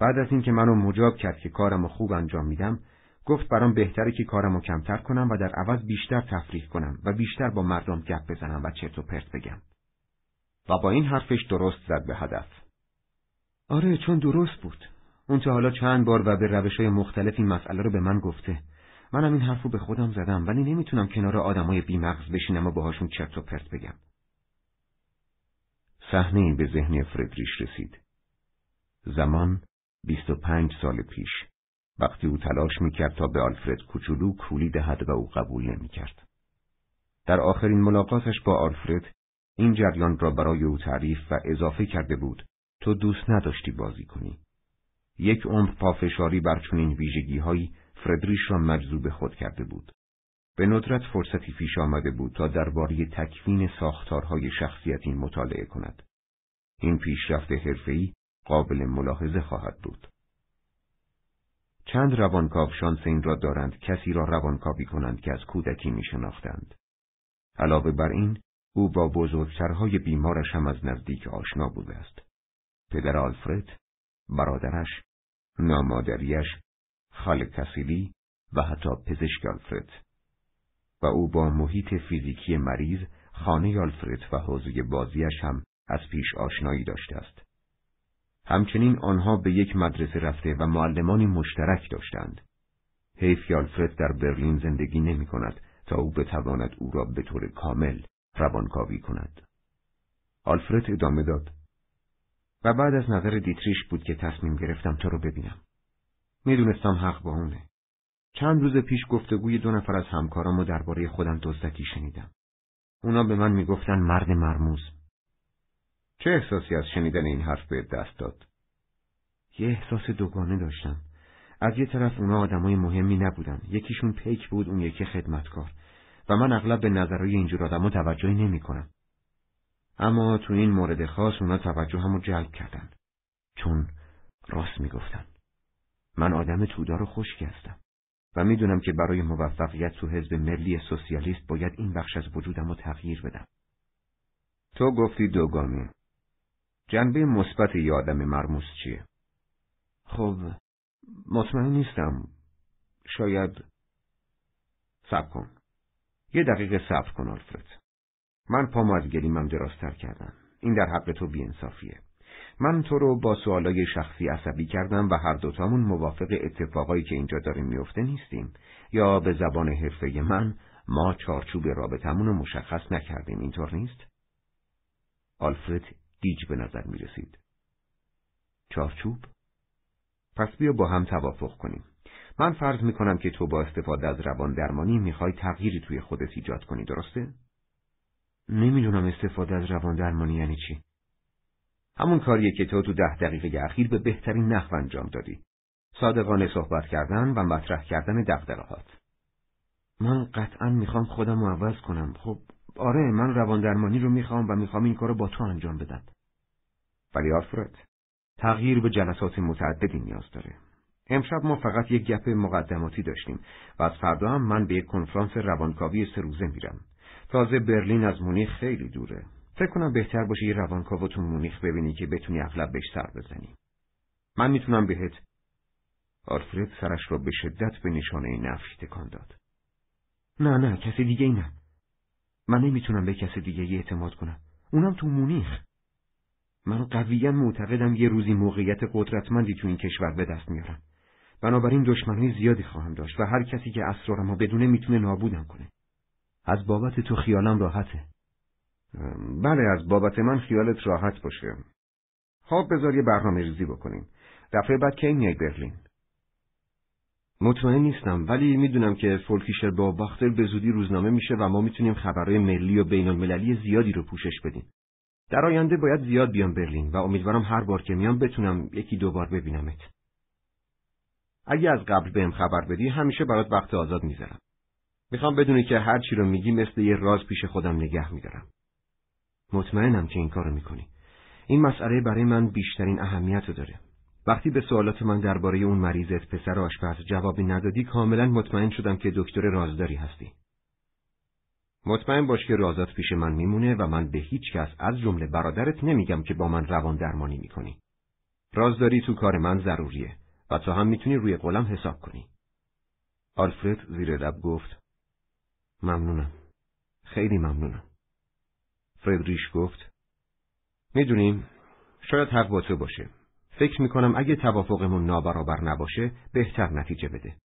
بعد از اینکه منو مجاب کرد که کارمو خوب انجام میدم گفت برام بهتره که کارمو کمتر کنم و در عوض بیشتر تفریح کنم و بیشتر با مردم گپ بزنم و چرت و پرت بگم. و با این حرفش درست زد به هدف. آره چون درست بود. اون تا حالا چند بار و به روش های مختلف این مسئله رو به من گفته. منم این حرفو به خودم زدم ولی نمی‌تونم کنار آدمای بیمغز بشینم و باهاشون چرت و پرت بگم. صحنه این به ذهن فردریش رسید. زمان بیست و پنج سال پیش وقتی او تلاش می‌کرد تا به آلفرد کوچولو کولی دهد و او قبول نمی‌کرد. در آخرین ملاقاتش با آلفرد این جریان را برای او تعریف و اضافه کرده بود تو دوست نداشتی بازی کنی. یک عمر پافشاری بر چنین ویژگیهایی فردریش را مجذوب خود کرده بود. به ندرت فرصتی پیش آمده بود تا درباره تکوین ساختارهای شخصیتی مطالعه کند. این پیشرفت حرفه‌ای قابل ملاحظه خواهد بود. چند روانکاو شانس این را دارند کسی را روانکاوی کنند که از کودکی می شناختند. علاوه بر این، او با بزرگترهای بیمارش هم از نزدیک آشنا بوده است. پدر آلفرد، برادرش، نامادریش، خالق تسیلی و حتی پزشک آلفرد و او با محیط فیزیکی مریض خانه آلفرد و حوزه بازیش هم از پیش آشنایی داشته است. همچنین آنها به یک مدرسه رفته و معلمانی مشترک داشتند. حیف آلفرد در برلین زندگی نمی کند تا او بتواند او را به طور کامل روانکاوی کند. آلفرد ادامه داد. و بعد از نظر دیتریش بود که تصمیم گرفتم تو رو ببینم. می‌دونستم حق با اونه. چند روز پیش گفتگوی دو نفر از همکارامو درباره خودم دزدکی شنیدم. اونا به من می‌گفتن مرد مرموز. چه احساسی از شنیدن این حرف به دست داد؟ یه احساس دوگانه داشتم. از یه طرف اونا آدمای مهمی نبودن. یکیشون پیک بود اون یکی خدمتکار. و من اغلب به نظرهای اینجور آدما توجهی نمی کنم. اما تو این مورد خاص اونا توجه همو جلب کردن. چون راست می‌گفتن. من آدم تودار و خشکی هستم. و می‌دونم که برای موفقیت تو حزب ملی سوسیالیست باید این بخش از وجودم رو تغییر بدم. تو گفتی دوگانه. جنبه مثبت یه آدم مرموز چیه؟ خب مطمئن نیستم. شاید صبر کن. یه دقیقه صبر کن آلفرد. من پامو از گلیمم درازتر کردم این در حق تو بیانصافیه من تو رو با سوالای شخصی عصبی کردم و هر دوتامون موافق اتفاقایی که اینجا داره میفته نیستیم یا به زبان حرفه من ما چارچوب رابطمون رو مشخص نکردیم اینطور نیست؟ آلفرد گیج به نظر می رسید. چارچوب؟ پس بیا با هم توافق کنیم. من فرض می کنم که تو با استفاده از روان درمانی می‌خوای تغییری توی خودت ایجاد کنی درسته؟ نمی‌دونم استفاده از روان درمانی یعنی چی. همون کاریه که تو تو ده دقیقه اخیر به بهترین نحو انجام دادی. صادقانه صحبت کردن و مطرح کردن دغدغه‌هات. من قطعا می‌خوام خودم رو عوض کنم. خب آره من روان درمانی رو می‌خوام و می‌خوام این کارو با تو انجام بدم. ولی آفرد تغییر به جلسات متعددی نیاز داره. امشب ما فقط یک گپ مقدماتی داشتیم و از فردا هم من به یک کنفرانس روانکاوی سه روزه میرم. تازه برلین از مونیخ خیلی دوره. فکر کنم بهتر باشه یه روانکاو تو مونیخ ببینی که بتونی اغلب بهش سر بزنی. من می‌تونم بهت آلفرد سرش را به شدت به نشانه نفی تکان داد. نه نه کسی دیگه ای نه. من نمی‌تونم به کسی دیگه ای اعتماد کنم. اونم تو مونیخ. من قویا معتقدم یه روزی موقعیت قدرتمندی تو این کشور به دست میارم. بنابراین دشمنی زیادی خواهم داشت و هر کسی که اسرارمو بدونه می‌تونه نابودم کنه. از بابت تو خیالم راحته. بله از بابت من خیالت راحت باشه. خب بذار یه برنامه ریزی بکنیم. دفعه بعد کی میای برلین؟ مطمئن نیستم ولی می‌دونم که فولکیشر با باختر به زودی روزنامه میشه و ما می‌تونیم خبرهای ملی و بین المللی زیادی رو پوشش بدیم. در آینده باید زیاد بیام برلین و امیدوارم هر بار که میام بتونم یکی دو بار ببینمت. اگه از قبل بهم خبر بدی همیشه برات وقت آزاد می‌ذارم. می‌خوام بدونی که هر چی رو میگی مثل یه راز پیش خودم نگه میدارم. مطمئنم که این کارو می‌کنی. این مسئله برای من بیشترین اهمیت رو داره. وقتی به سوالات من درباره اون مریضت پسر آشپز جوابی ندادی کاملا مطمئن شدم که دکتر رازداری هستی. مطمئن باش که رازات پیش من میمونه و من به هیچ کس از جمله برادرت نمیگم که با من روان درمانی می‌کنی. رازداری تو کار من ضروریه و تو هم می‌تونی روی قولم حساب کنی. آلفرد زیر لب گفت ممنونم. خیلی ممنونم. فردریش گفت می‌دونیم شاید حق با تو باشه. فکر می‌کنم اگه توافقمون نابرابر نباشه بهتر نتیجه بده.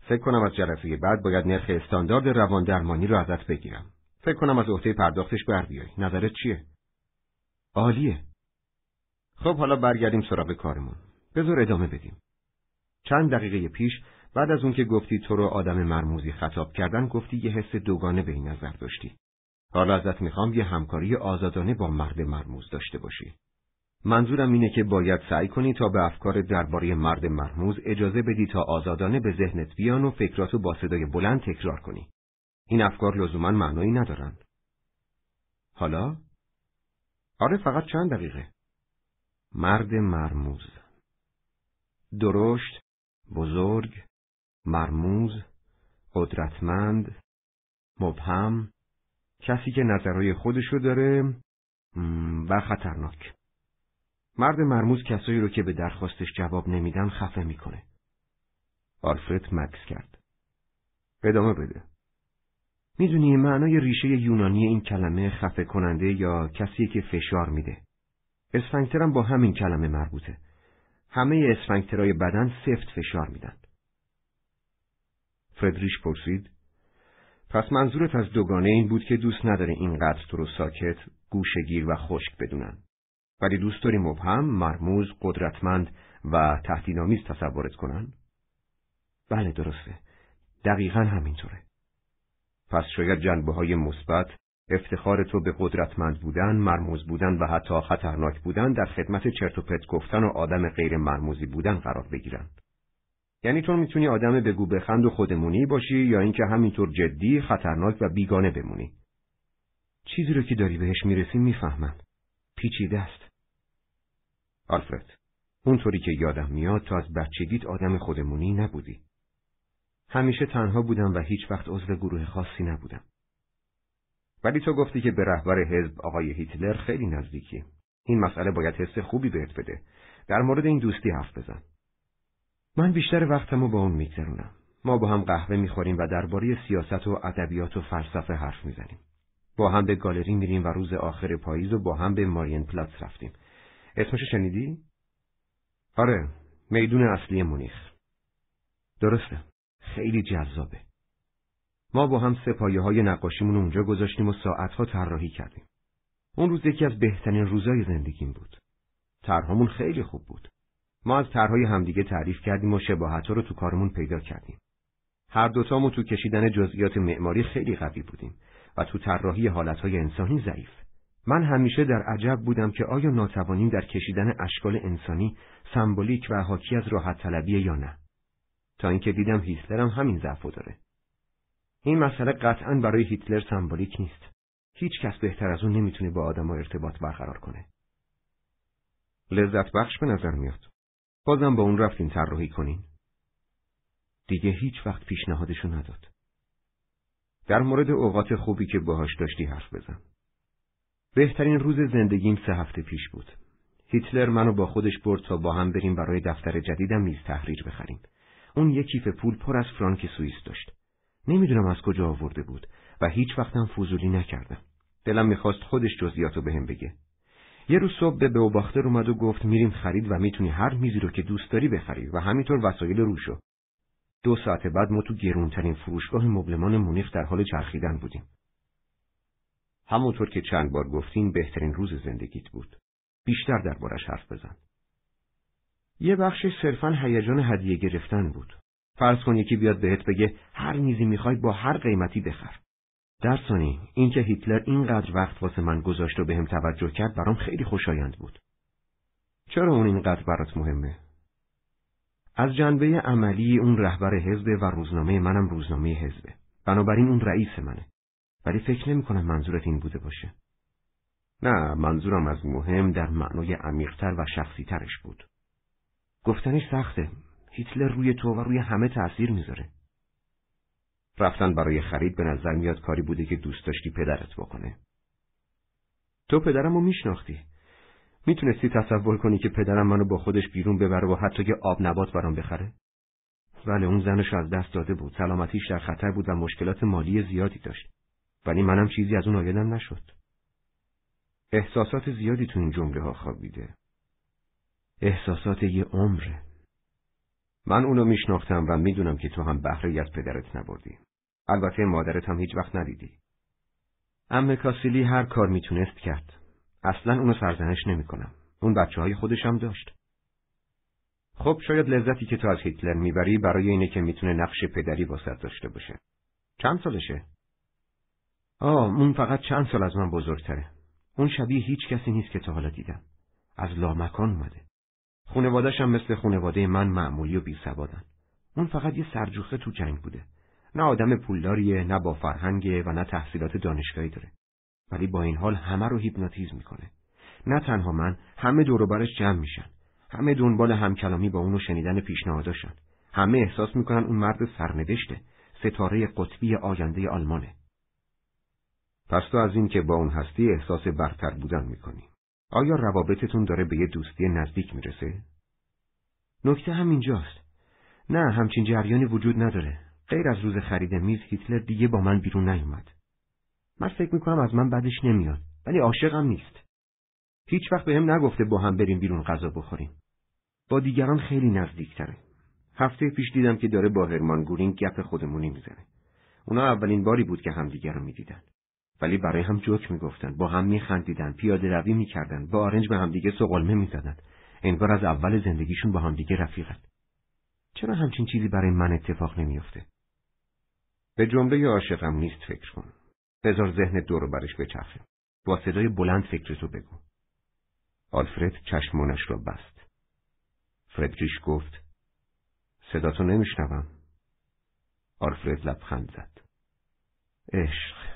فکر کنم از جلسه بعد باید نرخ استاندارد روان درمانی رو ازت بگیرم. فکر کنم از عهده پرداختش بر بیای. نظرت چیه؟ عالیه. خب حالا برگردیم سراغ کارمون. بذار ادامه بدیم. چند دقیقه پیش بعد از اون که گفتی تو رو آدم مرموزی خطاب کردن گفتی یه حس دوگانه به این نظر داشتی. حالا ازت می‌خوام یه همکاری آزادانه با مرد مرموز داشته باشی. منظورم اینه که باید سعی کنی تا به افکار درباره مرد مرموز اجازه بدی تا آزادانه به ذهنت بیان و فکراتو با صدای بلند تکرار کنی. این افکار لزوما معنایی ندارن. حالا؟ آره فقط چند دقیقه. مرد مرموز درشت، بزرگ، مرموز، قدرتمند، مبهم، کسی که نظرهای خودشو داره و خطرناک. مرد مرموز کسایی رو که به درخواستش جواب نمیدن خفه می‌کنه. آلفرد مکس کرد. ادامه بده. می‌دونی معنای ریشه یونانی این کلمه خفه کننده یا کسی که فشار میده. اسفنکترم با همین کلمه مربوطه. همه اسفنکترهای بدن سفت فشار میدن. فردریش پرسید پس منظورت از دوگانه این بود که دوست نداره اینقدر تو رو ساکت، گوشگیر و خشک بدونن. ولی دوست داری مبهم، مرموز، قدرتمند و تهدیدآمیز تصورت کنن؟ بله درسته. دقیقا همینطوره. پس شاید جنبه های مثبت، افتخار تو به قدرتمند بودن، مرموز بودن و حتی خطرناک بودن در خدمت چرت و پرت گفتن و آدم غیر مرموزی بودن قرار بگیرن. یعنی تو می‌تونی آدم بگو بخند و خودمونی باشی یا اینکه همینطور جدی، خطرناک و بیگانه بمونی. چیزی رو که داری بهش می‌رسی می‌فهمم. پیچیده است. آلفرد، اونطوری که یادم میاد تا از بچگیت آدم خودمونی نبودی. همیشه تنها بودم و هیچ وقت عضو گروه خاصی نبودم. ولی تو گفتی که به رهبر حزب آقای هیتلر خیلی نزدیکی. این مسئله باید حس خوبی بهت بده. در مورد این دوستی حرف بزن. من بیشتر وقتمو با اون میگذرونم. ما با هم قهوه می‌خوریم و درباره سیاست و ادبیات و فلسفه حرف می‌زنیم. با هم به گالری میریم و روز آخر پاییز و با هم به مارین پلاتس رفتیم. اسمش شنیدی؟ آره میدون اصلی مونیخ درسته خیلی جذابه ما با هم سپایه های نقاشیمون اونجا گذاشتیم و ساعتها طراحی کردیم اون روز یکی از بهترین روزای زندگیم بود طرحمون خیلی خوب بود ما از طرحهای همدیگه تعریف کردیم و شباهتها رو تو کارمون پیدا کردیم. هر دوتامون تو کشیدن جزئیات معماری خیلی قوی بودیم و تو طراحی حالتهای انسانی ضعیف. من همیشه در عجب بودم که آیا ناتوانیم در کشیدن اشکال انسانی سمبولیک و حاکی از راحت طلبیه یا نه. تا اینکه دیدم هیتلر هم همین ضعفو داره. این مسئله قطعا برای هیتلر سمبولیک نیست. هیچ کس بهتر از اون نمی‌تونه با آدم ارتباط برقرار کنه. لذت بخش به نظر میاد بازم با اون رفتین طراحی کنین دیگه هیچ وقت پیشنهادشو نداد در مورد اوقات خوبی که باهاش داشتی حرف بزن بهترین روز زندگیم سه هفته پیش بود. هیتلر منو با خودش برد تا با هم بریم برای دفتر جدیدم میز تحریر بخریم. اون یک کیف پول پر از فرانک سوئیس داشت. نمی‌دونم از کجا آورده بود و هیچ وقتم فضولی نکردم. دلم می‌خواست خودش جزئیاتو بهم بگه. یه روز صبح به باختر اومد و گفت میریم خرید و می‌تونی هر میزی رو که دوست داری بخری و همینطور وسایل روشو. دو ساعت بعد ما تو گرونترین فروشگاه مبلمان مونیخ در حال چرخیدن بودیم. همونطور که چند بار گفتین بهترین روز زندگیت بود. بیشتر دربارش حرف بزن. یه بخش صرفا هیجان هدیه گرفتن بود. فرض کن یکی بیاد بهت بگه هر میزی می‌خوای با هر قیمتی بخر. در ثانی اینکه هیتلر اینقدر وقت واسه من گذاشت و بهم هم توجه کرد برام خیلی خوشایند بود. چرا اون اینقدر برات مهمه؟ از جنبه عملی اون رهبر حزب و روزنامه منم روزنامه حزبه. بنابراین اون رئیس منه. ولی فکر نمی کنم منظورت این بوده باشه. نه منظورم از مهم در معنای عمیقتر و شخصی ترش بود. گفتنش سخته. هیتلر روی تو و روی همه تأثیر می‌ذاره. رفتن برای خرید به نظر میاد کاری بوده که دوست داشتی پدرت بکنه. تو پدرم رو میشناختی. می‌تونستی تصور کنی که پدرم منو با خودش بیرون ببره و حتی یه آب نبات برام بخره؟ بله اون زنش از دست داده بود. سلامتیش در خطر بود و مشکلات مالی زیادی داشت. ولی منم چیزی از اون آیدم نشد. احساسات زیادی تو این جمله ها خوابیده. احساسات یه عمره. من اونو میشناختم و می‌دونم که تو هم بهره از پدرت نبردی. البته مادرت هم هیچ وقت ندیدی. ام کاسیلی هر کار می‌تونست کرد. اصلا اونو سرزنش نمی‌کنم. اون بچه های خودش هم داشت. خب شاید لذتی که تو از هیتلر می‌بری برای اینه که می‌تونه نقش پدری واسط داشته باشه. چند سالشه؟ آه اون فقط چند سال از من بزرگتره. اون شبیه هیچ کسی نیست که تا حالا دیدم. از لامکان اومده. خونوادش هم مثل خونواده من معمولی و بی سوادن. اون فقط یه سرجوخه تو جنگ بوده. نه آدم پولداریه، نه با فرهنگه و نه تحصیلات دانشگاهی داره. ولی با این حال همه رو هیپنوتیزم می‌کنه. نه تنها من، همه دوروبرش جمع میشن. همه دنبال همکلامی با اونو شنیدن پیشنهاداشن. همه احساس می‌کنن اون مرد سرنوشته، ستاره قطبی آینده آلمانه. پس تو از این که با اون هستی احساس برتر بودن می‌کنی. آیا روابطتون داره به یه دوستی نزدیک می‌رسه؟ نکته هم اینجاست. نه همچین جریانی وجود نداره. غیر از روز خرید میز هیتلر دیگه با من بیرون نیومد. من فکر می‌کنم از من بدش نمیاد ولی عاشقم نیست. هیچ وقت بهم نگفته با هم بریم بیرون غذا بخوریم. با دیگران خیلی نزدیکتره. هفته پیش دیدم که داره با هرمان گورین گپ خودمونی می‌زنه. اونا اولین باری بود که همدیگر رو می‌دیدن. ولی برای هم جوک می‌گفتن با هم میخندیدن پیاده روی می‌کردن با آرنج به همدیگه سقلمه می‌زدن انگار از اول زندگیشون با همدیگه رفیقن چرا همچین چیزی برای من اتفاق نمیافته به جمله عاشقم نیست فکر کن بذار ذهن دور برش بچرخه با صدای بلند فکرتو بگو آلفرد چشمانش را بست فردریش گفت صداتو نمیشنوم آلفرد لبخند زد عشق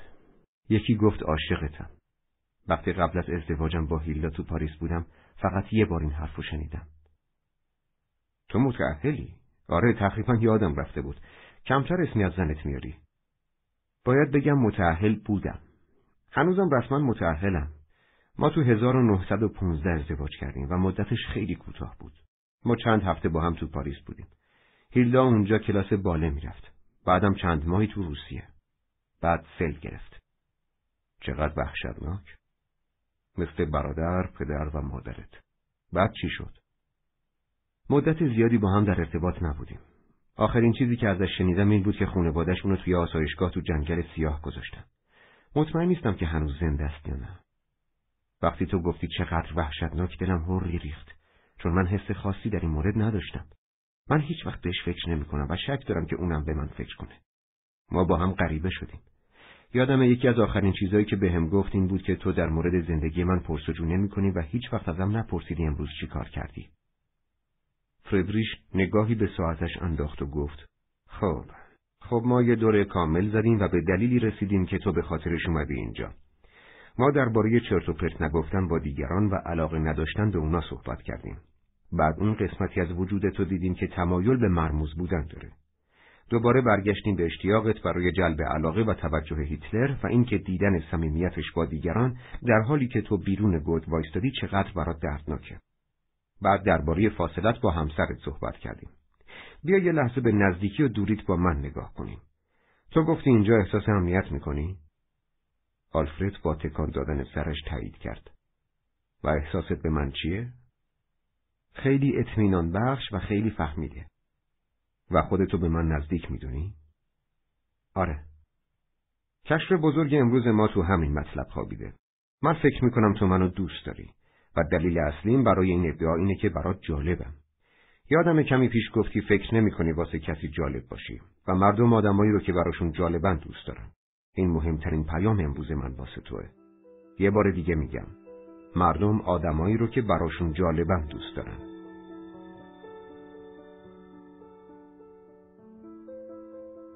یکی گفت عاشقتم. وقتی قبل از ازدواجم با هیلدا تو پاریس بودم فقط یه بار این حرفو شنیدم. تو متعهلی؟ آره تقریبا یادم رفته بود. کمتر اسمی از زنت میاری. باید بگم متعهل بودم. هنوزم رسما متعهلم. ما تو 1915 ازدواج کردیم و مدتش خیلی کوتاه بود. ما چند هفته با هم تو پاریس بودیم. هیلدا اونجا کلاس باله می‌رفت. بعدم چند ماهی تو روسیه. بعد سل گرفت. چقدر وحشتناک مثل برادر، پدر و مادرت بعد چی شد؟ مدت زیادی با هم در ارتباط نبودیم. آخرین چیزی که ازش شنیدم این بود که خونوادش اونو توی آسایشگاه تو جنگل سیاه گذاشتن. مطمئن نیستم که هنوز زنده است یا نه. وقتی تو گفتی چقدر وحشتناک دلم هوری ریخت چون من حس خاصی در این مورد نداشتم. من هیچ وقت بهش فکر نمی کنم و شک دارم که اونم به من فکر کنه. ما با هم غریبه شدیم. یادم یکی از آخرین چیزهایی که بهم به گفت این بود که تو در مورد زندگی من پرسجو نمی کنی و هیچ وقت ازم نپرسیدی امروز چی کار کردی. فردریش نگاهی به ساعتش انداخت و گفت خب خب ما یه دوره کامل زدیم و به دلیلی رسیدیم که تو به خاطرش اومدی اینجا. ما درباره چرت و پرت نگفتن با دیگران و علاقه نداشتن به اونا صحبت کردیم. بعد اون قسمتی از وجود تو دیدیم که تمایل به مرموز بودن داره. دوباره برگشتیم به اشتیاقت برای جلب علاقه و توجه هیتلر و اینکه دیدن صمیمیتش با دیگران در حالی که تو بیرون گود وایستادی چقدر برات دردناکه. بعد درباره فاصلت با همسرت صحبت کردیم. بیا یه لحظه به نزدیکی و دوریت با من نگاه کنیم. تو گفتی اینجا احساس امنیت می‌کنی؟ آلفرد با تکان دادن سرش تایید کرد. و احساست به من چیه؟ خیلی اطمینان بخش و خیلی فهمیده. و خودتو به من نزدیک می‌دونی؟ آره. کشف بزرگ امروز ما تو همین مطلب خوابیده. من فکر می‌کنم تو منو دوست داری. و دلیل اصلیم برای این ادعا اینه که برات جالبم. یادم کمی پیش گفتی فکر نمی کنی واسه کسی جالب باشی و مردم آدمایی رو که براشون جالبن دوست دارن. این مهمترین پیام امروز من واسه توه. یه بار دیگه میگم. مردم آدمایی رو که براشون جالبن دوست دارن.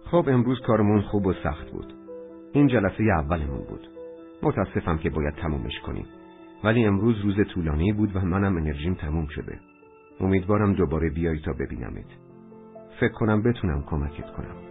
خب امروز کارمون خوب و سخت بود. این جلسه اولمون بود. متاسفم که باید تمومش کنیم. ولی امروز روز طولانی بود و منم انرژیم تموم شده. امیدوارم دوباره بیای تا ببینمت. فکر کنم بتونم کمکت کنم.